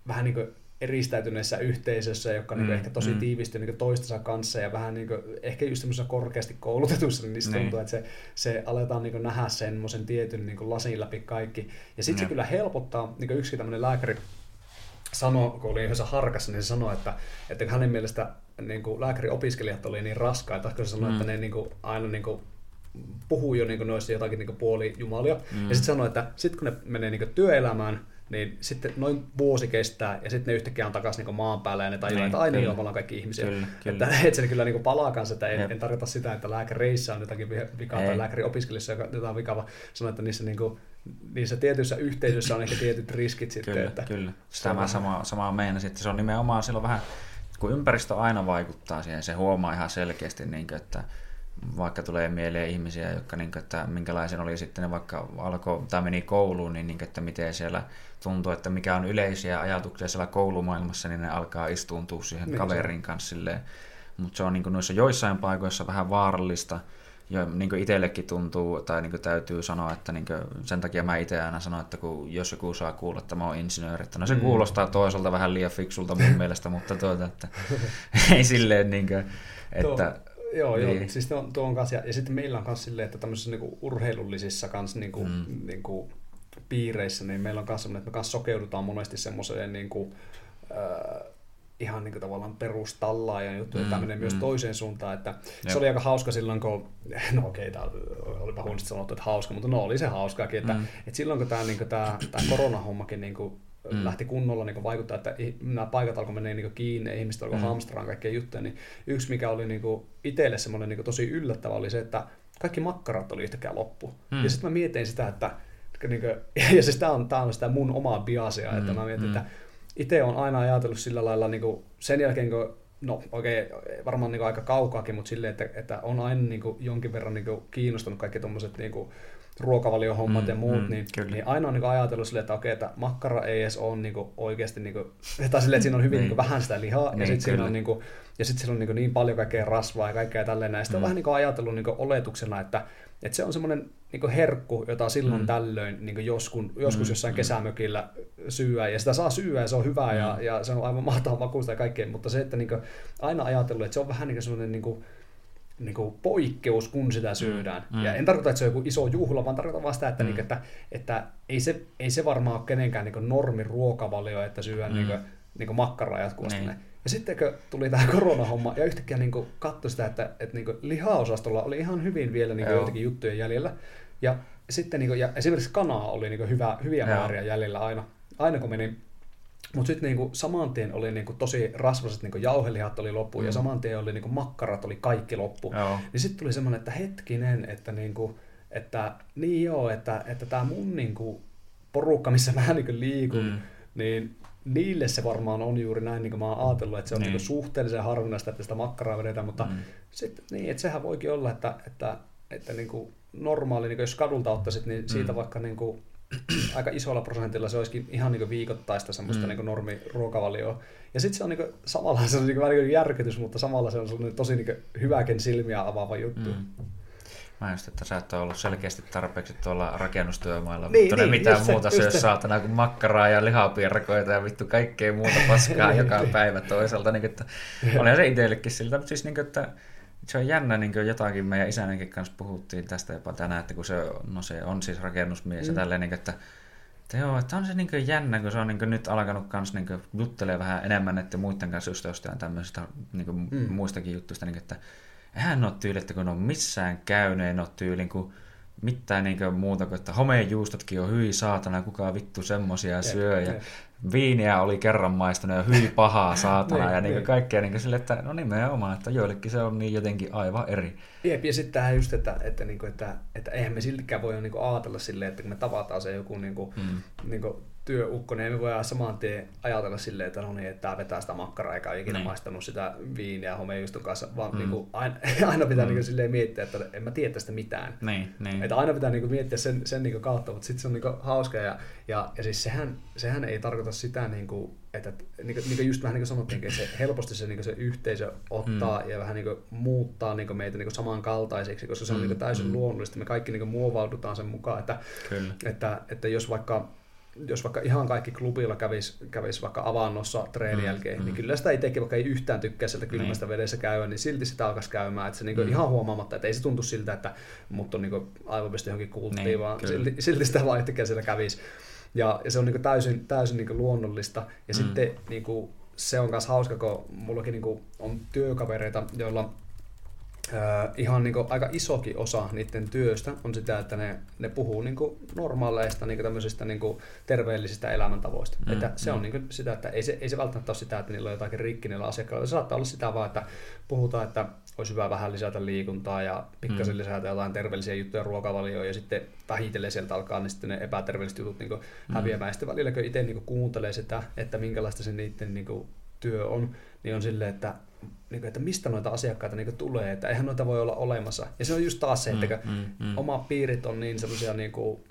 vähän niin kuin eristäytyneessä yhteisössä, joka niin mm, ehkä tosi mm. tiivistyy niin toistensa kanssa ja vähän niin kuin, ehkä just semmoisessa korkeasti koulutetussa, niin niistä niin. tuntuu, että se, se aletaan niin nähdä semmoisen tietyn niin lasin läpi kaikki. Ja sitten se kyllä helpottaa, niin yksi tämmöinen lääkäri sanoi, kun oli yhdessä harkassa, niin se sanoi, että, että hänen mielestä niin kuin lääkäriopiskelijat oli niin raskaita, koska se sanoi, mm. että ne niin kuin, aina niin kuin, puhuu jo niin kuin, noissa jotakin niin puolijumalia. Mm. Ja sitten sanoi, että sitten kun ne menee niin kuin, työelämään, niin sitten noin vuosi kestää ja sitten ne yhtäkkiä on takaisin niin maan päällä ja ne tajuaa, niin, että aina me ollaan kaikki ihmisiä. Kyllä, kyllä. Että, että se kyllä niin palaa kanssa, että en, en, tarkoita sitä, että lääkäreissä on jotakin vikaa Ei. tai lääkäriopiskelijassa jotain vikaa, vaan sanon, että niissä, niin kuin, niissä tietyissä yhteisöissä on ehkä tietyt riskit sitten. Kyllä, että kyllä. Sitä mä sama, samaa meinasin, sitten se on nimenomaan silloin vähän, kun ympäristö aina vaikuttaa siihen, se huomaa ihan selkeästi, niin kuin, että vaikka tulee mieleen ihmisiä, jotka, niin kuin, että minkälaisen oli sitten ne vaikka alkoi tai meni kouluun, niin, niin kuin, että miten siellä tuntuu, että mikä on yleisiä ajatuksia siellä koulumaailmassa, niin ne alkaa istuuntua siihen niin, kaverin kanssa silleen. Mutta se on niin kuin noissa joissain paikoissa vähän vaarallista, ja niin kuin itsellekin tuntuu, tai niin kuin täytyy sanoa, että niin kuin, sen takia mä itse aina sanon, että kun, jos joku saa kuulla, että mä oon insinööri, että no se mm. kuulostaa toisaalta vähän liian fiksulta mun mielestä, mutta tuota, että ei silleen niin kuin, että Joo, niin. joo, siis tuo, tuo on kanssa, ja, ja sitten meillä on myös silleen, että tämmöisissä niinku urheilullisissa kans niinku, mm. niinku, piireissä, niin meillä on myös semmoinen, että me kanssa sokeudutaan monesti semmoiseen niinku, äh, ihan niin kuin tavallaan perustallaajan juttu, mm, tämä menee mm. myös toiseen suuntaan, että Jep. se oli aika hauska silloin, kun, no okei, okay, olipa huonosti sanottu, että hauska, mutta no oli se hauskaakin, että, mm. että silloin kun tämä, niin kuin, tämä, tämä koronahommakin niin kuin, mm. lähti kunnolla niin vaikuttaa, että nämä paikat alkoi mennä niin kiinni, ihmiset alkoi mm. hamstraan kaikkea juttuja, niin yksi mikä oli niin itselle semmoinen niin tosi yllättävä oli se, että kaikki makkarat oli yhtäkkiä loppu. Mm. Ja sitten mä mietin sitä, että niin kuin, ja siis tämä on, tämä on sitä mun omaa biasia, mm. että mä mietin, mm. että itse on aina ajatellut sillä lailla niin kuin sen jälkeen, kun no okei, okay, varmaan niin aika kaukaakin, mutta silleen, että, että on aina niin kuin, jonkin verran niin kuin, kiinnostunut kaikki tuommoiset niin ruokavaliohommat mm, ja muut, mm, niin, niin aina on niin ajatellut silleen, että okei, että makkara ei edes ole niin oikeasti, niin kuin, tai silleen, että siinä on hyvin niin. Niin vähän sitä lihaa, niin, ja sitten siinä on, niin kuin, ja sit siinä on niin, niin paljon kaikkea rasvaa ja kaikkea tälleen, ja sitten mm. on vähän niin ajatellut niin oletuksena, että, että se on semmoinen niin herkku, jota silloin mm. tällöin niin joskus, joskus mm. jossain mm. kesämökillä syyä, ja sitä saa syyä, ja se on hyvää, mm. ja, ja se on aivan mahtavaa makuista ja kaikkea, mutta se, että niin kuin, aina ajatellut, että se on vähän niin kuin semmoinen niin kuin, niin kuin poikkeus, kun sitä syödään. Mm, mm. Ja en tarkoita, että se on joku iso juhla, vaan tarkoitan vaan sitä, että, mm. niin, että, että ei, se, ei se varmaan ole kenenkään niin normi ruokavalio, että syödään mm. niin, niin makkaraa jatkuvasti. Niin. Ja sitten kun tuli tämä koronahomma ja yhtäkkiä niin katsoi sitä, että, että niin lihaosastolla oli ihan hyvin vielä niin joitakin juttuja jäljellä. Ja sitten niin kuin, ja esimerkiksi kanaa oli niin hyvä, hyviä Joo. määriä jäljellä aina, aina kun meni mutta sitten niinku, saman tien oli niinku, tosi rasvaset niinku, jauhelihat oli loppu mm. ja saman tien oli niinku, makkarat oli kaikki loppu. Joo. Niin sitten tuli semmoinen, että hetkinen, että niinku, että niin joo, että, että tämä mun niin kuin, porukka, missä mä niin liikun, mm. niin niille se varmaan on juuri näin, niin kuin mä oon ajatellut, että se on niin. Niin suhteellisen harvinaista, että sitä makkaraa vedetään, mutta mm. sitten, niin, että sehän voikin olla, että, että, että niin kuin normaali, niin kuin jos kadulta ottaisit, niin siitä mm. vaikka niin kuin, aika isolla prosentilla se olisikin ihan niin viikoittaista semmoista mm. niin normiruokavalioa. Ja sitten se on niin kuin, samalla se on niin vähän järkytys, mutta samalla se on tosi niin hyväkin silmiä avaava juttu. Mm. Mä just, että sä et ole ollut selkeästi tarpeeksi tuolla rakennustyömailla, niin, mutta niin, ne mitään muuta syö saatana kuin makkaraa ja lihapiirakoita ja vittu kaikkea muuta paskaa joka päivä toisaalta. Niin, että, olihan se itsellekin siltä, mutta siis niin, että se on jännä, niin kuin jotakin meidän isänenkin kanssa puhuttiin tästä jopa tänään, että kun se, no se on siis rakennusmies mm. ja tälleen, niin, että että joo, että on se niin jännä, kun se on niin nyt alkanut kans niin juttelee vähän enemmän näiden muiden kanssa just jostain tämmöisistä niin mm. muistakin juttuista, niin, että eihän ole tyyli, että kun on missään käynyt, en ole tyyli, kun mitään niin muuta kuin, että homejuustotkin on hyi saatana, kuka vittu semmosia syö. Ja viiniä oli kerran maistunut ja hyi pahaa saatana niin, ja niin, niin. kaikkea niin sille, että no nimenomaan, että joillekin se on niin jotenkin aivan eri. Jep, ja sitten tähän just, että, että, niin kuin, että, että eihän me siltikään voi niin kuin ajatella silleen, että kun me tavataan se joku niin kuin, mm. niin kuin työukkonen, niin me voidaan saman tien ajatella silleen, että no niin, että tämä vetää sitä makkaraa, eikä ole ikinä niin. maistanut sitä viiniä homejustun kanssa, vaan mm. niin kuin, aina, aina pitää mm. niin kuin, miettiä, että en mä tiedä tästä mitään. Niin, niin. Että aina pitää niin kuin, miettiä sen, sen niin kuin, kautta, mutta sitten se on niin kuin, hauska ja, ja, ja siis sehän, sehän ei tarkoita sitä, niin kuin, että niin kuin, niin kuin just vähän niin kuin sanottiin, että se helposti se, niin kuin se yhteisö ottaa mm. ja vähän niin kuin, muuttaa niin kuin meitä niin kuin samankaltaisiksi, koska se on mm. niin kuin, täysin mm. luonnollista. Me kaikki niin kuin, muovaudutaan sen mukaan, että, Kyllä. että, että jos vaikka jos vaikka ihan kaikki klubilla kävisi, kävis vaikka avannossa treenin mm, jälkeen, niin mm. niin kyllä sitä itsekin, vaikka ei yhtään tykkää sieltä kylmästä niin. vedessä käydä, niin silti sitä alkaisi käymään. Että se niin mm. ihan huomaamatta, että ei se tuntu siltä, että mut on niin aivopisti johonkin kulttiin, niin, vaan silti, silti, sitä vaan yhtäkkiä siellä kävisi. Ja, ja se on niin täysin, täysin niin luonnollista. Ja mm. sitten niin kuin, se on myös hauska, kun mullakin niin kuin, on työkavereita, joilla äh, ihan niin aika isokin osa niiden työstä on sitä, että ne, ne puhuu niin kuin, normaaleista niin tämmöisistä niin terveellisistä elämäntavoista. Mm, että se mm. on niin kuin, sitä, että ei se, ei se välttämättä ole sitä, että niillä on jotakin rikki niillä asiakkailla. Se saattaa olla sitä vaan, että puhutaan, että olisi hyvä vähän lisätä liikuntaa ja pikkasen mm. lisätä jotain terveellisiä juttuja ruokavalioon ja sitten vähitellen sieltä alkaa niin sitten ne epäterveelliset jutut niin mm. häviämään. Sitten välillä, kun itse niin kuuntelee sitä, että minkälaista se niiden niin työ on, niin on silleen, että niin kuin, että mistä noita asiakkaita niin kuin, tulee, että eihän noita voi olla olemassa. Ja se on just taas se, että mm, mm, mm. oma piirit on niin semmoisia niin kuin,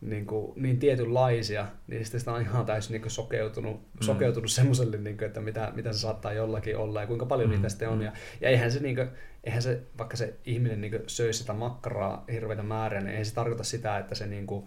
niin, kuin, niin tietynlaisia, niin sitten sitä on ihan täysin niin kuin sokeutunut, mm. sokeutunut semmoiselle, niin kuin, että mitä, mitä se saattaa jollakin olla ja kuinka paljon mm. niitä sitten on. Mm. Ja, ja eihän se, niin kuin, eihän se, vaikka se ihminen niin söisi sitä makkaraa hirveitä määriä, niin ei se tarkoita sitä, että se niin kuin,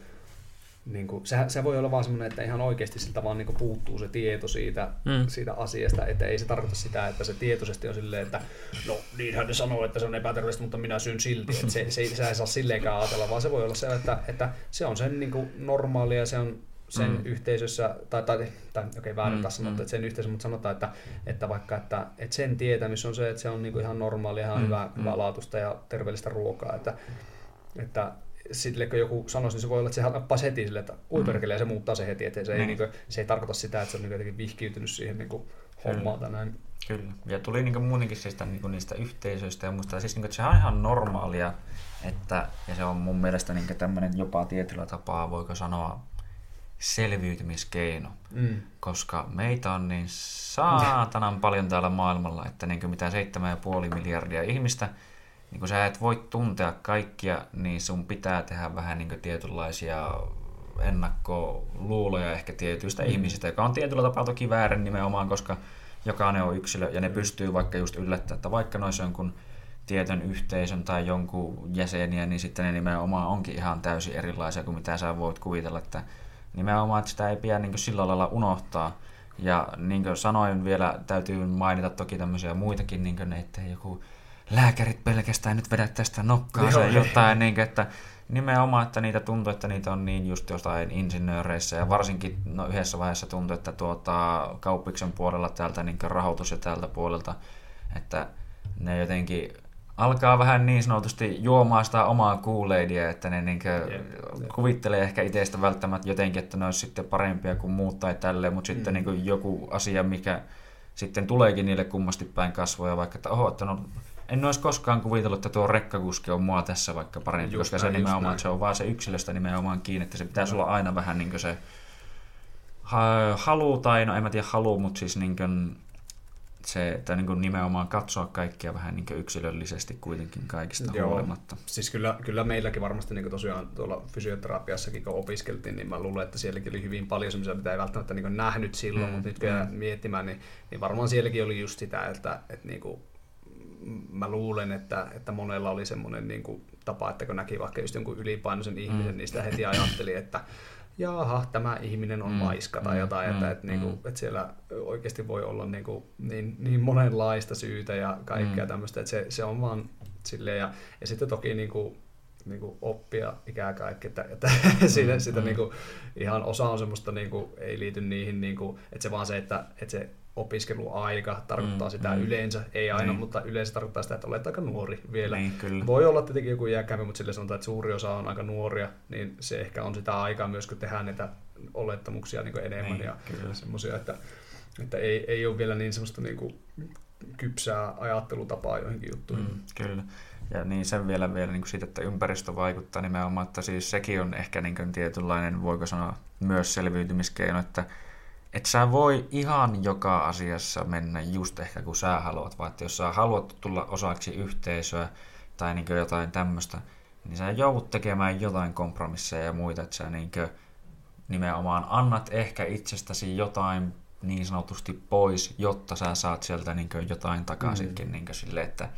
niin kuin, se, se voi olla vaan semmoinen, että ihan oikeasti siltä vaan niin kuin puuttuu se tieto siitä, mm. siitä asiasta, että ei se tarkoita sitä, että se tietoisesti on silleen, että no niinhän ne sanoo, että se on epäterveellistä, mutta minä syyn silti, että se, se, se ei saa silleenkään ajatella, vaan se voi olla se, että, että se on sen niin kuin normaalia ja se on sen mm. yhteisössä, tai, tai, tai okei okay, väärin mm, taas sanottu, mm. että sen yhteisössä, mutta sanotaan, että, että vaikka että, että sen tietämys on se, että se on niin kuin ihan normaalia, ihan mm, hyvää, mm. hyvää laatusta ja terveellistä ruokaa, että, että sille kun joku sanoisi, niin se voi olla, että se nappaisi heti sille, että ui ja se muuttaa se heti, että se, ei, mm. niin kuin, se ei tarkoita sitä, että se on niin jotenkin vihkiytynyt siihen niin kuin, hommaan tai näin. Kyllä, ja tuli niin muutenkin siis tämän, niin niistä yhteisöistä ja muista, siis niin kuin, että se on ihan normaalia, että, ja se on mun mielestä niin tämmöinen jopa tietyllä tapaa, voiko sanoa, selviytymiskeino, mm. koska meitä on niin saatanan paljon täällä maailmalla, että niin mitä 7,5 miljardia ihmistä, niin kun sä et voi tuntea kaikkia, niin sun pitää tehdä vähän niin tietynlaisia ennakkoluuloja ehkä tietyistä mm. ihmisistä, joka on tietyllä tapaa toki väärin nimenomaan, koska jokainen on yksilö ja ne pystyy vaikka just yllättämään, että vaikka noissa jonkun tietyn yhteisön tai jonkun jäseniä, niin sitten ne nimenomaan onkin ihan täysin erilaisia kuin mitä sä voit kuvitella, että nimenomaan että sitä ei pidä niin sillä lailla unohtaa. Ja niin kuin sanoin vielä, täytyy mainita toki tämmöisiä muitakin, niin kuin, että joku lääkärit pelkästään nyt vedä tästä nokkaa se jotain, niin, että nimenomaan, että niitä tuntuu, että niitä on niin just jostain insinööreissä ja varsinkin no, yhdessä vaiheessa tuntuu, että tuota, kauppiksen puolella täältä niin rahoitus ja täältä puolelta, että ne jotenkin alkaa vähän niin sanotusti juomaan sitä omaa kuuleidia, että ne niin yeah. kuvittelee ehkä itsestä välttämättä jotenkin, että ne olisi sitten parempia kuin muut tai tälleen, mutta sitten mm. niin joku asia, mikä sitten tuleekin niille kummasti päin kasvoja, vaikka että oho, että no en olisi koskaan kuvitellut, että tuo rekkakuski on mua tässä vaikka parempi, koska näin, se nimenomaan, se on vaan se yksilöstä nimenomaan kiinni, että se pitäisi olla aina vähän niin kuin se halu, tai no en mä tiedä halu, mutta siis niin kuin se, että niin kuin nimenomaan katsoa kaikkia vähän niin yksilöllisesti kuitenkin kaikista Joo. huolimatta. Siis kyllä, kyllä meilläkin varmasti niin tosiaan tuolla fysioterapiassakin kun opiskeltiin, niin mä luulen, että sielläkin oli hyvin paljon semmoisia, mitä ei välttämättä niin nähnyt silloin, mm, mutta nyt kun mm. miettimään, niin, niin varmaan sielläkin oli just sitä, että, että niin kuin, mä luulen, että, että monella oli semmoinen niin kuin tapa, että kun näki vaikka just jonkun ylipainoisen ihmisen, mm. niin sitä heti ajatteli, että jaha, tämä ihminen on mm, maiska tai mm, jotain, mm, että, että, mm. niinku, että siellä oikeasti voi olla niinku, niin, niin monenlaista syytä ja kaikkea mm. tämmöistä, että se, se on vaan silleen, ja, ja sitten toki niinku, niinku oppia ikää kaikki, että, että mm, sitä mm. niinku, ihan osa on semmoista, niinku, ei liity niihin, niinku, että se vaan se, että, että se opiskeluaika tarkoittaa mm, sitä mm. yleensä, ei aina, niin. mutta yleensä tarkoittaa sitä, että olet aika nuori vielä. Niin, kyllä. Voi olla tietenkin joku iäkämpi, mutta sille sanotaan, että suuri osa on aika nuoria, niin se ehkä on sitä aikaa myös, kun tehdään niitä olettamuksia niin enemmän niin, ja semmoisia, että, että ei, ei ole vielä niin semmoista niin kuin kypsää ajattelutapaa joihinkin juttuihin. Mm, kyllä. Ja niin sen vielä, vielä niin kuin siitä, että ympäristö vaikuttaa nimenomaan, että siis sekin on ehkä niin kuin tietynlainen, voiko sanoa, myös selviytymiskeino, että et sä voi ihan joka asiassa mennä just ehkä kun sä haluat, vaan että jos sä haluat tulla osaksi yhteisöä tai niin jotain tämmöistä, niin sä joudut tekemään jotain kompromisseja ja muita, että sä niin nimenomaan annat ehkä itsestäsi jotain niin sanotusti pois, jotta sä saat sieltä niin jotain takaisinkin mm. niin sille, että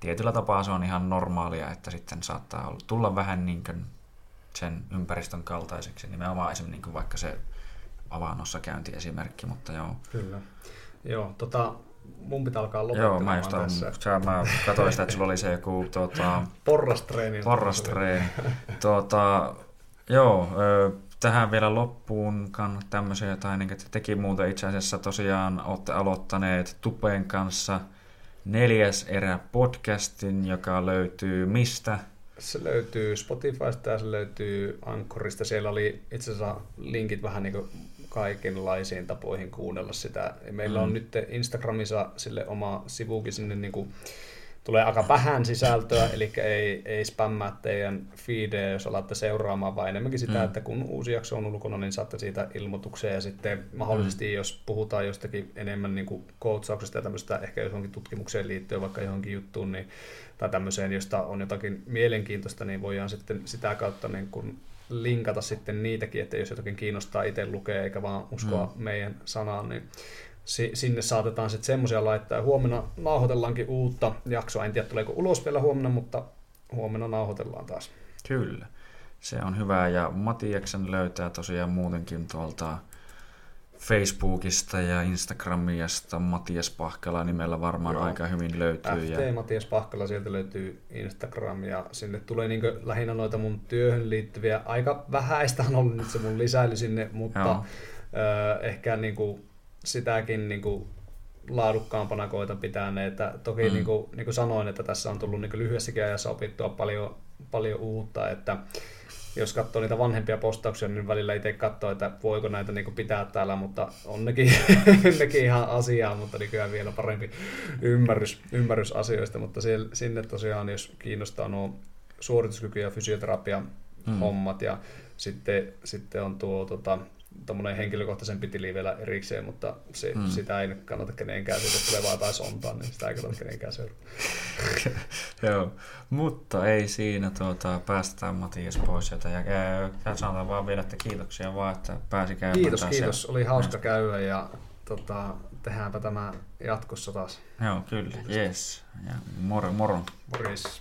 tietyllä tapaa se on ihan normaalia, että sitten saattaa olla, tulla vähän niin sen ympäristön kaltaiseksi, nimenomaan esimerkiksi niin vaikka se avannossa käynti esimerkki, mutta joo. Kyllä. Joo, tota, mun pitää alkaa lopettamaan Joo, mä just tässä. Sä, mä katsoin sitä, että sulla oli se joku tuota, porrastreeni. Porrastreeni. tuota, joo, tähän vielä loppuun kannattaa tämmöisiä jotain, niin että teki muuta itse asiassa tosiaan olette aloittaneet Tupeen kanssa neljäs erä podcastin, joka löytyy mistä? Se löytyy Spotifysta ja se löytyy Ankorista. Siellä oli itse asiassa linkit vähän niin kuin kaikenlaisiin tapoihin kuunnella sitä. Meillä mm. on nyt Instagramissa sille oma sivukin sinne niin kuin, tulee aika vähän sisältöä, eli ei, ei spämmää teidän feedeä, jos alatte seuraamaan, vaan enemmänkin sitä, mm. että kun uusi jakso on ulkona, niin saatte siitä ilmoituksia, ja sitten mahdollisesti, mm. jos puhutaan jostakin enemmän niin kuin coachauksesta ja tämmöistä, ehkä johonkin tutkimukseen liittyen, vaikka johonkin juttuun, niin, tai tämmöiseen, josta on jotakin mielenkiintoista, niin voidaan sitten sitä kautta niin kuin linkata sitten niitäkin, että jos jotakin kiinnostaa itse lukea eikä vaan uskoa mm. meidän sanaan, niin si- sinne saatetaan sitten semmoisia laittaa. Huomenna nauhoitellaankin uutta jaksoa. En tiedä tuleeko ulos vielä huomenna, mutta huomenna nauhoitellaan taas. Kyllä, se on hyvä ja Matiaksen löytää tosiaan muutenkin tuolta Facebookista ja Instagramista Matias Pahkala nimellä varmaan Joo. aika hyvin löytyy. FT ja... Matias Pahkala, sieltä löytyy Instagram ja sinne tulee niin lähinnä noita mun työhön liittyviä, aika vähäistä on ollut nyt se mun lisäily sinne, mutta äh, ehkä niin kuin sitäkin niin kuin laadukkaampana koitan pitää ne. Että toki mm. niin, kuin, niin kuin sanoin, että tässä on tullut niin lyhyessäkin ajassa opittua paljon, paljon uutta, että jos katsoo niitä vanhempia postauksia, niin välillä itse katsoo, että voiko näitä niin kuin pitää täällä, mutta on nekin, nekin ihan asiaa, mutta nykyään vielä parempi ymmärrys, ymmärrys asioista, mutta siellä, sinne tosiaan, jos kiinnostaa nuo suorituskyky- ja fysioterapia mm. hommat ja sitten, sitten on tuo tota, tuommoinen henkilökohtaisen tili vielä erikseen, mutta se, mm. sitä ei kannata kenenkään, siitä tulee vaan sontaa, niin sitä ei kannata kenenkään seurata. Joo, mutta ei siinä tuota, päästetään Matias pois sieltä ja, ja sanotaan vaan vielä, että kiitoksia vaan, että pääsi käymään Kiitos, taas kiitos, oli hauska käydä ja tota, tehdäänpä tämä jatkossa taas. Joo, kyllä, yes. Ja moro, moro. Morjes.